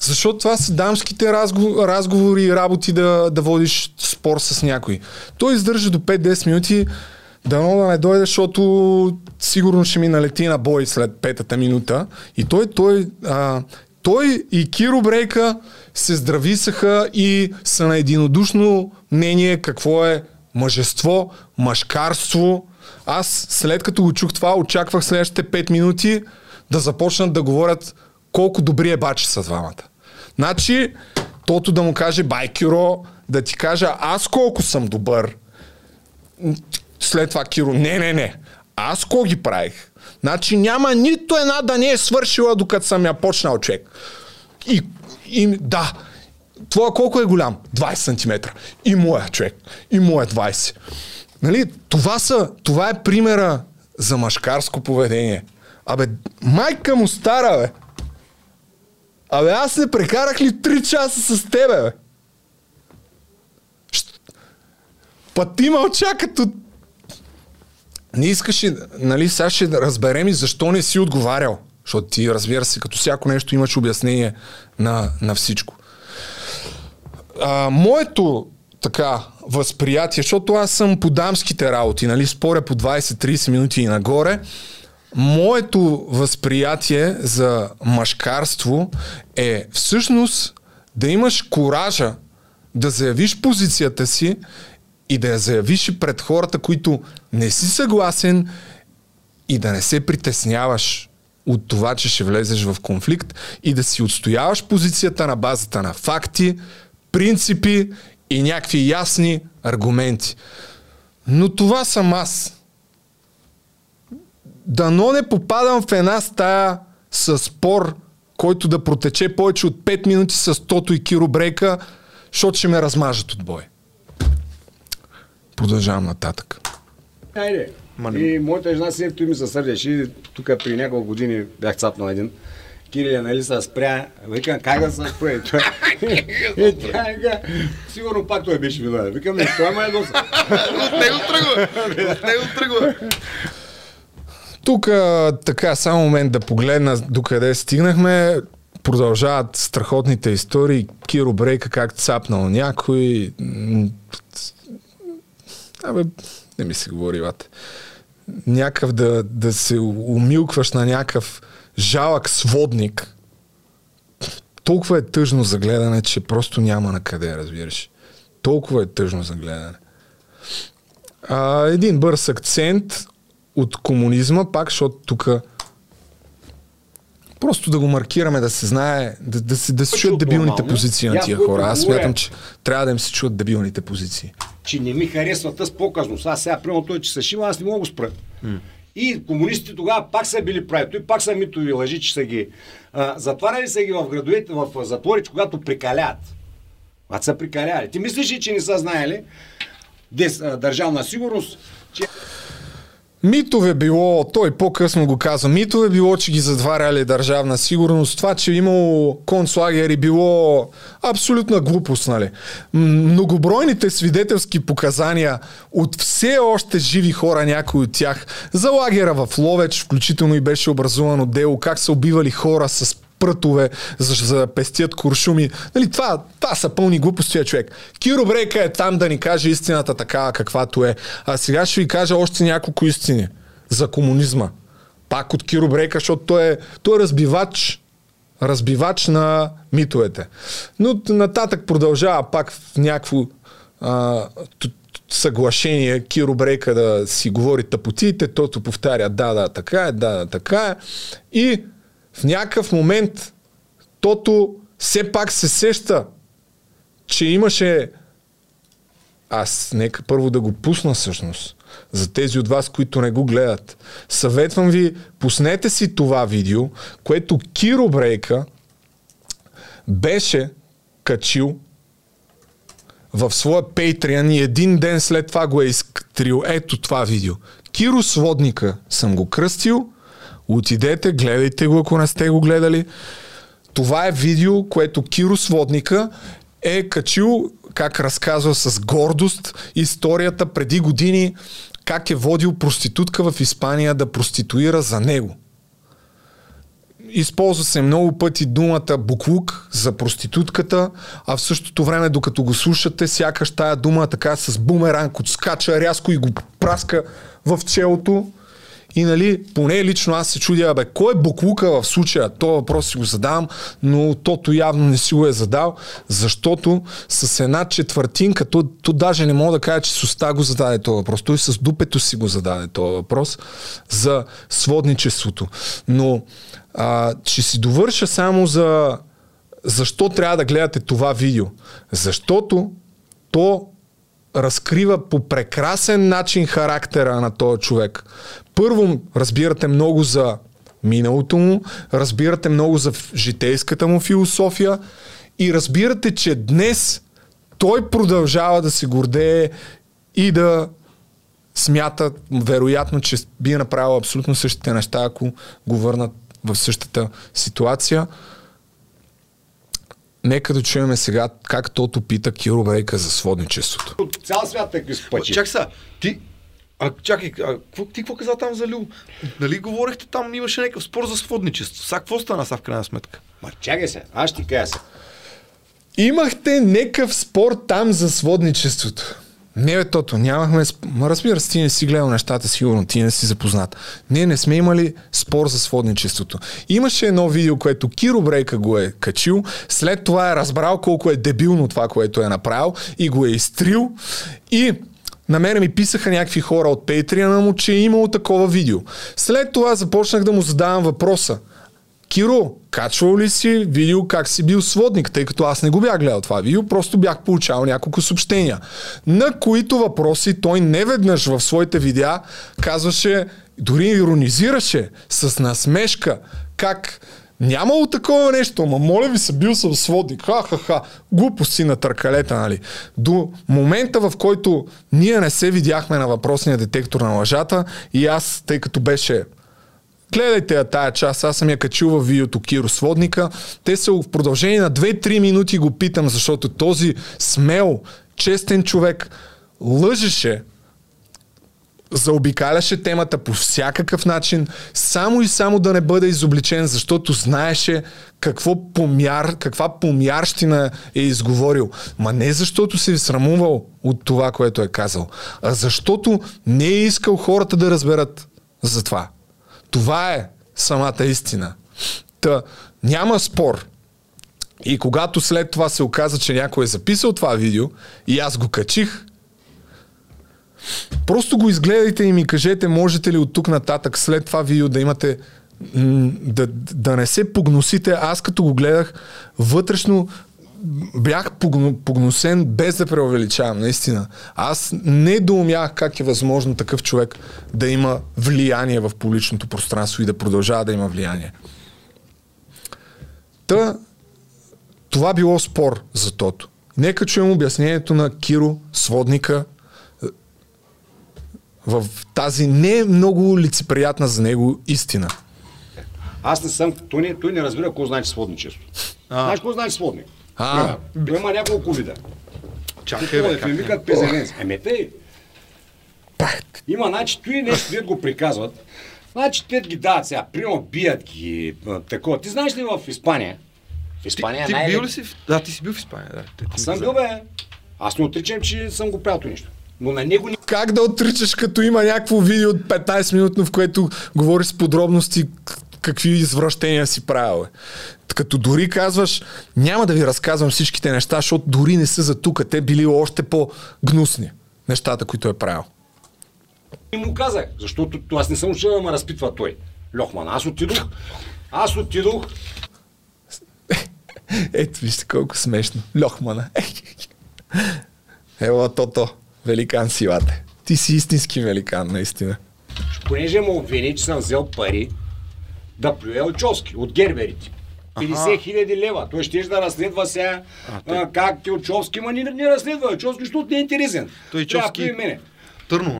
защото това са дамските разго- разговори и работи да, да водиш спор с някой. Той издържа до 5-10 минути, дано да не дойде, защото сигурно ще ми налети на бой след петата минута. И той, той, а, той и Киро Брейка се здрависаха и са на единодушно мнение какво е мъжество, мъжкарство. Аз след като го чух това, очаквах следващите 5 минути да започнат да говорят колко добри е бачи са двамата. Значи, тото да му каже, бай Киро, да ти кажа аз колко съм добър. След това Киро, не, не, не. Аз ко ги правих? Значи няма нито една да не е свършила, докато съм я почнал човек. И, и да, твоя колко е голям? 20 см. И моя човек. И моя 20. Нали? Това, са, това е примера за мъжкарско поведение. Абе, майка му стара, бе. Абе, аз не прекарах ли 3 часа с тебе, бе? Па ти мълча като... Не искаш и, нали, сега ще разберем и защо не си отговарял. Защото ти, разбира се, като всяко нещо имаш обяснение на, на всичко. А, моето така възприятие, защото аз съм по дамските работи, нали, споря по 20-30 минути и нагоре, моето възприятие за мъжкарство е всъщност да имаш коража да заявиш позицията си и да я заявиш и пред хората, които не си съгласен и да не се притесняваш от това, че ще влезеш в конфликт и да си отстояваш позицията на базата на факти, принципи и някакви ясни аргументи. Но това съм аз. Дано не попадам в една стая с спор, който да протече повече от 5 минути с Тото и Киро Брейка, защото ще ме размажат от бой. Продължавам нататък. Айде. И моята жена си ето ми се сърдеше. Тук при няколко години бях цапнал един. Кириле, нали се спря? Викам, как да се спре? (laughs) И тя вика, сигурно пак той беше виновен. Викам, не, той ме е доса. (laughs) От него тръгва. От него тръгва. Тук така, само момент да погледна докъде стигнахме. Продължават страхотните истории. Киро Брейка как цапнал някой. Абе, не ми се говори, вате. Някакъв да, да се умилкваш на някакъв жалък сводник. Толкова е тъжно за гледане, че просто няма на къде, разбираш. Толкова е тъжно за гледане. А, един бърз акцент от комунизма, пак, защото тук просто да го маркираме, да се знае, да, да, се, да се чуят дебилните нормално. позиции на аз тия хора. Аз смятам, че трябва да им се чуят дебилните позиции. че не ми харесва тъс показност. Аз сега, примерно той, че се шива, аз не мога да го спра. И комунистите тогава пак са били прави. Той пак са митови лъжи, че са ги а, затваряли са ги в градовете, в затворите, когато прикаляват. Когато са прикаляли. Ти мислиш ли, че не са знаели дес, а, държавна сигурност, че Митове било, той по-късно го каза, митове било, че ги затваряли държавна сигурност, това, че имало концлагери било абсолютна глупост, нали. Многобройните свидетелски показания от все още живи хора, някои от тях, за лагера в Ловеч, включително и беше образувано дело, как са убивали хора с прътове, за, за да пестят куршуми. Нали, това, това са пълни глупости, човек. Киро Брейка е там да ни каже истината такава, каквато е. А сега ще ви кажа още няколко истини за комунизма. Пак от Киро Брейка, защото той е, той е разбивач разбивач на митовете. Но нататък продължава пак в някакво съглашение Киро Брейка да си говори тъпотиите, тото повтаря да, да, така е, да, да, така е. И в някакъв момент тото все пак се сеща, че имаше аз нека първо да го пусна всъщност. За тези от вас, които не го гледат. Съветвам ви, пуснете си това видео, което Киро Брейка беше качил в своя Patreon и един ден след това го е изтрил. Ето това видео. Киро Сводника съм го кръстил. Отидете, гледайте го, ако не сте го гледали. Това е видео, което Киро Сводника е качил, как разказва с гордост историята преди години, как е водил проститутка в Испания да проституира за него. Използва се много пъти думата буклук за проститутката, а в същото време, докато го слушате, сякаш тая дума така с бумеранг отскача рязко и го праска в челото. И нали, поне лично аз се чудя, бе, кой е буклука в случая? То въпрос си го задавам, но тото явно не си го е задал, защото с една четвъртинка, то, то даже не мога да кажа, че с уста го зададе този въпрос. Той с дупето си го зададе този въпрос за сводничеството. Но а, ще си довърша само за защо трябва да гледате това видео. Защото то разкрива по прекрасен начин характера на този човек. Първо разбирате много за миналото му, разбирате много за житейската му философия и разбирате, че днес той продължава да се гордее и да смята, вероятно, че би направил абсолютно същите неща, ако го върнат в същата ситуация. Нека да чуем сега как тото пита Киро Брейка за сводничеството. От цял свят такви спъчи. Чак са, ти, а, чакай, а, какво, ти какво каза там за Лю? Нали говорихте там, имаше някакъв спор за сводничество. Сега какво стана са в крайна сметка? Ма чакай се, аз ще ти кажа се. Имахте некъв спор там за сводничеството. Не, бе, Тото, нямахме... Ма разбира се, ти не си гледал нещата, сигурно, ти не си запознат. Ние не сме имали спор за сводничеството. Имаше едно видео, което Киро Брейка го е качил, след това е разбрал колко е дебилно това, което е направил и го е изтрил и на мене ми писаха някакви хора от Patreon му, че е имало такова видео. След това започнах да му задавам въпроса. Киро, качвал ли си видео как си бил сводник, тъй като аз не го бях гледал това видео, просто бях получавал няколко съобщения, на които въпроси той неведнъж в своите видеа казваше, дори иронизираше с насмешка, как Нямало такова нещо, ма моля ви се, бил съм сводник, ха-ха-ха, глупости на търкалета, нали. До момента, в който ние не се видяхме на въпросния детектор на лъжата и аз, тъй като беше Гледайте я тая част, аз съм я качил в видеото Киро Сводника. Те са в продължение на 2-3 минути го питам, защото този смел, честен човек лъжеше заобикаляше темата по всякакъв начин, само и само да не бъде изобличен, защото знаеше какво помяр, каква помярщина е изговорил. Ма не защото се е срамувал от това, което е казал, а защото не е искал хората да разберат за това. Това е самата истина. Та, няма спор. И когато след това се оказа, че някой е записал това видео и аз го качих, просто го изгледайте и ми кажете, можете ли от тук нататък след това видео да имате да, да не се погносите. Аз като го гледах вътрешно бях погно, погносен без да преувеличавам, наистина. Аз не доумях как е възможно такъв човек да има влияние в публичното пространство и да продължава да има влияние. Та, това било спор за тото. Нека чуем обяснението на Киро, сводника, е, в тази не много лицеприятна за него истина. Аз не съм, той не, той не разбира какво значи сводничество. Знаеш какво значи сводник? А. Той има няколко вида. Чакай, Какво бе, е, как е? викат пезенец. Еме те. Има, значи, той нещо, дед го приказват. Значи, те ги дават сега, примерно бият ги, такова. Ти знаеш ли в Испания? В Испания Ти, най- ти бил ли си? Да, ти си бил в Испания, да. Те- ти Аз съм бил, бе. Аз не отричам, че съм го правил нещо. Но на него ни... Как да отричаш, като има някакво видео от 15 минутно, в което говори с подробности какви извращения си правил. Бе. Като дори казваш, няма да ви разказвам всичките неща, защото дори не са за тук. Те били още по-гнусни нещата, които е правил. И му казах, защото то аз не съм учил да ме разпитва той. Лохман, аз отидох, аз отидох, (laughs) Ето, вижте колко смешно. Лохмана. (laughs) Ева, Тото, великан силате. Ти си истински великан, наистина. понеже му обвини, че съм взел пари да плюе Очовски от герберите. 50 хиляди лева. Той ще да разследва сега а, как е Очовски, ма не, не разследва Очовски, защото не е интересен. Той Трябва Очовски- плюе мене. Търно.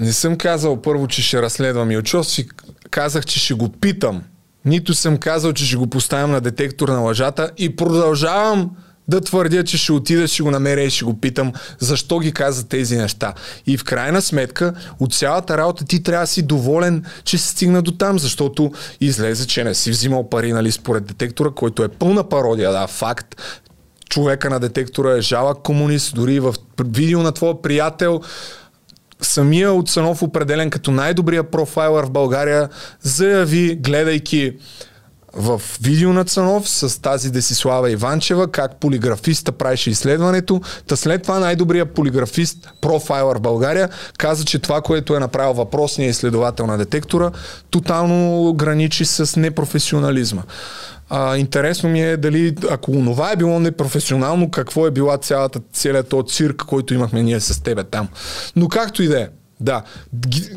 Не съм казал първо, че ще разследвам Илчовски. Казах, че ще го питам. Нито съм казал, че ще го поставям на детектор на лъжата и продължавам да твърдя, че ще отида, ще го намеря и ще го питам защо ги каза тези неща. И в крайна сметка, от цялата работа ти трябва да си доволен, че се стигна до там, защото излезе, че не си взимал пари, нали, според детектора, който е пълна пародия, да, факт. Човека на детектора е жалък комунист, дори в видео на твоя приятел самия Оцанов, определен като най-добрия профайлър в България, заяви, гледайки в видео на Цанов с тази Десислава Иванчева, как полиграфиста правеше изследването. Та след това най-добрият полиграфист, профайлър в България, каза, че това, което е направил въпросния изследовател на детектора, тотално граничи с непрофесионализма. А, интересно ми е дали, ако онова е било непрофесионално, какво е била цялата, целият този цирк, който имахме ние с тебе там. Но както и да е, да,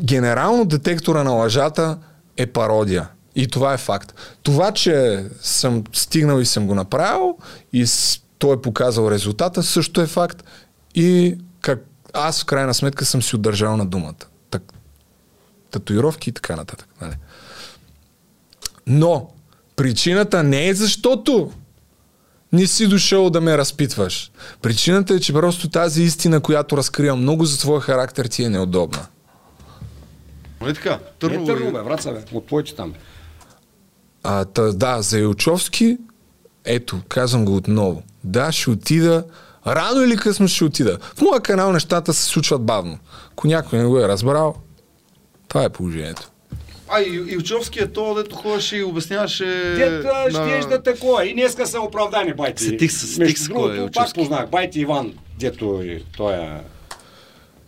генерално детектора на лъжата е пародия. И това е факт. Това, че съм стигнал и съм го направил и той е показал резултата, също е факт. И как аз в крайна сметка съм си удържал на думата. Так, татуировки и така нататък. Нали? Но причината не е защото не си дошъл да ме разпитваш. Причината е, че просто тази истина, която разкривам много за твоя характер, ти е неудобна. Нали така? Не Търново, Търново, бе, Враца, бе. От твоите там. А, та, да, за Илчовски, ето, казвам го отново. Да, ще отида, рано или късно ще отида. В моя канал нещата се случват бавно. Ако някой не го е разбрал, това е положението. А, и, Илчовски е то, дето ходеше и обясняваше... Дет а, на- ще ежда такова. И днеска са оправдани байти. Сетих се, сетих Между се кой е другото, Илчовски. пак познах. Байти Иван, дето е, той е...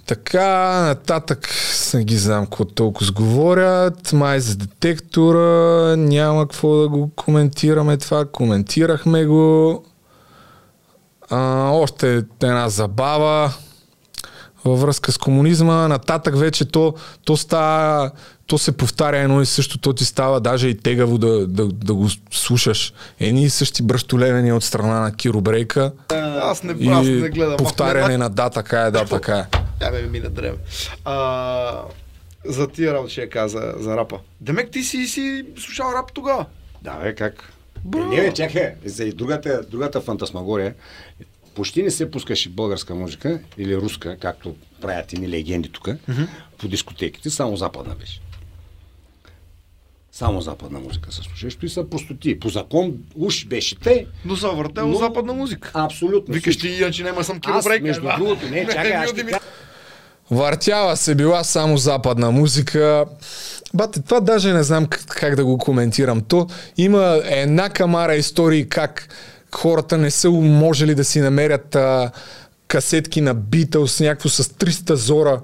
Така, нататък не ги знам какво толкова сговорят. Май за детектора няма какво да го коментираме това. Коментирахме го. А, още една забава във връзка с комунизма. Нататък вече то, то става то се повтаря едно и също, то ти става даже и тегаво да, да, да го слушаш. Едни и същи бръщолевени от страна на Киро Брейка. Аз не, и аз не гледам. повтаряне на да, така е, да, така е. Я ме мина дреме. А, за тия работи ще я каза за рапа. Демек ти си, си слушал рап тогава. Да, бе, как? Е, не, бе, чакай. За другата, другата фантасмагория. Почти не се пускаше българска музика или руска, както правят и легенди тук, по дискотеките, само западна беше. Само западна музика се слушаше. И са простоти. По закон уж беше те. Но са въртел Но- западна музика. Абсолютно. Викаш ти, иначе няма съм Киро Аз, между другото, не, чакай, (laughs) аз ще. Въртяла се била само западна музика. Бате, това даже не знам как, как да го коментирам. То има една камара истории как хората не са можели да си намерят а, касетки на Beatles, някакво с 300 зора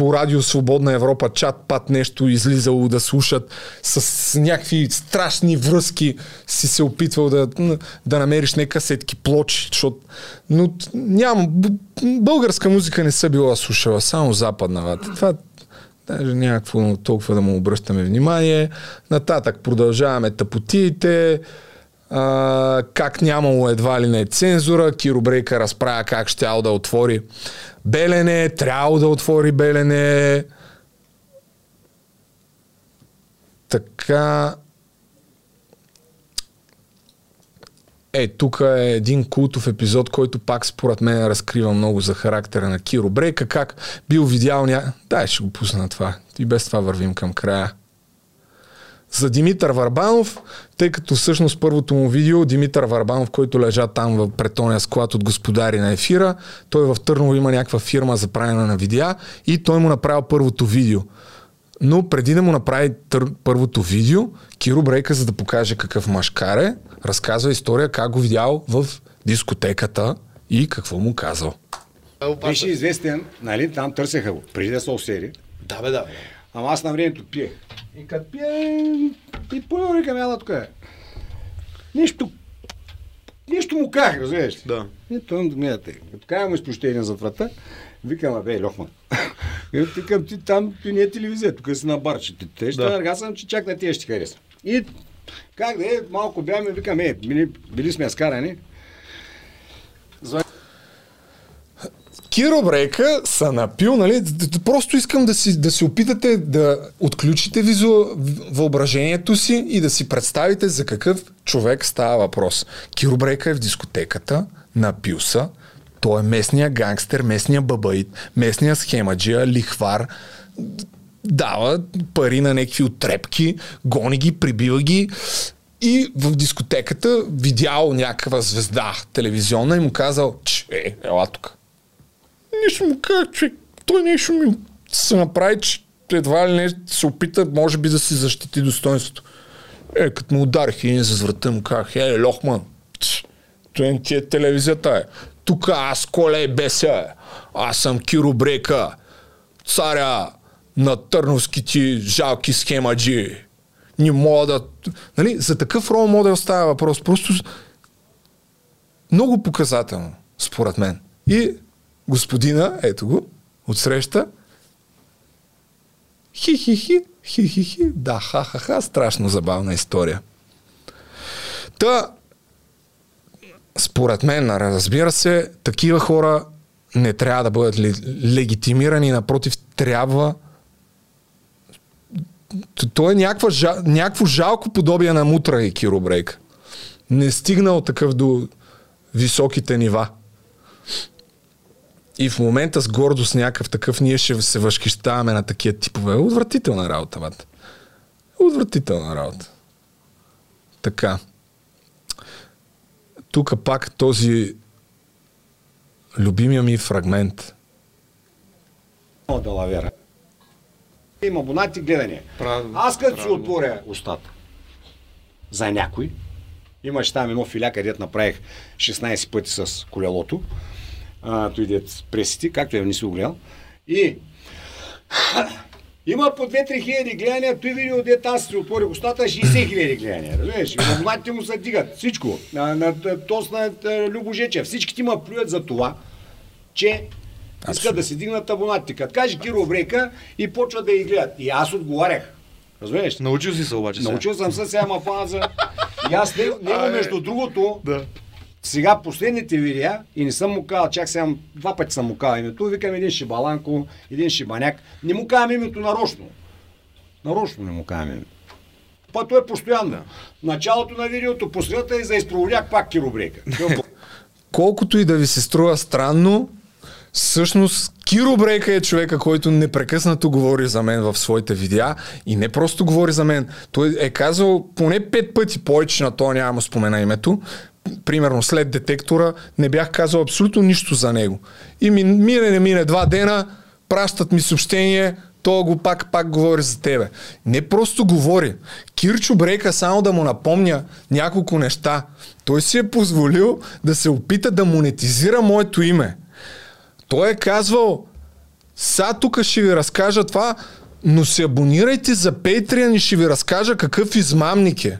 по радио Свободна Европа, чат пат нещо излизало да слушат с някакви страшни връзки си се опитвал да, да намериш не касетки, плочи, защото но нямам, българска музика не са била слушала, само западна. Вата. Това даже някакво толкова да му обръщаме внимание. Нататък продължаваме тъпотиите, а, как нямало едва ли не цензура, Киро Брейка разправя как щял да отвори Белене, трябвало да отвори Белене. Така. Е, тук е един култов епизод, който пак според мен разкрива много за характера на Киро Брейка, как бил видял ня... Дай, ще го пусна това. И без това вървим към края. За Димитър Варбанов, тъй като всъщност първото му видео, Димитър Варбанов, който лежа там в претония склад от господари на ефира, той в Търново има някаква фирма за правене на видеа и той му направил първото видео. Но преди да му направи тър... първото видео, Киро Брейка, за да покаже какъв машкар е, разказва история как го видял в дискотеката и какво му казал. Беше известен, нали, там търсеха го, преди да се осери. Да, бе, да. Ама аз на времето пие. И като пие, и първо викам, ела тук е. Нещо, нещо му ках, разбираш ли? Да. И той му гледате. Като кажа му изпощение за врата, викам, абе, Льохман. (laughs) И викам, ти там, ти не е телевизия, тук си на барче. Ти те ще Да. да. съм, че чак на тия ще хареса. И как да е, малко бяхме, викам, е, били, били сме скарани. Киро Брейка са напил, нали? Просто искам да си, да си опитате да отключите визу, въображението си и да си представите за какъв човек става въпрос. Киро Брейка е в дискотеката, напил са, той е местния гангстер, местния бабаит, местния схемаджия, лихвар, дава пари на някакви отрепки, гони ги, прибива ги и в дискотеката видял някаква звезда телевизионна и му казал, че, е, ела тук. Нищо му казах, че той нещо ми се направи, че едва ли не се опита, може би да си защити достоинството. Е, като му ударих един за врата, му казах, е, Лохман, той ти е телевизията, е. Тук аз коле беся, е. Аз съм Киро Брека, царя на търновските жалки схемаджи. Не мога да... Нали, за такъв рол модел става въпрос. Просто много показателно, според мен. И господина, ето го, отсреща, хи-хи-хи, хи-хи-хи, да, ха-ха-ха, страшно забавна история. Та, според мен, разбира се, такива хора не трябва да бъдат ле- легитимирани, напротив, трябва Т- той е някаква, някакво жалко подобие на Мутра и Киро Брейк. Не стигнал такъв до високите нива. И в момента с гордост някакъв такъв ние ще се възхищаваме на такива типове. Отвратителна работа, бат. Отвратителна работа. Така. Тук пак този любимия ми фрагмент. О, да лавера. Има абонати гледания. Аз като си отворя устата за някой, имаш там едно филя, където направих 16 пъти с колелото, а, той дет пресити, както я не си го гледал, и (clears throat) има по 2-3 хиляди гледания, той видео, дет аз си отворих устата, 60 хиляди гледания, разбираш? Абонатите му се дигат, всичко. На, на, тост на, на Любо Жечев. Всички ти ма плюят за това, че искат да си дигнат абонатите. Като каже Киро Брейка и почват да ги гледат. И аз отговарях. Разбираш? Научил си се обаче. сега. Научил съм се, сега ма фана за... И аз него, него между другото, да. Сега последните видеа, и не съм му казал, чак сега два пъти съм му казал името, викам един шибаланко, един шибаняк. Не му казвам името нарочно. Нарочно не му казвам името. Па той е постоянно. Началото на видеото, посредата е за изпроводяк пак киробрейка. (laughs) Колкото и да ви се струва странно, всъщност Киро Брейка е човека, който непрекъснато говори за мен в своите видеа и не просто говори за мен. Той е казал поне пет пъти повече на то, няма спомена името. Примерно след детектора не бях казал абсолютно нищо за него. И ми, мине не мине два дена, пращат ми съобщение, то го пак, пак говори за тебе. Не просто говори. Кирчо Брейка само да му напомня няколко неща. Той си е позволил да се опита да монетизира моето име. Той е казвал, са тук ще ви разкажа това, но се абонирайте за Patreon и ще ви разкажа какъв измамник е.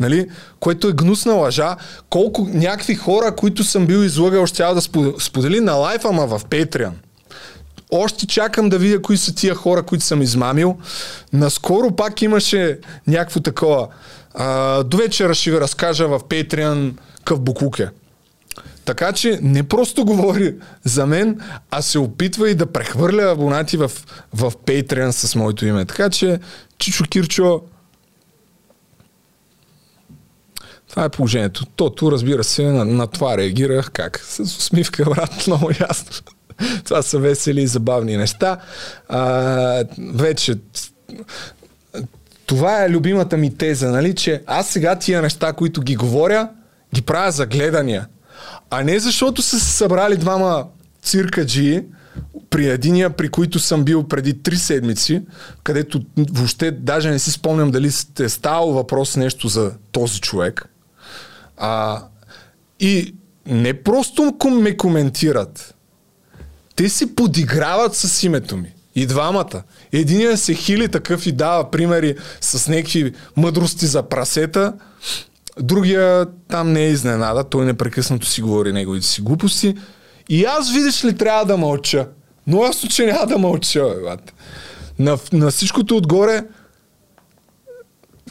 Нали? Което е гнусна лъжа. Колко някакви хора, които съм бил излъгал, ще да спо- сподели на лайф, ама в Patreon. Още чакам да видя кои са тия хора, които съм измамил. Наскоро пак имаше някакво такова. А, до вечера ще ви разкажа в Patreon къв буклук е. Така че не просто говори за мен, а се опитва и да прехвърля абонати в, в Patreon с моето име. Така че, Чичо Кирчо, това е положението. Тото, разбира се, на, на това реагирах как? С усмивка, брат, (laughs) много ясно. това са весели и забавни неща. А, вече това е любимата ми теза, нали, че аз сега тия неща, които ги говоря, ги правя за гледания. А не защото са се събрали двама циркаджи, при единия, при които съм бил преди три седмици, където въобще даже не си спомням дали сте ставал въпрос нещо за този човек. А, и не просто ме коментират, те си подиграват с името ми. И двамата. Единият се хили такъв и дава примери с някакви мъдрости за прасета, другия там не е изненада, той непрекъснато си говори неговите си глупости. И аз, видиш ли, трябва да мълча. Но ясно, че няма да мълча, бе, бат. На, на всичкото отгоре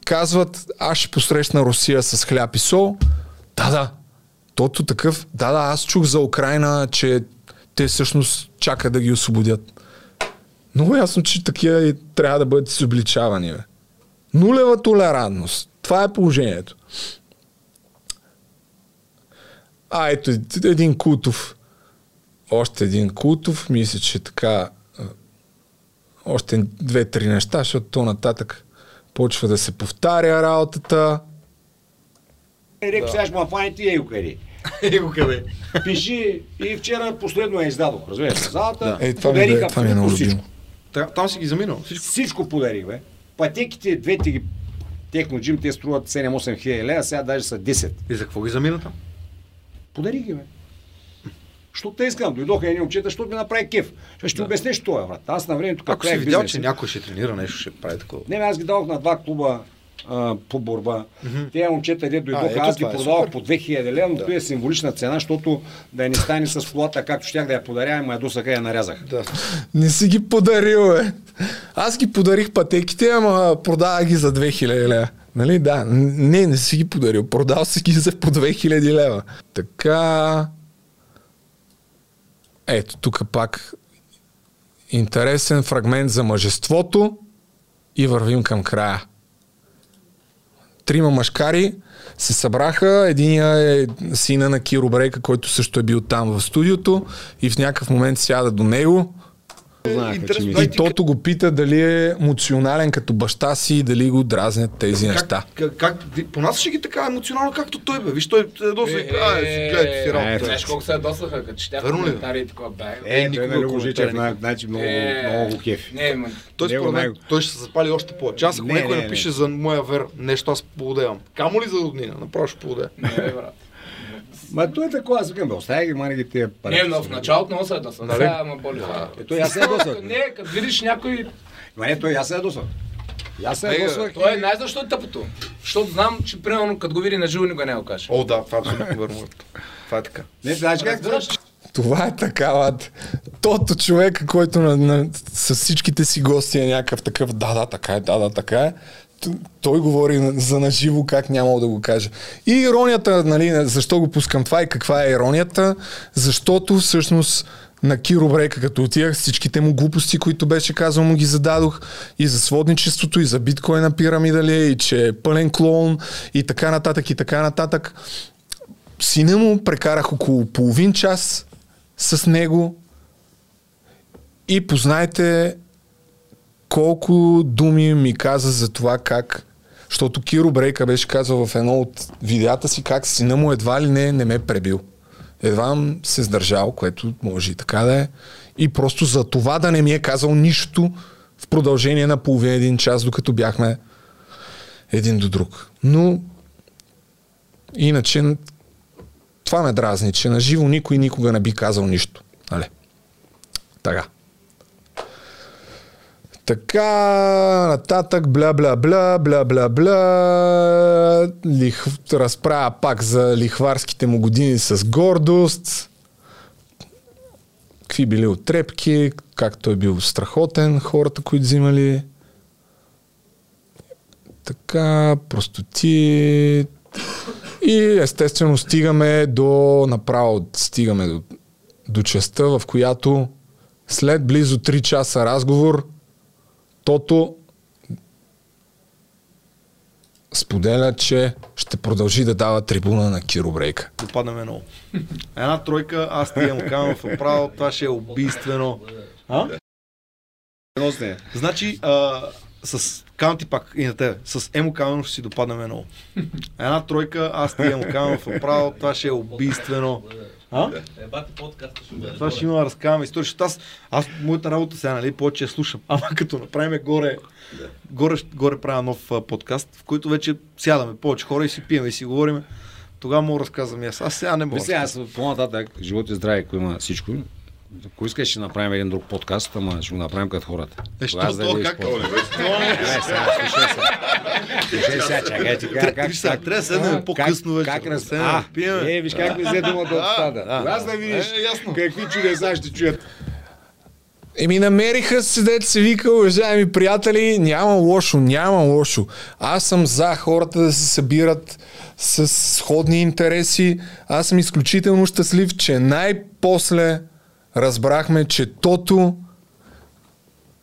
казват, аз ще посрещна Русия с хляб и сол. Да, да. Тото такъв, да, да, аз чух за Украина, че те всъщност чакат да ги освободят. Много ясно, че такива и трябва да бъдат изобличавани. Бе. Нулева толерантност. Това е положението. А, ето един култов. Още един култов. Мисля, че така още две-три неща, защото то нататък почва да се повтаря работата. Реко, сега ще му фане тия юкари. (laughs) Его къде? Пиши и вчера последно я издадох, разбираш, залата. Да. Е, това ми това ми е много всичко. Там си ги заминал. Всичко. Всичко подарих, бе. Пътеките, двете ги техноджим, те струват 7-8 хиляди лева, сега даже са 10. И за какво ги замина там? Подарих ги, бе. Защото те искам, дойдоха едни момчета, защото ми направи кеф. Ще, ще да. обяснеш това, брат. Аз на времето, Ако си видял, че някой ще тренира нещо, ще прави такова. Не, аз ги дадох на два клуба а, по борба. Mm-hmm. Те момчета, де А, дойдоха, аз ги е продавах по 2000 лева, но това е символична цена, защото да не стане с колата, както щях да я подаря, ама я досака и я нарязах. Да. Не си ги подарил, бе. Аз ги подарих пътеките, ама продавах ги за 2000 лева. Нали? Да. Не, не си ги подарил. Продал си ги за по 2000 лева. Така... Ето, тук пак интересен фрагмент за мъжеството и вървим към края. Трима мъжкари се събраха. Единия е сина на Киро Брейка, който също е бил там в студиото и в някакъв момент сяда до него. Знаеха, че ми... И Тото го пита дали е емоционален като баща си и дали го дразнят тези неща. Как, как, понасяше ги така емоционално, както той бе. Виж, той е доста и а, си гледайте си работа. Знаеш колко се ядосаха, като четях коментари и такова. Е, никога той на Любо коментари Жичев, никога. най- значи много, Е, много го кефи. Не, ма, Той според мен, той ще се запали още повече. Аз ако някой напише за моя вер нещо, аз поудевам. Камо ли за роднина? Направо ще поудея. не, брат. Ма той е такова, аз викам, бе, оставя ги, мани ги тия пари. Не, но в началото много се ядосвам. Нали? Сега ма боли. Ето, аз се ядосвах. Не, като видиш някой... Ма не, той аз се ядосвах. Аз се ядосвах. Той е най защо е тъпото. Защото знам, че примерно като го види на живо никога не го каже. О, да, това е абсолютно верно. бе. Това е така. Не, знаеш как? Това е така, лад. Тото човека, който на, на, с всичките си гости е някакъв такъв, да, да, така е, да, да, така е. Той говори за наживо как нямало да го каже. И иронията, нали, защо го пускам това и каква е иронията? Защото всъщност на Киро Брейка, като отивах, всичките му глупости, които беше казал, му ги зададох и за сводничеството, и за биткоина пирамида ли е, и че е пълен клоун, и така нататък, и така нататък. Сина му прекарах около половин час с него и познайте колко думи ми каза за това как защото Киро Брейка беше казал в едно от видеята си как сина му едва ли не, не ме пребил. Едва се сдържал, което може и така да е. И просто за това да не ми е казал нищо в продължение на половин един час, докато бяхме един до друг. Но иначе това ме дразни, че на живо никой никога не би казал нищо. Нали? Така. Така, нататък, бла, бла, бла, бла, бла, бла. Лих... Разправя пак за лихварските му години с гордост. Какви били отрепки, как той бил страхотен, хората, които взимали. Така, простоти. И естествено стигаме до, направо стигаме до, до частта, в която след близо 3 часа разговор, Тото споделя, че ще продължи да дава трибуна на Киро Брейка. Допаднаме много. Една тройка, аз ти имам камера в направо, това ще е убийствено. А? Значи, а, с Канти пак и на тебе, с Емо Каменов ще си допаднаме много. Една тройка, аз ти Емо Каменов направо, това ще е убийствено. А? Ебате подкаста ще бъде. Това ще има да разказваме история, защото аз, аз моята работа сега, нали, повече я слушам. (laughs) Ама като направим горе, горе, горе правя нов а, подкаст, в който вече сядаме повече хора и си пием и си говорим. Тогава мога да разказвам и аз. Аз сега не мога. Сега, аз по-нататък, живот и здраве, ако има всичко, ако искаш, ще направим един друг подкаст, ама ще го направим като хората. Е, що то, видиш как? бе, Е, сега, слушай сега. Слушай сега, чакай ти как... Виж сега, как- трябва да седнем как- по-късно вече. Как раз... А, е, виж как ми взе думата от Да, стада. за да видиш Е, ясно. какви чудеса ще чуят. Еми намериха се, дете се вика, уважаеми приятели, няма лошо, няма лошо. Аз съм за хората да се събират с сходни интереси. Аз съм изключително щастлив, че най-после разбрахме, че Тото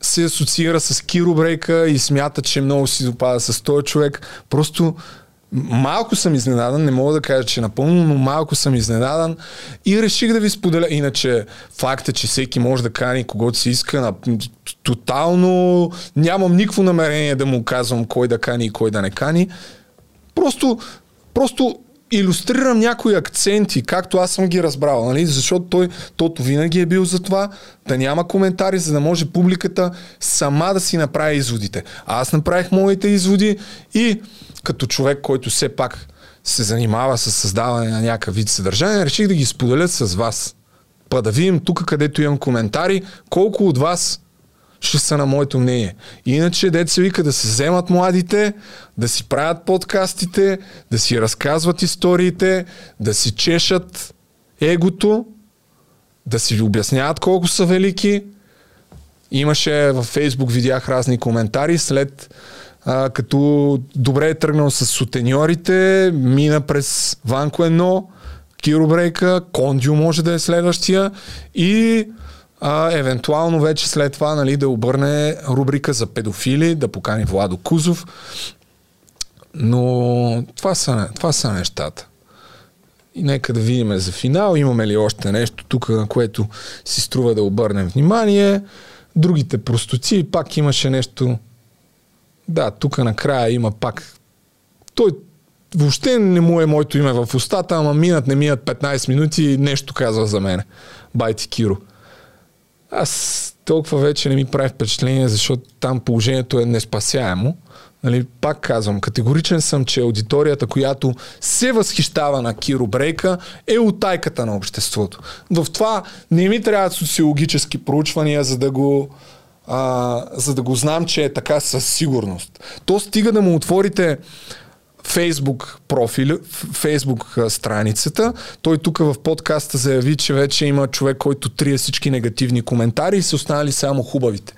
се асоциира с Киро Брейка и смята, че много си допада с този човек. Просто малко съм изненадан, не мога да кажа, че напълно, но малко съм изненадан и реших да ви споделя. Иначе факт е, че всеки може да кани когото си иска. На... Тотално нямам никакво намерение да му казвам кой да кани и кой да не кани. Просто, просто иллюстрирам някои акценти, както аз съм ги разбрал, нали? защото той, тото винаги е бил за това, да няма коментари, за да може публиката сама да си направи изводите. Аз направих моите изводи и като човек, който все пак се занимава с създаване на някакъв вид съдържание, реших да ги споделя с вас. Па да видим тук, където имам коментари, колко от вас ще са на моето мнение. Иначе, деца вика да се вземат младите, да си правят подкастите, да си разказват историите, да си чешат егото, да си обясняват колко са велики. Имаше във Фейсбук, видях разни коментари след а, като добре е тръгнал с сутеньорите, мина през Ванко 1, Киро Брейка, Кондио може да е следващия и а, евентуално вече след това нали, да обърне рубрика за педофили, да покани Владо Кузов. Но това са, това са нещата. И нека да видим за финал. Имаме ли още нещо тук, на което си струва да обърнем внимание. Другите простоци, пак имаше нещо. Да, тук накрая има пак. Той въобще не му е моето име в устата, ама минат, не минат 15 минути и нещо казва за мен. Байти Киро. Аз толкова вече не ми прави впечатление, защото там положението е неспасяемо. Нали, пак казвам, категоричен съм, че аудиторията, която се възхищава на Киро Брейка, е отайката на обществото. В това не ми трябват социологически проучвания, за да го, а, за да го знам, че е така със сигурност. То стига да му отворите Фейсбук профил, Фейсбук страницата. Той тук в подкаста заяви, че вече има човек, който трие всички негативни коментари и са останали само хубавите.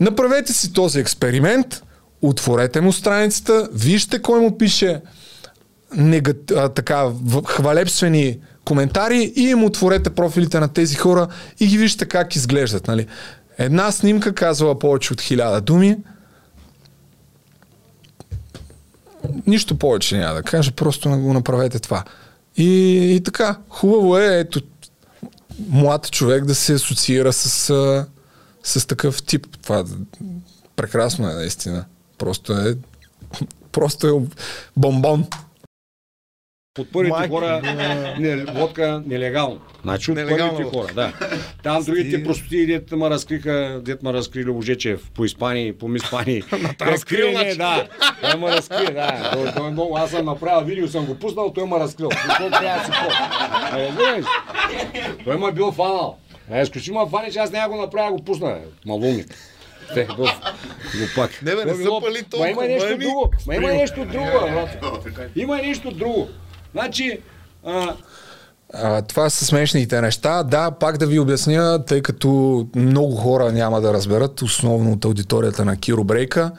Направете си този експеримент, отворете му страницата, вижте кой му пише негат, а, така, хвалебствени коментари и им отворете профилите на тези хора и ги вижте как изглеждат. Нали? Една снимка казва повече от хиляда думи, нищо повече няма да кажа, просто го направете това. И, и така, хубаво е, ето, млад човек да се асоциира с, с такъв тип. Това прекрасно е, наистина. Просто е, (laughs) просто е бомбон. От първите хора не, водка нелегално. Значи от Нелегално първите хора, да. Там другите простоти, дет ма разкриха, дет ма разкрили Ожечев по Испания, по Миспания. (laughs) разкрил, не, значи. да. Той ма разкри, да. Той, той е много, аз съм направил видео, съм го пуснал, той ма разкрил. Какво трябва да си по? Е? Той ма бил фанал. Е, изключи ма фани, че аз няма го направя, го пусна. Малумник. Те, го, го пак. Не, бе, не Той са пали Ма толкова, има нещо ма, друго. Ма има нещо друго. Има нещо друго. Значи, а, А, това са смешните неща. Да, пак да ви обясня, тъй като много хора няма да разберат, основно от аудиторията на Киро Брейка.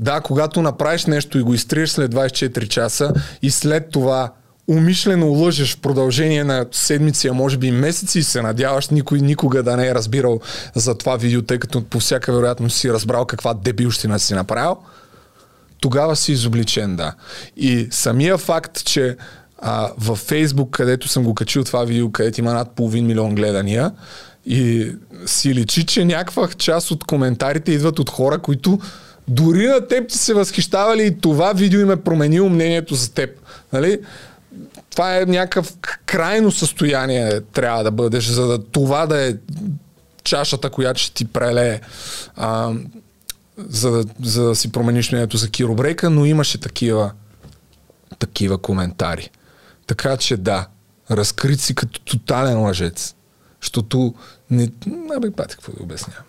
Да, когато направиш нещо и го изтриеш след 24 часа и след това умишлено лъжеш в продължение на седмици, а може би месеци и се надяваш никой никога да не е разбирал за това видео, тъй като по всяка вероятност си разбрал каква дебилщина си направил, тогава си изобличен, да. И самия факт, че а, във Фейсбук, където съм го качил това видео, където има над половин милион гледания, и си личи, че някаква част от коментарите идват от хора, които дори на теб ти се възхищавали и това видео им е променило мнението за теб. Нали? Това е някакъв крайно състояние трябва да бъдеш, за да това да е чашата, която ще ти прелее. А, за да, за да си промениш мнението за Киро Брейка, но имаше такива, такива коментари. Така че да, разкрит си като тотален лъжец. Защото не... Абе, пати, какво да обяснявам.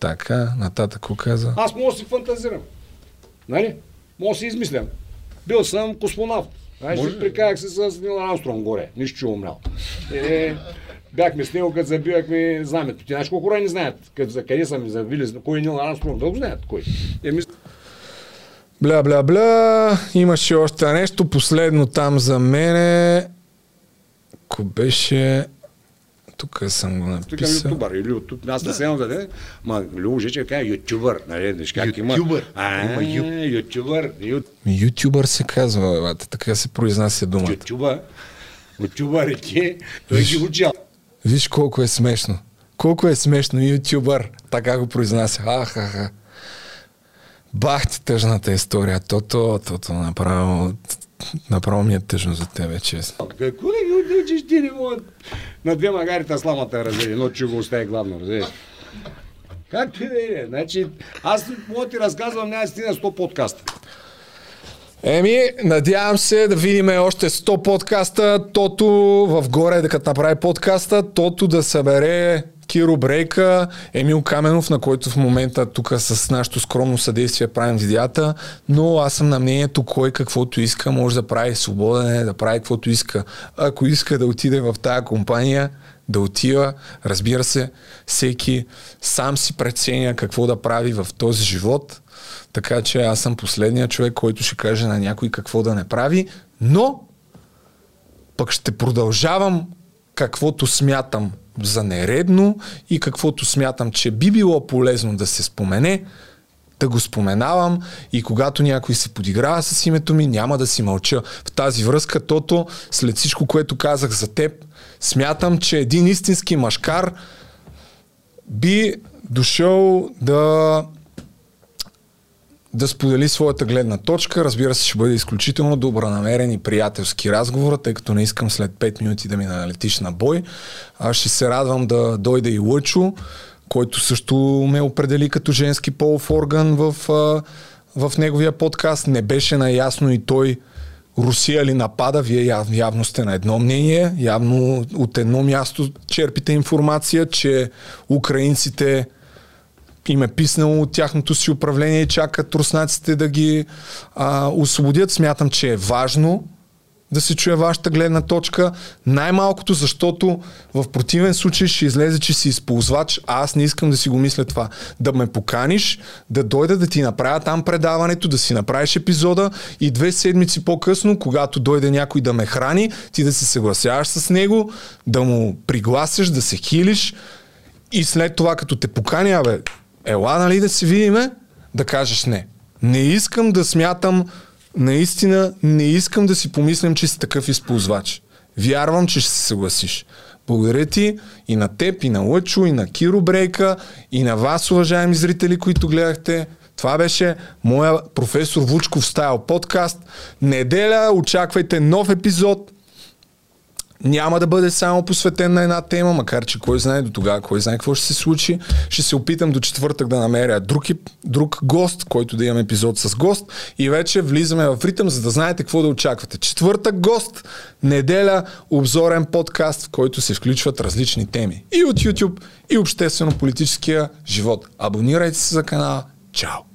Така, нататък какво каза? Аз мога да си фантазирам. Нали? Мога да си измислям. Бил съм космонавт. Знаеш, Може. прикаях се с Нил Армстронг горе. Нищо, че умрял. Е, бяхме с него, като забивахме знамето. Ти знаеш колко хора не знаят къде, за къде са ми завили, кой е Нил Армстронг. Да го знаят кой. Е, мисля, Бля, бля, бля. Имаше още нещо. Последно там за мене. Ко беше... Тук съм го Тук е написал. ютубър или ютуб. Аз не за да Ма Любо Жечев каза ютубър. Нали, виж как има. Ютубър. А, Има ю- ютубър. Ютубър се казва, така се произнася думата. Ютубър. Ютубърите. Той ги учил. Виж колко е смешно. Колко е смешно ютубър. Така го произнася. Ахаха. Бах ти тъжната история. Тото, тото направо. направо ми е тъжно за тебе, честно. Какво да ги учиш ти на две магарита сламата разели, но че го остави главно, разбираш. Както и да е. Значи, аз мога ти разказвам, няма стигна 100 подкаста. Еми, надявам се да видим още 100 подкаста. Тото в горе, да като направи подкаста, Тото да събере Киро Брейка, Емил Каменов, на който в момента тук с нашото скромно съдействие правим видеята, но аз съм на мнението кой каквото иска, може да прави свободен, е, да прави каквото иска. Ако иска да отиде в тая компания, да отива, разбира се, всеки сам си преценя какво да прави в този живот, така че аз съм последният човек, който ще каже на някой какво да не прави, но пък ще продължавам каквото смятам за нередно и каквото смятам, че би било полезно да се спомене, да го споменавам и когато някой се подиграва с името ми, няма да си мълча. В тази връзка, Тото, след всичко, което казах за теб, смятам, че един истински машкар би дошъл да да сподели своята гледна точка. Разбира се, ще бъде изключително добронамерен и приятелски разговор, тъй като не искам след 5 минути да ми налетиш на бой. Аз ще се радвам да дойде и Лъчо, който също ме определи като женски полов орган в, в неговия подкаст. Не беше наясно и той Русия ли напада, вие яв, явно сте на едно мнение, явно от едно място черпите информация, че украинците им е писнало от тяхното си управление и чакат руснаците да ги а, освободят. Смятам, че е важно да се чуе вашата гледна точка. Най-малкото, защото в противен случай ще излезе, че си използвач, а аз не искам да си го мисля това. Да ме поканиш, да дойда да ти направя там предаването, да си направиш епизода и две седмици по-късно, когато дойде някой да ме храни, ти да се съгласяваш с него, да му пригласиш, да се хилиш и след това, като те поканя, бе, ела, нали, да се видиме, да кажеш не. Не искам да смятам, наистина не искам да си помислям, че си такъв използвач. Вярвам, че ще се съгласиш. Благодаря ти и на теб, и на Лъчо, и на Киро Брейка, и на вас, уважаеми зрители, които гледахте. Това беше моя професор Вучков стайл подкаст. Неделя очаквайте нов епизод няма да бъде само посветен на една тема, макар че кой знае до тогава, кой знае какво ще се случи. Ще се опитам до четвъртък да намеря друг, друг гост, който да имам епизод с гост и вече влизаме в ритъм, за да знаете какво да очаквате. Четвъртък гост, неделя, обзорен подкаст, в който се включват различни теми. И от YouTube, и обществено-политическия живот. Абонирайте се за канала. Чао!